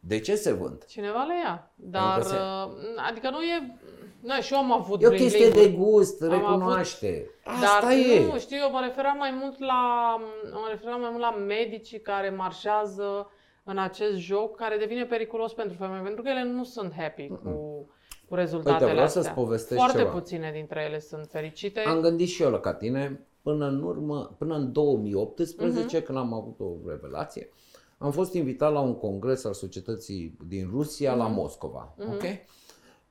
[SPEAKER 2] De ce se vând?
[SPEAKER 1] Cineva le ia. Dar,
[SPEAKER 2] Adică se-
[SPEAKER 1] uh, adică nu e... Nu, și eu am avut
[SPEAKER 2] E o
[SPEAKER 1] bling
[SPEAKER 2] chestie de
[SPEAKER 1] bling
[SPEAKER 2] gust,
[SPEAKER 1] Am
[SPEAKER 2] recunoaște.
[SPEAKER 1] Dar
[SPEAKER 2] Asta e.
[SPEAKER 1] nu, știu, eu mă referam mai mult la mă referam mai mult la medicii care marșează în acest joc care devine periculos pentru femei, pentru că ele nu sunt happy cu, cu rezultatele
[SPEAKER 2] Uite, vreau
[SPEAKER 1] astea.
[SPEAKER 2] să-ți povestesc
[SPEAKER 1] Foarte
[SPEAKER 2] ceva.
[SPEAKER 1] puține dintre ele sunt fericite.
[SPEAKER 2] Am gândit și eu la ca tine până în urmă, până în 2018,
[SPEAKER 1] Mhm.
[SPEAKER 2] când am avut o revelație. Am fost invitat la un congres al societății din Rusia la Moscova.
[SPEAKER 1] Mhm.
[SPEAKER 2] Ok?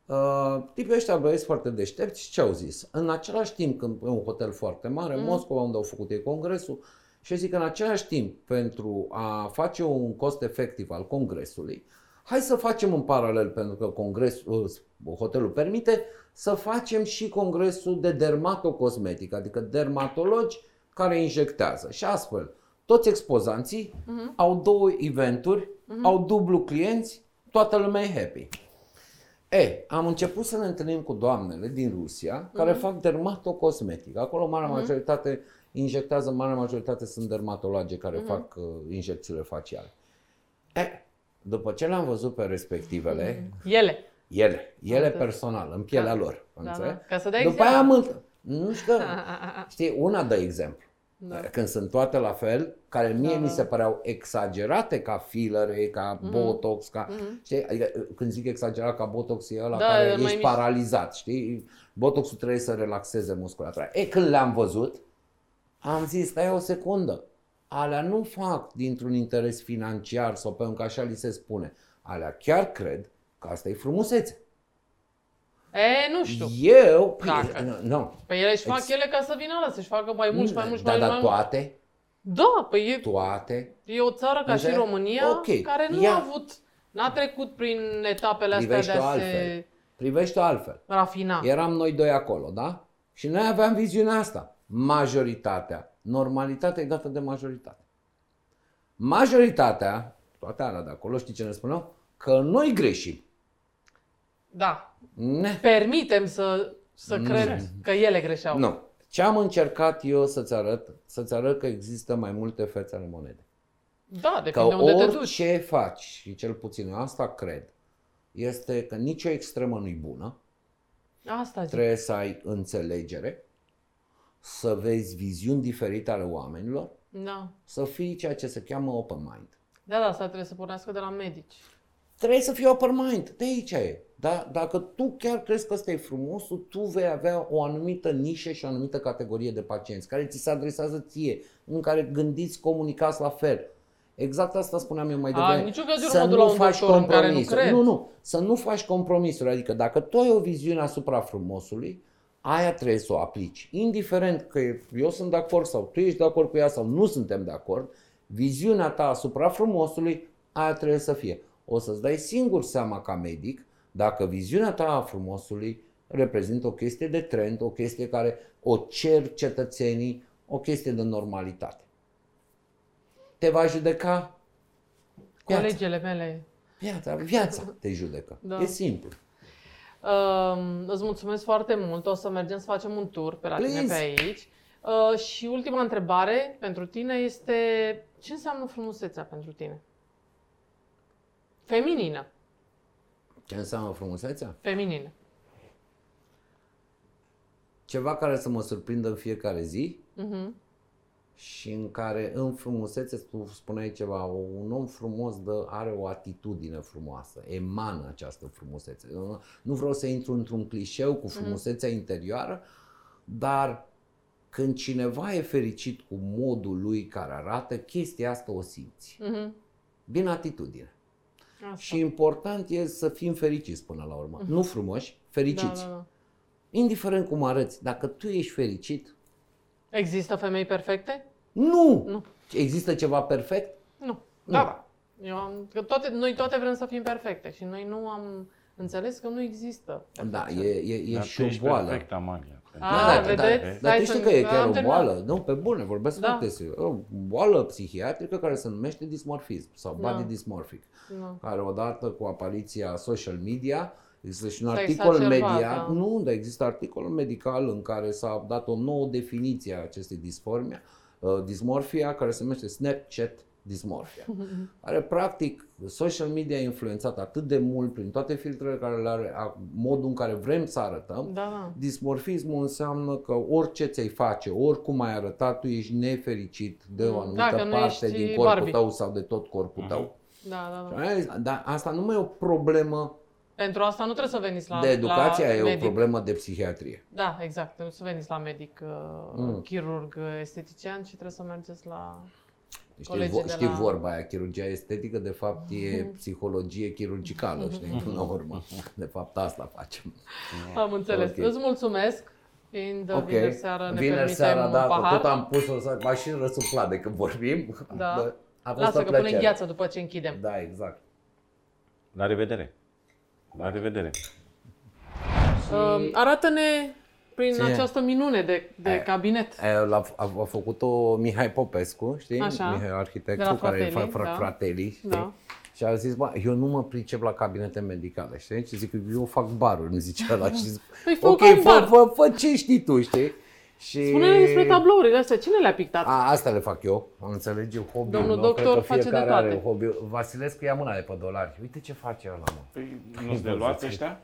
[SPEAKER 2] Uh, tipii ăștia băieți foarte deștepți și ce au zis? În același timp, când e un hotel foarte mare,
[SPEAKER 1] Mhm.
[SPEAKER 2] Moscova, unde au făcut ei congresul, și eu zic că în același timp, pentru a face un cost efectiv al congresului, hai să facem în paralel, pentru că congresul, uh, hotelul permite, să facem și congresul de dermatocosmetic, adică dermatologi care injectează. Și astfel, toți expozanții
[SPEAKER 1] Mhm.
[SPEAKER 2] au două eventuri, au dublu clienți, toată lumea e happy. E, am început să ne întâlnim cu doamnele din Rusia care fac dermatocosmetic. Acolo marea majoritate injectează, marea majoritate sunt dermatologe care fac uh, injecțiile faciale. E, după ce le-am văzut pe respectivele,
[SPEAKER 1] Ele.
[SPEAKER 2] ele, ele
[SPEAKER 1] Înțeleg.
[SPEAKER 2] personal, în pielea
[SPEAKER 1] Da.
[SPEAKER 2] lor,
[SPEAKER 1] Da,
[SPEAKER 2] înțeleg?
[SPEAKER 1] da. Ca să dai
[SPEAKER 2] După
[SPEAKER 1] exemplu.
[SPEAKER 2] aia am întâlnit. Nu știu,
[SPEAKER 1] A, a, a, a.
[SPEAKER 2] știi, una dă exemplu.
[SPEAKER 1] Da.
[SPEAKER 2] Când sunt toate la fel, care mie
[SPEAKER 1] Da,
[SPEAKER 2] mi
[SPEAKER 1] da.
[SPEAKER 2] se păreau exagerate ca fillere, ca
[SPEAKER 1] Mhm.
[SPEAKER 2] botox, ca... Știi? Adică, când zic exagerat ca botox, e ăla
[SPEAKER 1] Da,
[SPEAKER 2] care
[SPEAKER 1] e mai
[SPEAKER 2] ești
[SPEAKER 1] mișto.
[SPEAKER 2] paralizat, știi? Botoxul trebuie să relaxeze musculatura. E, când le-am văzut, am zis, stai o secundă, alea nu fac dintr-un interes financiar sau pentru că așa li se spune. Alea chiar cred că asta e frumusețe.
[SPEAKER 1] E, nu știu.
[SPEAKER 2] Eu,
[SPEAKER 1] Dacă.
[SPEAKER 2] nu, nu.
[SPEAKER 1] Păi ele își fac
[SPEAKER 2] Ex-
[SPEAKER 1] ele ca să vină alea, să-și facă mai mulți, mai mulți,
[SPEAKER 2] da,
[SPEAKER 1] mai
[SPEAKER 2] dar
[SPEAKER 1] mulți. mai mulți.
[SPEAKER 2] toate,
[SPEAKER 1] Da, păi e,
[SPEAKER 2] toate,
[SPEAKER 1] e o țară ca și
[SPEAKER 2] Înțeleg?
[SPEAKER 1] România
[SPEAKER 2] Ok.
[SPEAKER 1] care nu
[SPEAKER 2] Ia.
[SPEAKER 1] a avut, n-a trecut prin etapele astea de
[SPEAKER 2] privește-o
[SPEAKER 1] a
[SPEAKER 2] altfel.
[SPEAKER 1] se
[SPEAKER 2] Privește-o altfel.
[SPEAKER 1] rafina.
[SPEAKER 2] Eram noi doi acolo, da? Și noi aveam viziunea asta. Majoritatea. Normalitatea e dată de majoritate. Majoritatea, toate alea de acolo, știi ce ne spuneau? Că noi greșim.
[SPEAKER 1] Da.
[SPEAKER 2] Ne.
[SPEAKER 1] Permitem să, să cred că ele greșeau.
[SPEAKER 2] Nu. Ce am încercat eu să-ți arăt? Să-ți arăt că există mai multe fețe ale monede.
[SPEAKER 1] Da,
[SPEAKER 2] Că
[SPEAKER 1] depinde unde te duci.
[SPEAKER 2] orice faci, și cel puțin eu asta cred, este că nicio extremă nu-i bună,
[SPEAKER 1] Asta zic.
[SPEAKER 2] trebuie să ai înțelegere, să vezi viziuni diferite ale oamenilor,
[SPEAKER 1] Da.
[SPEAKER 2] să fii ceea ce se cheamă open mind.
[SPEAKER 1] Da, da, asta trebuie să pornească de la medici.
[SPEAKER 2] Trebuie să fii open mind, de aici e. Da? Dacă tu chiar crezi că ăsta e frumosul, tu vei avea o anumită nișă și o anumită categorie de pacienți care ți se adresează ție, în care gândiți, comunicați la fel. Exact asta spuneam eu mai
[SPEAKER 1] A,
[SPEAKER 2] devreme.
[SPEAKER 1] nicio căzură
[SPEAKER 2] să
[SPEAKER 1] mă duc la
[SPEAKER 2] nu
[SPEAKER 1] un
[SPEAKER 2] faci
[SPEAKER 1] doctor în care nu
[SPEAKER 2] compromisuri.
[SPEAKER 1] cred.
[SPEAKER 2] Nu, nu, să nu faci compromisuri. Adică dacă tu ai o viziune asupra frumosului, aia trebuie să o aplici. Indiferent că eu sunt de acord sau tu ești de acord cu ea sau nu suntem de acord, viziunea ta asupra frumosului, aia trebuie să fie. O să-ți dai singur seama ca medic dacă viziunea ta a frumosului reprezintă o chestie de trend, o chestie care o cer cetățenii, o chestie de normalitate. Te va judeca viața.
[SPEAKER 1] Colegele mele.
[SPEAKER 2] Viața, viața te judecă.
[SPEAKER 1] Da.
[SPEAKER 2] E simplu.
[SPEAKER 1] Um, îți mulțumesc foarte mult. O să mergem să facem un tur pe la tine
[SPEAKER 2] Please.
[SPEAKER 1] pe aici. Uh, și ultima întrebare pentru tine este ce înseamnă frumusețea pentru tine? Feminină.
[SPEAKER 2] Ce înseamnă frumusețea?
[SPEAKER 1] Feminină.
[SPEAKER 2] Ceva care să mă surprindă în fiecare zi
[SPEAKER 1] Mhm.
[SPEAKER 2] și în care în frumusețe, tu spuneai ceva, un om frumos dă, are o atitudine frumoasă, emană această frumusețe. Nu- Nu vreau să intru într-un clișeu cu frumusețea interioară, dar când cineva e fericit cu modul lui care arată, chestia asta o simți.
[SPEAKER 1] Mhm.
[SPEAKER 2] Din atitudine.
[SPEAKER 1] Asta.
[SPEAKER 2] Și important e să fim fericiți până la urmă. Nu frumoși,
[SPEAKER 1] da,
[SPEAKER 2] fericiți.
[SPEAKER 1] da, da.
[SPEAKER 2] Indiferent cum arăți, dacă tu ești fericit,
[SPEAKER 1] Există femei perfecte?
[SPEAKER 2] nu!
[SPEAKER 1] Nu.
[SPEAKER 2] Există ceva perfect?
[SPEAKER 1] Nu.
[SPEAKER 2] Nu.
[SPEAKER 1] Da, da. Eu am, că toate, noi toate vrem să fim perfecte și noi nu am înțeles că nu există.
[SPEAKER 2] Da, e, e, e
[SPEAKER 3] Dar
[SPEAKER 2] și
[SPEAKER 3] tu
[SPEAKER 2] o
[SPEAKER 3] ești
[SPEAKER 2] boală.
[SPEAKER 3] perfect, Amalia.
[SPEAKER 1] A,
[SPEAKER 2] Da, da,
[SPEAKER 1] vedeți?
[SPEAKER 2] Da, dar
[SPEAKER 1] Hai
[SPEAKER 2] tu
[SPEAKER 1] să-
[SPEAKER 2] știi că e
[SPEAKER 1] am
[SPEAKER 2] chiar o
[SPEAKER 1] terminat.
[SPEAKER 2] boală? Nu, pe bune, vorbesc
[SPEAKER 1] Da.
[SPEAKER 2] foarte serios. O boală psihiatrică care se numește dismorfism sau
[SPEAKER 1] Da.
[SPEAKER 2] body dysmorphic.
[SPEAKER 1] Nu.
[SPEAKER 2] Care odată cu apariția social media Există și un
[SPEAKER 1] S-a
[SPEAKER 2] articol
[SPEAKER 1] exacerbat,
[SPEAKER 2] media,
[SPEAKER 1] da.
[SPEAKER 2] nu, dar există articol medical în care s-a dat o nouă definiție a acestei disformia, uh, dismorfia, care se numește Snapchat dismorfia. Care practic social media a influențat atât de mult prin toate filtrele care le are, a- modul în care vrem să arătăm,
[SPEAKER 1] Da, da.
[SPEAKER 2] Dismorfismul înseamnă că orice ți-ai face, oricum ai arătat, tu ești nefericit de o
[SPEAKER 1] Mm,
[SPEAKER 2] anumită
[SPEAKER 1] dacă nu
[SPEAKER 2] parte
[SPEAKER 1] ești
[SPEAKER 2] din corpul
[SPEAKER 1] Barbie.
[SPEAKER 2] tău sau de tot corpul tău.
[SPEAKER 1] Da, da,
[SPEAKER 2] Și
[SPEAKER 1] da.
[SPEAKER 2] am zis, Dar asta nu mai e o problemă
[SPEAKER 1] Pentru asta nu trebuie să veniți la
[SPEAKER 2] de educație,
[SPEAKER 1] la
[SPEAKER 2] e o
[SPEAKER 1] medic.
[SPEAKER 2] problemă de psihiatrie.
[SPEAKER 1] Da, exact. Trebuie să veniți la medic, uh,
[SPEAKER 2] Mm.
[SPEAKER 1] chirurg, uh, estetician și trebuie să mergeți la...
[SPEAKER 2] Știi,
[SPEAKER 1] Colegii
[SPEAKER 2] vo-
[SPEAKER 1] de
[SPEAKER 2] știi
[SPEAKER 1] la-
[SPEAKER 2] vorba aia, chirurgia estetică, de fapt e psihologie chirurgicală, știi, până la urmă. De fapt asta facem.
[SPEAKER 1] Am înțeles.
[SPEAKER 2] Ok.
[SPEAKER 1] Îți mulțumesc. Fiind
[SPEAKER 2] Ok.
[SPEAKER 1] vineri seara ne
[SPEAKER 2] Vineri
[SPEAKER 1] permitem
[SPEAKER 2] seara,
[SPEAKER 1] un
[SPEAKER 2] da,
[SPEAKER 1] pahar.
[SPEAKER 2] tot am pus-o să m și răsuflat de când vorbim.
[SPEAKER 1] Da.
[SPEAKER 2] Bă, A fost
[SPEAKER 1] Lasă
[SPEAKER 2] o
[SPEAKER 1] că pune
[SPEAKER 2] plăcere.
[SPEAKER 1] gheață după ce închidem.
[SPEAKER 2] Da, exact.
[SPEAKER 3] La revedere. La revedere.
[SPEAKER 1] Uh, arată-ne prin
[SPEAKER 2] Ce?
[SPEAKER 1] această minune de, de
[SPEAKER 2] Aia.
[SPEAKER 1] cabinet.
[SPEAKER 2] E, l-a, a, a făcut-o Mihai Popescu, știi?
[SPEAKER 1] Așa.
[SPEAKER 2] Mihai
[SPEAKER 1] De la
[SPEAKER 2] arhitectul, care e
[SPEAKER 1] Fratelli,
[SPEAKER 2] fra, fra,
[SPEAKER 1] da.
[SPEAKER 2] frateli, știi?
[SPEAKER 1] Da.
[SPEAKER 2] Și a zis, bă, eu nu mă pricep la cabinete medicale, știi? Și zic, eu fac baruri, îmi zice ăla. Și zic,
[SPEAKER 1] Păi fă
[SPEAKER 2] ok,
[SPEAKER 1] ca un
[SPEAKER 2] fă,
[SPEAKER 1] bar.
[SPEAKER 2] fă, fă, ce știi tu, știi? Și...
[SPEAKER 1] Spune-ne despre tablourile astea. Cine le-a pictat?
[SPEAKER 2] A, asta le fac eu, am înțelegi eu hobby
[SPEAKER 1] Domnul
[SPEAKER 2] meu,
[SPEAKER 1] doctor
[SPEAKER 2] cred că
[SPEAKER 1] face de
[SPEAKER 2] fiecare
[SPEAKER 1] toate.
[SPEAKER 2] are hobby Vasilescu ia mâna de pe dolari. Uite ce face ăla, mă.
[SPEAKER 3] Păi nu-ți de luați ăștia?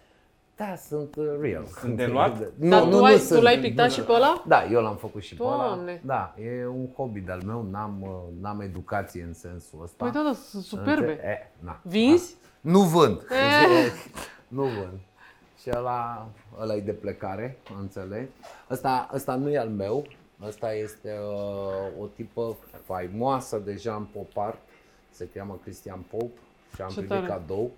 [SPEAKER 2] Da, sunt uh, real.
[SPEAKER 3] Sunt de luat?
[SPEAKER 2] Nu,
[SPEAKER 1] Dar
[SPEAKER 2] nu,
[SPEAKER 1] tu,
[SPEAKER 2] nu
[SPEAKER 1] ai,
[SPEAKER 2] sunt.
[SPEAKER 1] tu l-ai pictat și pe ăla?
[SPEAKER 2] Da, eu l-am făcut și pe ăla.
[SPEAKER 1] Doamne.
[SPEAKER 2] Da, e un hobby de-al meu, n-am, uh, n-am educație în sensul ăsta.
[SPEAKER 1] Păi da, da, sunt superbe.
[SPEAKER 2] Înțe- E, na.
[SPEAKER 1] Vinzi?
[SPEAKER 2] Nu vând.
[SPEAKER 1] Eh.
[SPEAKER 2] nu vând. Și ăla, ăla e de plecare, înțelegi? Ăsta, ăsta nu e al meu, ăsta este uh, o tipă faimoasă deja în pop art, se cheamă Cristian Pope și am
[SPEAKER 1] Ce
[SPEAKER 2] primit
[SPEAKER 1] tare.
[SPEAKER 2] cadou.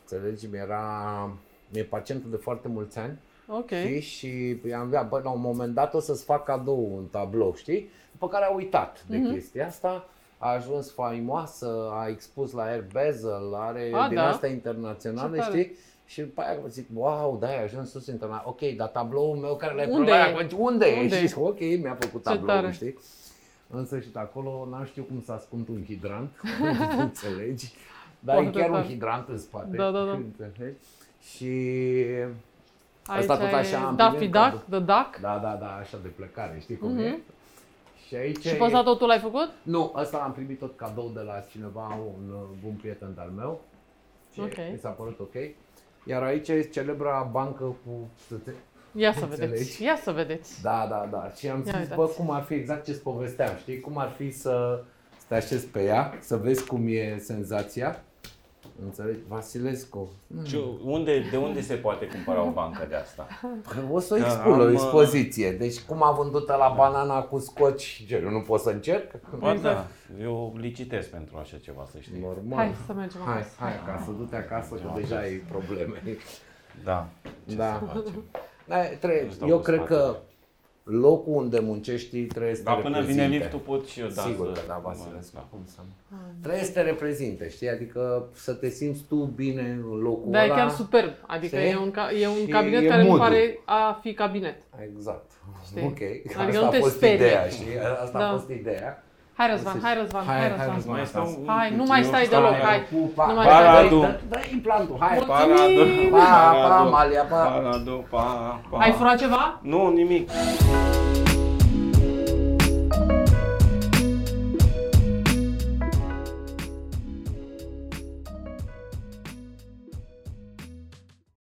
[SPEAKER 2] Înțelegi? Mi-era, mi-e pacientul de foarte mulți ani
[SPEAKER 1] Ok.
[SPEAKER 2] știi? Și i-am zis, bă, la un moment dat o să-ți fac cadou un tablou, știi? După care a uitat de
[SPEAKER 1] Mhm.
[SPEAKER 2] chestia asta, a ajuns faimoasă, a expus la Air Basel, are
[SPEAKER 1] A,
[SPEAKER 2] din
[SPEAKER 1] da?
[SPEAKER 2] astea internaționale,
[SPEAKER 1] Ce tare.
[SPEAKER 2] știi? Și după aia zic, wow, da, ai ajuns sus internațional. Ok, dar tabloul meu care l-ai
[SPEAKER 1] Unde
[SPEAKER 2] pus la
[SPEAKER 1] e?
[SPEAKER 2] aia, unde e?
[SPEAKER 1] Unde e?
[SPEAKER 2] Și ok, mi-a făcut
[SPEAKER 1] Ce
[SPEAKER 2] tabloul,
[SPEAKER 1] tare.
[SPEAKER 2] știi? În sfârșit, acolo n-am știut cum să ascund un hidrant, înțelegi? Dar e
[SPEAKER 1] Foarte
[SPEAKER 2] chiar un
[SPEAKER 1] tare.
[SPEAKER 2] hidrant în spate.
[SPEAKER 1] Da, da, da.
[SPEAKER 2] Înțelegi? Și
[SPEAKER 1] Aici
[SPEAKER 2] Asta tot
[SPEAKER 1] e
[SPEAKER 2] așa am
[SPEAKER 1] Daffy
[SPEAKER 2] primit
[SPEAKER 1] Duck,
[SPEAKER 2] cadou.
[SPEAKER 1] The Duck.
[SPEAKER 2] da, da, da, așa de plecare, știi cum
[SPEAKER 1] Mhm.
[SPEAKER 2] e? Și aici
[SPEAKER 1] Și
[SPEAKER 2] e...
[SPEAKER 1] pe ăsta tot tu l-ai făcut?
[SPEAKER 2] Nu, ăsta l-am primit tot cadou de la cineva, un uh, bun prieten al meu. Și
[SPEAKER 1] Ok.
[SPEAKER 2] mi s-a părut ok. Iar aici e celebra bancă cu stâțe.
[SPEAKER 1] Ia să
[SPEAKER 2] Înțelegi?
[SPEAKER 1] vedeți. Ia să vedeți.
[SPEAKER 2] Da, da, da. Și am
[SPEAKER 1] Ia
[SPEAKER 2] zis,
[SPEAKER 1] uitați.
[SPEAKER 2] bă, cum ar fi exact ce-ți povesteam, știi? Cum ar fi să, să te așezi pe ea, să vezi cum e senzația. Înțelegi? Vasilescu.
[SPEAKER 3] Și unde, de unde se poate cumpăra o bancă de asta?
[SPEAKER 2] O să o
[SPEAKER 3] Da,
[SPEAKER 2] expun,
[SPEAKER 3] am,
[SPEAKER 2] o
[SPEAKER 3] uh,
[SPEAKER 2] expoziție. Deci cum a vândut la banana cu scoci, ce, eu nu pot să încerc?
[SPEAKER 3] Ba
[SPEAKER 1] Exact.
[SPEAKER 3] da, eu licitez pentru așa ceva, să știi.
[SPEAKER 2] Normal.
[SPEAKER 1] Hai să mergem
[SPEAKER 2] Hai,
[SPEAKER 1] acasă.
[SPEAKER 2] hai acasă, du-te acasă că deja ai probleme.
[SPEAKER 3] Da. Ce
[SPEAKER 2] Da.
[SPEAKER 3] să facem?
[SPEAKER 2] Da, trebuie,
[SPEAKER 3] Nu stau
[SPEAKER 2] eu
[SPEAKER 3] cu
[SPEAKER 2] cred
[SPEAKER 3] spatele.
[SPEAKER 2] că locul unde muncești trebuie să
[SPEAKER 3] Dar
[SPEAKER 2] te
[SPEAKER 3] până vine
[SPEAKER 2] reprezinte.
[SPEAKER 3] liftul pot și eu, da.
[SPEAKER 2] Sigur
[SPEAKER 3] să-
[SPEAKER 2] că da, Vasilescu,
[SPEAKER 3] Da.
[SPEAKER 2] cum să nu. Trebuie să te reprezinte, știi? Adică să te simți tu bine în locul
[SPEAKER 1] Da, e
[SPEAKER 2] ăla.
[SPEAKER 1] chiar superb. Adică
[SPEAKER 2] Știi?
[SPEAKER 1] e un, ca- e un
[SPEAKER 2] Și
[SPEAKER 1] cabinet
[SPEAKER 2] e
[SPEAKER 1] care nu
[SPEAKER 2] modul.
[SPEAKER 1] pare a fi cabinet.
[SPEAKER 2] Exact.
[SPEAKER 1] Știi?
[SPEAKER 2] Ok.
[SPEAKER 1] Adică
[SPEAKER 2] Asta
[SPEAKER 1] nu
[SPEAKER 2] a
[SPEAKER 1] te
[SPEAKER 2] fost
[SPEAKER 1] sperie.
[SPEAKER 2] ideea, știi? Asta
[SPEAKER 1] Da.
[SPEAKER 2] a fost ideea.
[SPEAKER 1] Hai Răzvan, hai Răzvan,
[SPEAKER 2] Hai,
[SPEAKER 1] hai
[SPEAKER 2] hai,
[SPEAKER 1] Răzvan.
[SPEAKER 2] Răzvan.
[SPEAKER 3] Mai stau un
[SPEAKER 1] Hai,
[SPEAKER 3] pic,
[SPEAKER 1] nu mai
[SPEAKER 3] eu
[SPEAKER 1] stai
[SPEAKER 3] stau
[SPEAKER 1] deloc,
[SPEAKER 3] aici.
[SPEAKER 1] hai.
[SPEAKER 2] Pupa,
[SPEAKER 1] Nu mai
[SPEAKER 2] dă-
[SPEAKER 3] stai.
[SPEAKER 2] dă- Dă implantul, hai.
[SPEAKER 1] Mulțumim!
[SPEAKER 2] Pa, pa,
[SPEAKER 3] Paradu.
[SPEAKER 2] Amalia, pa.
[SPEAKER 3] Paradu, pa, pa.
[SPEAKER 1] Ai furat ceva?
[SPEAKER 3] Nu, nimic.